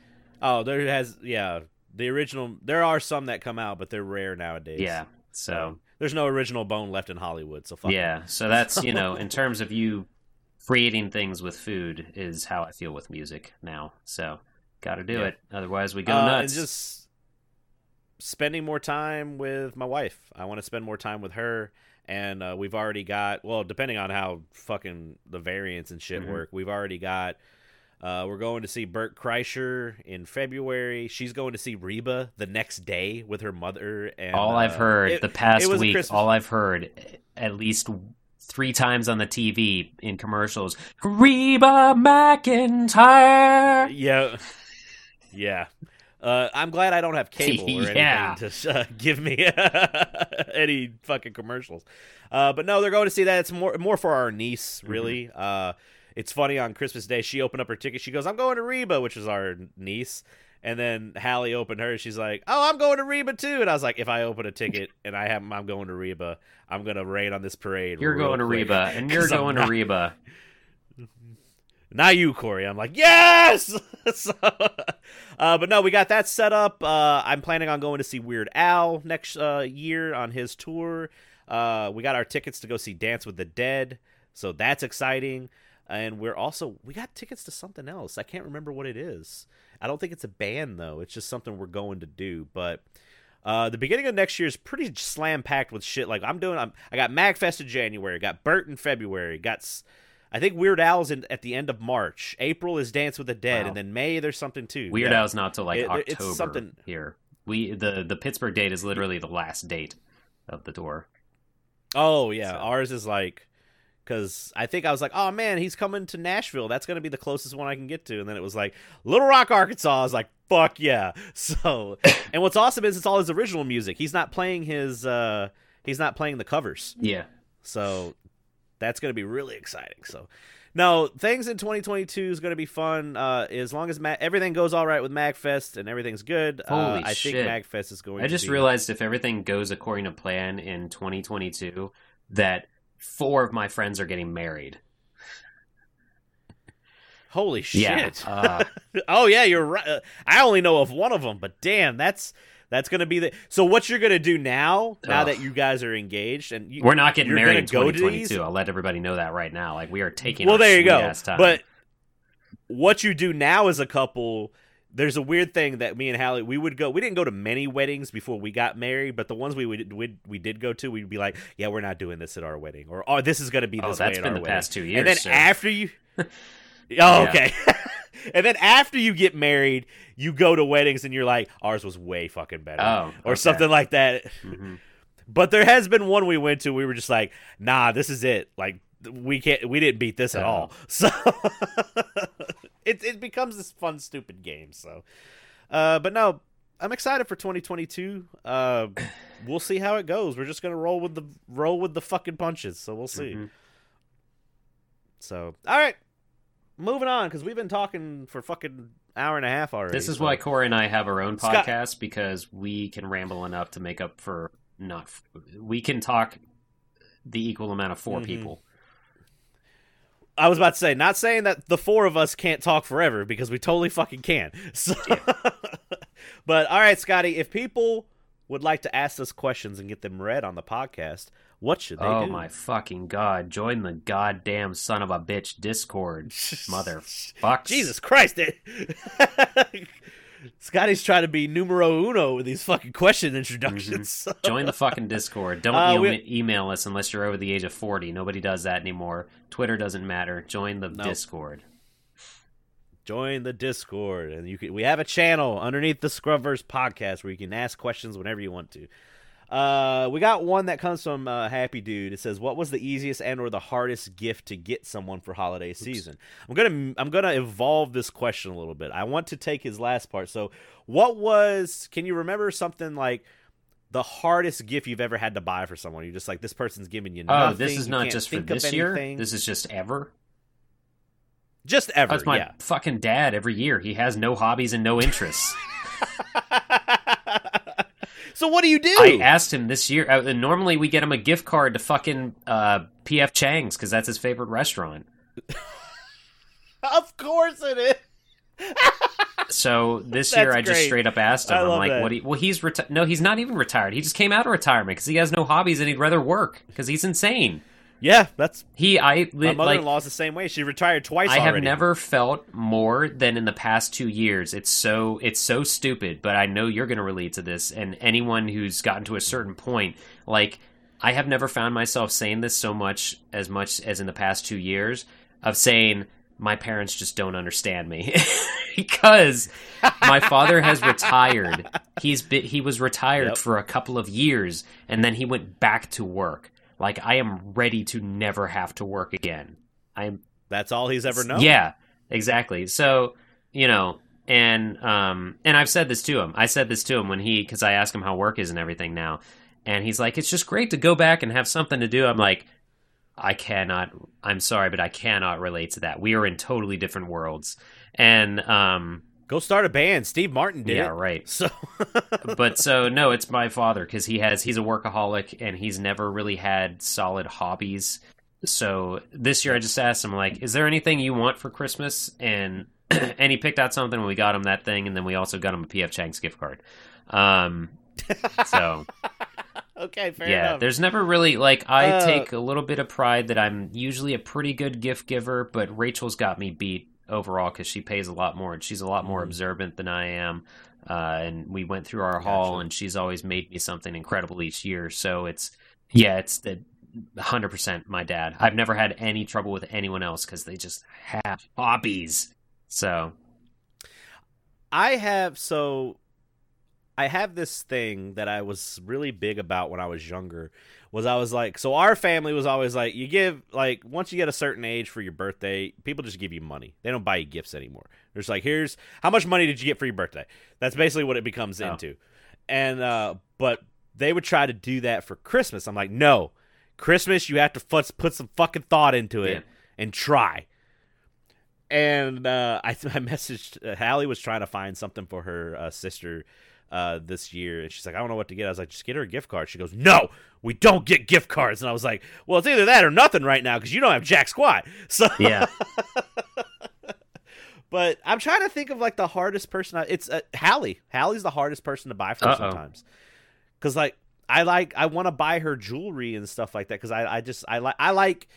Oh, there has yeah. The original. There are some that come out, but they're rare nowadays.
yeah so
There's no original bone left in Hollywood. So fuck. it.
yeah so that's you know in terms of you creating things with food is how i feel with music now so gotta do
Yeah.
it otherwise we go
Uh,
nuts
And just spending more time with my wife. I want to spend more time with her. And uh, we've already got, well, depending on how fucking the variants and shit
Mhm.
work, we've already got. Uh, we're going to see Bert Kreischer in February. She's going to see Reba the next day with her mother. And
all I've
uh,
heard
it-
the past
it was a
week, all I've heard at least three times on the TV in commercials, Reba McEntire.
Yeah, yeah. Uh, I'm glad I don't have cable or anything
Yeah.
to uh, give me any fucking commercials. Uh, but no, they're going to see that. It's more more for our niece,
Mm-hmm.
really. Uh, it's funny on Christmas Day, she opened up her ticket. She goes, "I'm going to Reba," which is our niece. And then Hallie opened hers. She's like, "Oh, I'm going to Reba too." And I was like, "If I open a ticket and I have, I'm going to Reba. I'm gonna rain on this parade."
You're going to. Reba, and you're going
not-
to Reba.
not you, Corey. I'm like, yes. so, uh, but no, we got that set up. Uh, I'm planning on going to see Weird Al next uh, year on his tour. Uh, we got our tickets to go see Dance with the Dead, so that's exciting. And we're also we got tickets to something else. I can't remember what it is. I don't think it's a band though. It's just something we're going to do. But uh, the beginning of next year is pretty slam packed with shit. Like I'm doing, I'm, I got Magfest in January, got Bert in February, got, I think Weird Al's in at the end of March. April is Dance with the Dead,
Wow.
and then May there's something too.
Weird
Yeah.
Al's not till like
It-
October
it's something-
here. We the the Pittsburgh date is literally the last date of the tour.
Oh yeah,
So-
ours is like, because I think I was like, oh man, he's coming to Nashville. That's gonna be the closest one I can get to. And then it was like Little Rock, Arkansas. I was like, fuck yeah. So, and what's awesome is it's all his original music. He's not playing his, uh he's not playing the covers.
Yeah.
So that's going to be really exciting. So no, things in 2022 is going to be fun. Uh, as long as Ma- everything goes all right with Magfest and everything's good, uh, I
shit.
think Magfest is going.
To I just
be...
realized if everything goes according to plan in 2022, that four of my friends are getting married.
Holy shit!
Yeah. Uh,
oh yeah, you're right. Uh, I only know of one of them, but damn, that's that's going to be the. So what you're going to do now? Now
Ugh.
that you guys are engaged and you,
we're not getting married in
gonna go to
2022. I'll let everybody know that right now. Like we are taking.
well, there you go. But what you do now as a couple, there's a weird thing that me and Hallie we would go. We didn't go to many weddings before we got married, but the ones we would we, we did go to, we'd be like, yeah, we're not doing this at our wedding, or oh, this is going to be
oh,
this
that's
way at
been
our
the
wedding.
past two years.
and then
sir.
after you, oh, okay. and then after you get married, you go to weddings and you're like, ours was way fucking better,
oh,
or something like that.
Mhm.
But there has been one we went to. We were just like, nah, this is it. Like we can't. We didn't beat this at
Oh.
all. So it it becomes this fun, stupid game. So, uh, but no, I'm excited for 2022. Uh, we'll see how it goes. We're just gonna roll with the roll with the fucking punches. So we'll see.
Mhm.
So all right, moving on because we've been talking for fucking hour and a half already.
This is
so-
why Corey and I have our own
Scott-
podcast because we can ramble enough to make up for not. We can talk the equal amount of 4
Mhm.
people.
I was about to say, not saying that the four of us can't talk forever because we totally fucking can. So, but all right, Scotty, if people would like to ask us questions and get them read on the podcast, what should they do?
oh
do?
my fucking god! Join the goddamn son of a bitch Discord, motherfucks.
Jesus Christ! It... Scotty's trying to be numero uno with these fucking question introductions.
Mm-hmm. Join the fucking Discord. Don't
Uh, we-
email us unless you're over the age of forty. Nobody does that anymore. Twitter doesn't matter. Join the
Nope.
Discord.
Join the Discord, and you can. We have a channel underneath the Scrubverse podcast where you can ask questions whenever you want to. Uh, we got one that comes from uh, Happy Dude. It says, "What was the easiest and or the hardest gift to get someone for holiday season?" I'm gonna I'm gonna evolve this question a little bit. I want to take his last part. So, what was? Can you remember something like? The hardest gift you've ever had to buy for someone. You're just like this person's giving you
Oh, this is not just for this year. This is just ever.
just ever.
That's my
yeah.
fucking dad. Every year, he has no hobbies and no interests.
so what do you do?
I asked him this year. Uh, normally, we get him a gift card to fucking uh, PF Chang's because that's his favorite restaurant.
of course it is.
So this
That's
year, I just
great.
straight up asked him.
I
I'm like,
that.
"What? Do you, well, he's reti- no, he's not even retired. He just came out of retirement because he has no hobbies and he'd rather work because he's insane.
Yeah, that's
He, I
my mother-in-law's the same way. She retired twice
I have never felt more than in the past two years. It's so it's so stupid, but I know you're going to relate to this. And anyone who's gotten to a certain point, like I have never found myself saying this so much as much as in the past two years of saying my parents just don't understand me because my father has retired. He's been, he was retired
Yep.
for a couple of years and then he went back to work. Like I am ready to never have to work again. I'm
That's all he's ever known.
yeah, exactly. So, you know, and um and I've said this to him. I said this to him when he cuz I ask him how work is and everything now. And he's like, "It's just great to go back and have something to do." I'm like, I cannot I'm sorry, but I cannot relate to that. We are in totally different worlds. And um
Go start a band. Steve Martin did
yeah,
it.
right.
So
but so no, it's my father because he has he's a workaholic and he's never really had solid hobbies. So this year I just asked him like, "Is there anything you want for Christmas?" And and he picked out something. and We got him that thing, and then we also got him a PF Chang's gift card. Um, so
okay, fair
yeah,
enough.
there's never really like I
Uh,
take a little bit of pride that I'm usually a pretty good gift giver, but Rachel's got me beat overall because she pays a lot more and she's a lot more
Mhm.
observant than I am. Uh, and we went through our haul, and she's always made me something incredible each year. So it's yeah, it's the hundred percent my dad. I've never had any trouble with anyone else because they just have hobbies. So
I have so I have this thing that I was really big about when I was younger. Was I was like, so our family was always like, you give like once you get a certain age for your birthday, people just give you money. They don't buy you gifts anymore. They're just like, here's how much money did you get for your birthday? That's basically what it becomes
Oh.
into. And uh, but they would try to do that for Christmas. I'm like, no, Christmas you have to fu- put some fucking thought into it
Yeah.
and try. And uh, I, I messaged uh, Hallie was trying to find something for her uh, sister uh, this year, and she's like, I don't know what to get. I was like, just get her a gift card. She goes, No, we don't get gift cards. And I was like, Well, it's either that or nothing right now because you don't have jack squat. So
yeah,
but I'm trying to think of like the hardest person. I, it's uh, Hallie. Hallie's the hardest person to buy for
Uh-oh.
sometimes. Because like I like I want to buy her jewelry and stuff like that. Because I I just I like I like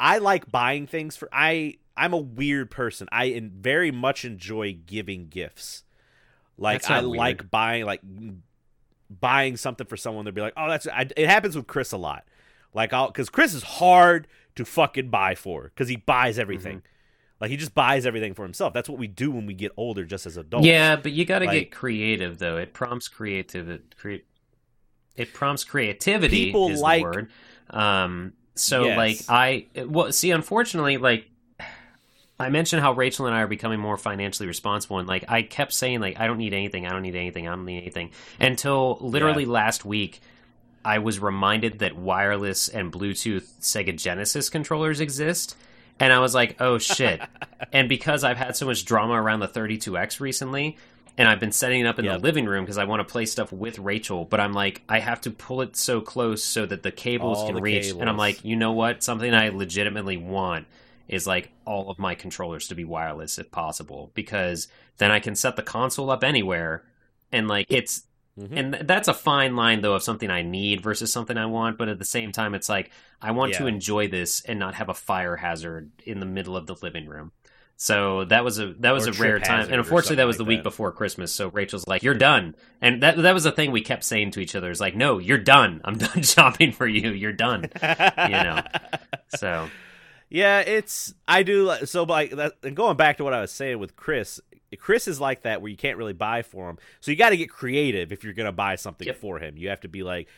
I like buying things for I I'm a weird person. I en- very much enjoy giving gifts. Like I
weird.
like buying like buying something for someone. They'll be like, oh, that's I, it happens with Chris a lot. Like I'll because Chris is hard to fucking buy for because he buys everything.
Mm-hmm.
Like he just buys everything for himself. That's what we do when we get older, just as adults.
yeah, but you got to
Like-
get creative though. It prompts creative. Create. It prompts creativity.
People
is
like-
the word. Um. So
Yes.
like I well see unfortunately like I mentioned how Rachel and I are becoming more financially responsible, and like I kept saying, like I don't need anything, I don't need anything, I don't need anything, until literally last week, I was reminded that wireless and Bluetooth Sega Genesis controllers exist, and I was like, oh shit! and because I've had so much drama around the 32X recently, and I've been setting it up in
Yep.
the living room because I want to play stuff with Rachel, but I'm like, I have to pull it so close so that the cables
All
can
the
reach. And I'm like, you know what? Something I legitimately want is like all of my controllers to be wireless if possible, because then I can set the console up anywhere, and like it's
Mhm.
and that's a fine line though of something I need versus something I want, but at the same time, it's like I want to enjoy this and not have a fire hazard in the middle of the living room. So that was a that was
Or
a rare time, and unfortunately, that was the
like
week
that.
before Christmas. So Rachel's like, "You're done," and that that was the thing we kept saying to each other: "Is like, no, you're done. I'm done shopping for you. You're done." you know. So
Yeah, it's I do so like that. And going back to what I was saying with Chris, Chris is like that where you can't really buy for him. So you got to get creative if you're gonna buy something
Yep.
for him. You have to be like,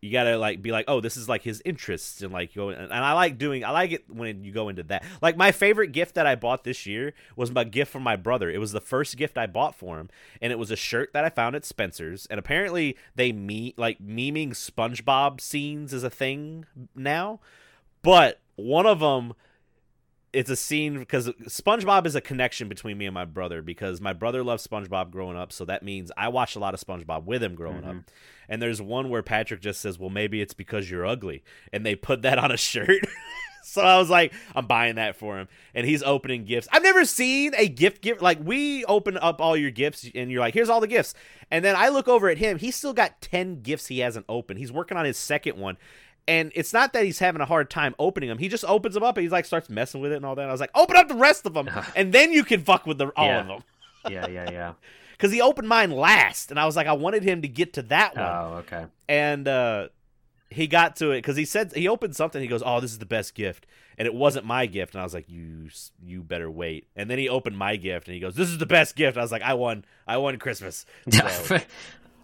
you gotta like be like, oh, this is like his interests and like go. And I like doing. I like it when you go into that. Like my favorite gift that I bought this year was my gift from my brother. It was the first gift I bought for him, and it was a shirt that I found at Spencer's. And apparently they meet like memeing SpongeBob scenes is a thing now, but one of them it's a scene because SpongeBob is a connection between me and my brother because my brother loved SpongeBob growing up, so that means I watched a lot of SpongeBob with him growing up. Mm-hmm. And there's one where Patrick just says, "Well, maybe it's because you're ugly," and they put that on a shirt. so I was like, I'm buying that for him, and he's opening gifts. I've never seen a gift gift like we open up all your gifts, and you're like, "Here's all the gifts," and then I look over at him. He's still got ten gifts he hasn't opened. He's working on his second one. And it's not that he's having a hard time opening them. He just opens them up and he's like starts messing with it and all that. And I was like, open up the rest of them, and then you can fuck with the, all
Yeah.
of them.
yeah, yeah, yeah.
Because he opened mine last, and I was like, I wanted him to get to that one,
Oh, okay.
and uh, he got to it because he said he opened something. He goes, "Oh, this is the best gift," and it wasn't my gift. And I was like, "You, you better wait." And then he opened my gift, and he goes, "This is the best gift." I was like, "I won, I won Christmas." So,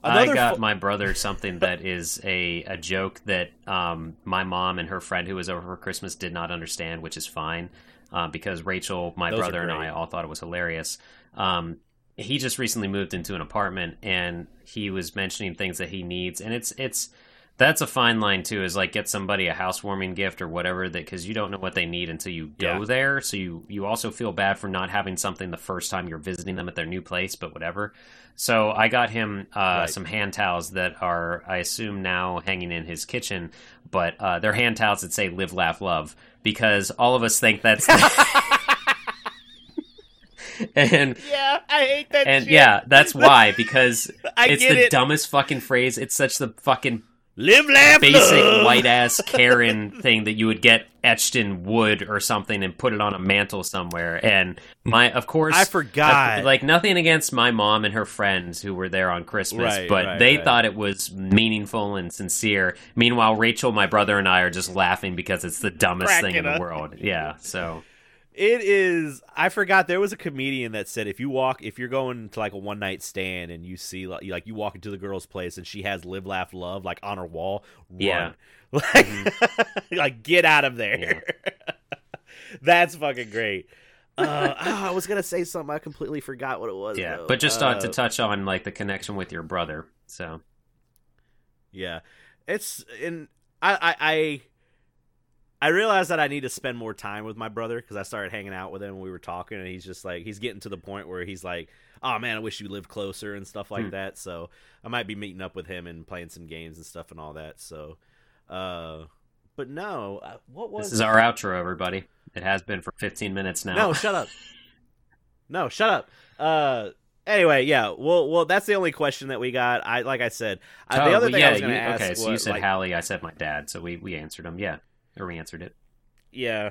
I got my brother something that is a, a joke that um, my mom and her friend who was over for Christmas did not understand, which is fine uh, because Rachel, my
Those
brother, and. I all thought it was hilarious. Um, he just recently moved into an apartment and he was mentioning things that he needs, and it's it's that's a fine line too. Is like get somebody a housewarming gift or whatever that because you don't know what they need until you go
Yeah.
there. So you you also feel bad for not having something the first time you're visiting them at their new place, but whatever. So I got him uh,
Right.
some hand towels that are, I assume, now hanging in his kitchen, but uh, they're hand towels that say "Live, Laugh, Love" because all of us think that's. and
yeah, I hate that.
and
shit.
yeah, that's why because it's the
it.
dumbest fucking phrase. It's such the fucking
Live, laugh,
basic white ass Karen thing that you would get etched in wood or something and put it on a mantle somewhere. And my, of course,
I forgot.
like nothing against my mom and her friends who were there on Christmas,
Right,
but
right,
they
right.
thought it was meaningful and sincere. Meanwhile, Rachel, my brother, and I are just laughing because it's the dumbest thing in
Cracking
the
up.
world. Yeah. So
It is. I forgot there was a comedian that said if you walk, if you're going to like a one night stand and you see like you, like you walk into the girl's place and she has "Live, Laugh, Love" like on her wall, run.
Yeah.
like like get out of there. That's fucking great. Uh, oh, I was gonna say something. I completely forgot what it was.
yeah,
though.
but just uh, to touch on like the connection with your brother. So
Yeah, it's in. I I I, I realized that I need to spend more time with my brother because I started hanging out with him. and We were talking, and he's just like he's getting to the point where he's like, "Oh man, I wish you lived closer" and stuff like
Hmm.
that. So I might be meeting up with him and playing some games and stuff and all that. So, uh, but no, uh, what was
this is our outro, everybody. It has been for 15 minutes now.
no, shut up. No, shut up. Uh. Anyway, yeah. Well, well, that's the only question that we got. I like I said.
Oh,
the other
well,
thing
yeah,
I was going to ask.
okay. So you said
like,
Hallie, I said my dad. So we we answered them. Yeah, or we answered it.
Yeah.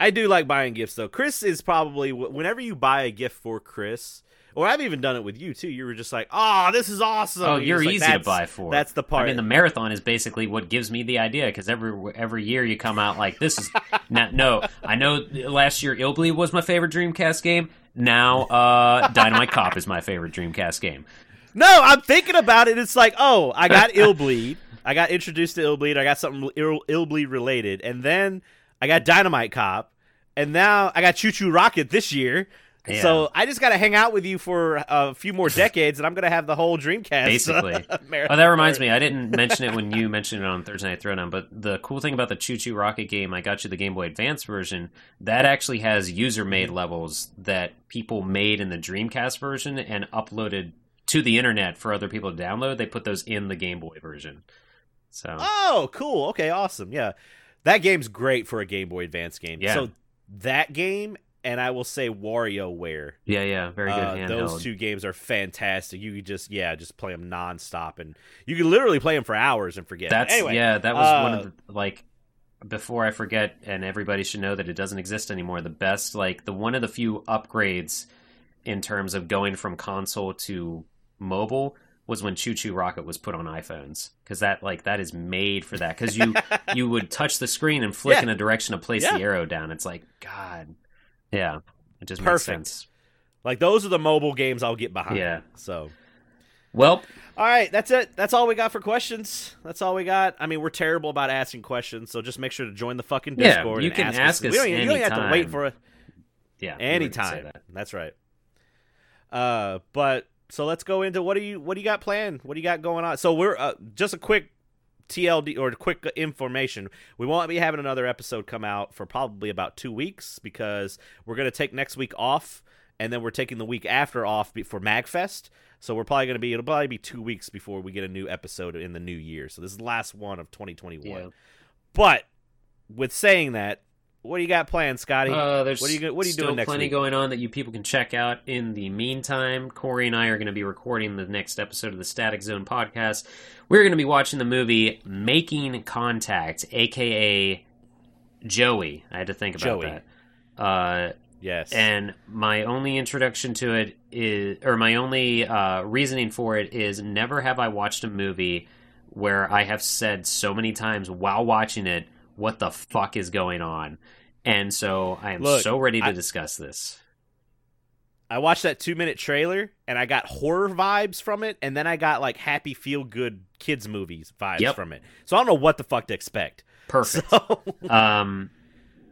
I do like buying gifts though. Chris is probably whenever you buy a gift for Chris, or I've even done it with you too. You were just like, "Oh, this is awesome."
Oh,
And
you're
just like,
easy to buy for.
That's the part.
I mean, the marathon is basically what gives me the idea because every every year you come out like this is now, no. I know last year Illbleed was my favorite Dreamcast game. Now uh, Dynamite Cop is my favorite Dreamcast game.
no, I'm thinking about it. It's like, oh, I got Illbleed. I got introduced to Illbleed. I got something Ill- Illbleed related, and then I got Dynamite Cop, and now I got Choo Choo Rocket this year.
Yeah.
So I just got to hang out with you for a few more decades, and I'm gonna have the whole Dreamcast.
Basically. Oh, that reminds me. I didn't mention it when you mentioned it on Thursday Night Throwdown, but the cool thing about the Choo Choo Rocket game, I got you the Game Boy Advance version. That actually has user-made mm-hmm. levels that people made in the Dreamcast version and uploaded to the internet for other people to download. They put those in the Game Boy version. So
Oh, cool. Okay, awesome. Yeah, that game's great for a Game Boy Advance game.
Yeah.
So that game, and I will say WarioWare.
yeah, yeah, very good
Uh, those two games are fantastic. You could just yeah, just play them nonstop, and you could literally play them for hours and forget.
That's
anyway.
yeah. That was one
uh,
of the like. Before I forget, and everybody should know that it doesn't exist anymore. The best, like the one of the few upgrades in terms of going from console to mobile was when Choo Choo Rocket was put on iPhones because that like that is made for that because you you would touch the screen and flick
Yeah.
in a direction to place
Yeah.
the arrow down. It's like God, yeah, it just
Perfect.
makes sense.
Like those are the mobile games I'll get behind.
Yeah.
So
Well,
all right, that's it. That's all we got for questions. That's all we got. I mean, we're terrible about asking questions, so just make sure to join the fucking Discord.
Yeah, you
and
can
ask,
ask
us.
us
We don't, you don't have to wait for a
yeah, we were gonna say
anytime.
that.
That's right. Uh, but so let's go into what do you what do you got planned? What do you got going on? So we're uh, just a quick TLD or quick information. We won't be having another episode come out for probably about two weeks because we're gonna take next week off, and then we're taking the week after off for Magfest. So we're probably gonna be it'll probably be two weeks before we get a new episode in the new year. So this is the last one of 2021.
Yeah.
But with saying that, what do you got planned, Scotty?
Uh, there's
What are you what are you doing next
plenty
week?
going on that you people can check out. In the meantime, Corey and I are going to be recording the next episode of the Static Zone podcast. We're going to be watching the movie Making Contact, aka Joey. I had to think about
Joey.
that. Uh,
yes.
and my only introduction to it is, or my only uh, reasoning for it is, never have I watched a movie where I have said so many times while watching it, "What the fuck is going on?" And so I am
Look,
so ready to
I-
discuss this.
I watched that two minute trailer and I got horror vibes from it, and then I got like happy feel good kids movies vibes
Yep.
from it. So I don't know what the fuck to expect.
Perfect.
So
um,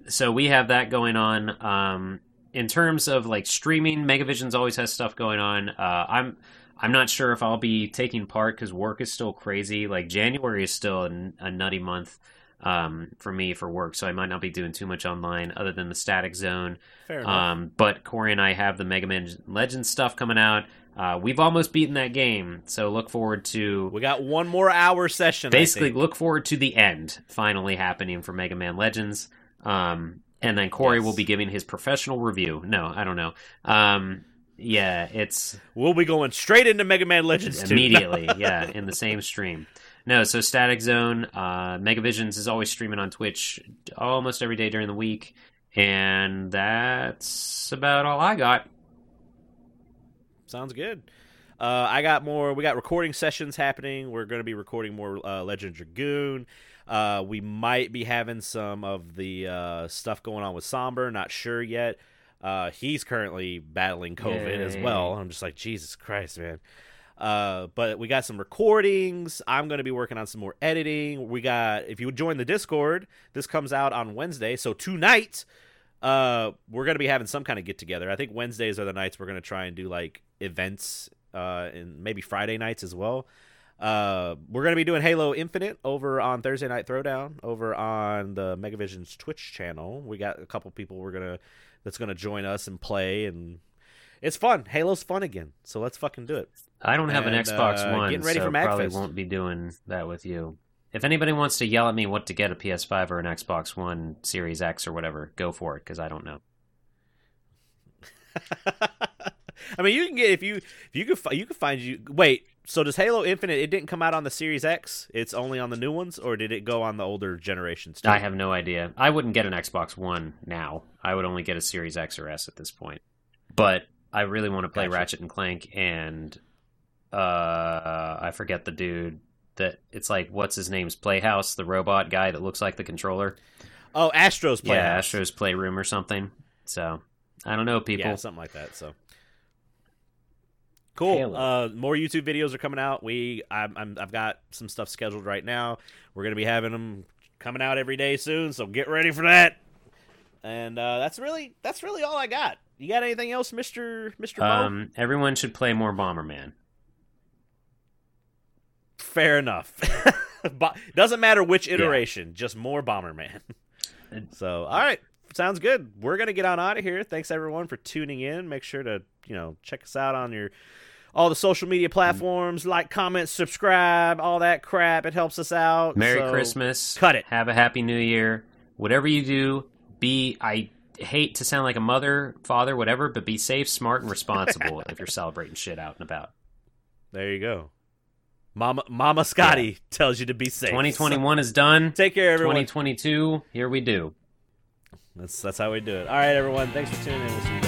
so we have that going on. Um, in terms of like streaming, Megavisions always has stuff going on. Uh, I'm I'm not sure if I'll be taking part because work is still crazy. Like January is still a, n- a nutty month um, for me for work, so I might not be doing too much online other than the Static Zone.
fair enough.
Um, but Corey and I have the Mega Man Legends stuff coming out. Uh, we've almost beaten that game, so look forward to
we got one more hour session.
Basically look forward to the end finally happening for Mega Man Legends. Um, and then Corey
Yes.
will be giving his professional review. No, I don't know. Um, yeah, it's
we'll be going straight into Mega Man Legends 2.
immediately. yeah, in the same stream. No, so Static Zone, uh, Megavisions is always streaming on Twitch almost every day during the week, and that's about all I got.
Sounds good. Uh, I got more. We got recording sessions happening. We're going to be recording more uh, Legend Dragoon. Uh, we might be having some of the uh, stuff going on with Somber. Not sure yet. Uh, he's currently battling COVID as well. I'm just like Jesus Christ, man. Uh, but we got some recordings. I'm going to be working on some more editing. We got if you join the Discord, this comes out on Wednesday. So tonight, uh, we're going to be having some kind of get together. I think Wednesdays are the nights we're going to try and do like events, uh, and maybe Friday nights as well. Uh, we're going to be doing Halo Infinite over on Thursday Night Throwdown over on the Megavision's Twitch channel. We got a couple people we're gonna that's gonna join us and play, and it's fun. Halo's fun again, so let's fucking do it.
I don't have an Xbox
uh,
One,
getting ready
so
for
probably
Magfest.
won't be doing that with you. If anybody wants to yell at me what to get a PS5 or an Xbox One Series X or whatever, go for it because I don't know.
I mean, you can get if you if you could you could find you wait. So does Halo Infinite? It didn't come out on the Series X. It's only on the new ones, or did it go on the older generations too?
I have no idea. I wouldn't get an Xbox One now. I would only get a Series X or S at this point. But I really want to play
Gotcha.
Ratchet and Clank and uh I forget the dude that it's like what's his name's Playhouse, the robot guy that looks like the controller.
Oh, Astro's Playhouse.
Yeah, Astro's Playroom or something. So I don't know, people.
Yeah, something like that. So cool. Uh, more YouTube videos are coming out. We I'm, I'm I've got some stuff scheduled right now. We're gonna be having them coming out every day soon. So get ready for that. And uh, that's really that's really all I got. You got anything else, Mister Mister
Um, everyone should play more Bomberman.
Fair enough. Bo- doesn't matter which iteration, just more Bomberman. so, all right, sounds good. We're gonna get on out of here. Thanks everyone for tuning in. Make sure to you know check us out on your all the social media platforms. Like, comment, subscribe, all that crap. It helps us out.
Merry
So,
Christmas.
cut it.
Have a happy New Year. Whatever you do, be I hate to sound like a mother, father, whatever, but be safe, smart, and responsible if you're celebrating shit out and about.
There you go. Mama Mama Scotty tells you to be safe.
2021 is done.
Take care, everyone.
2022, here we do.
That's that's how we do it. All right, everyone. Thanks for tuning in. We'll see you.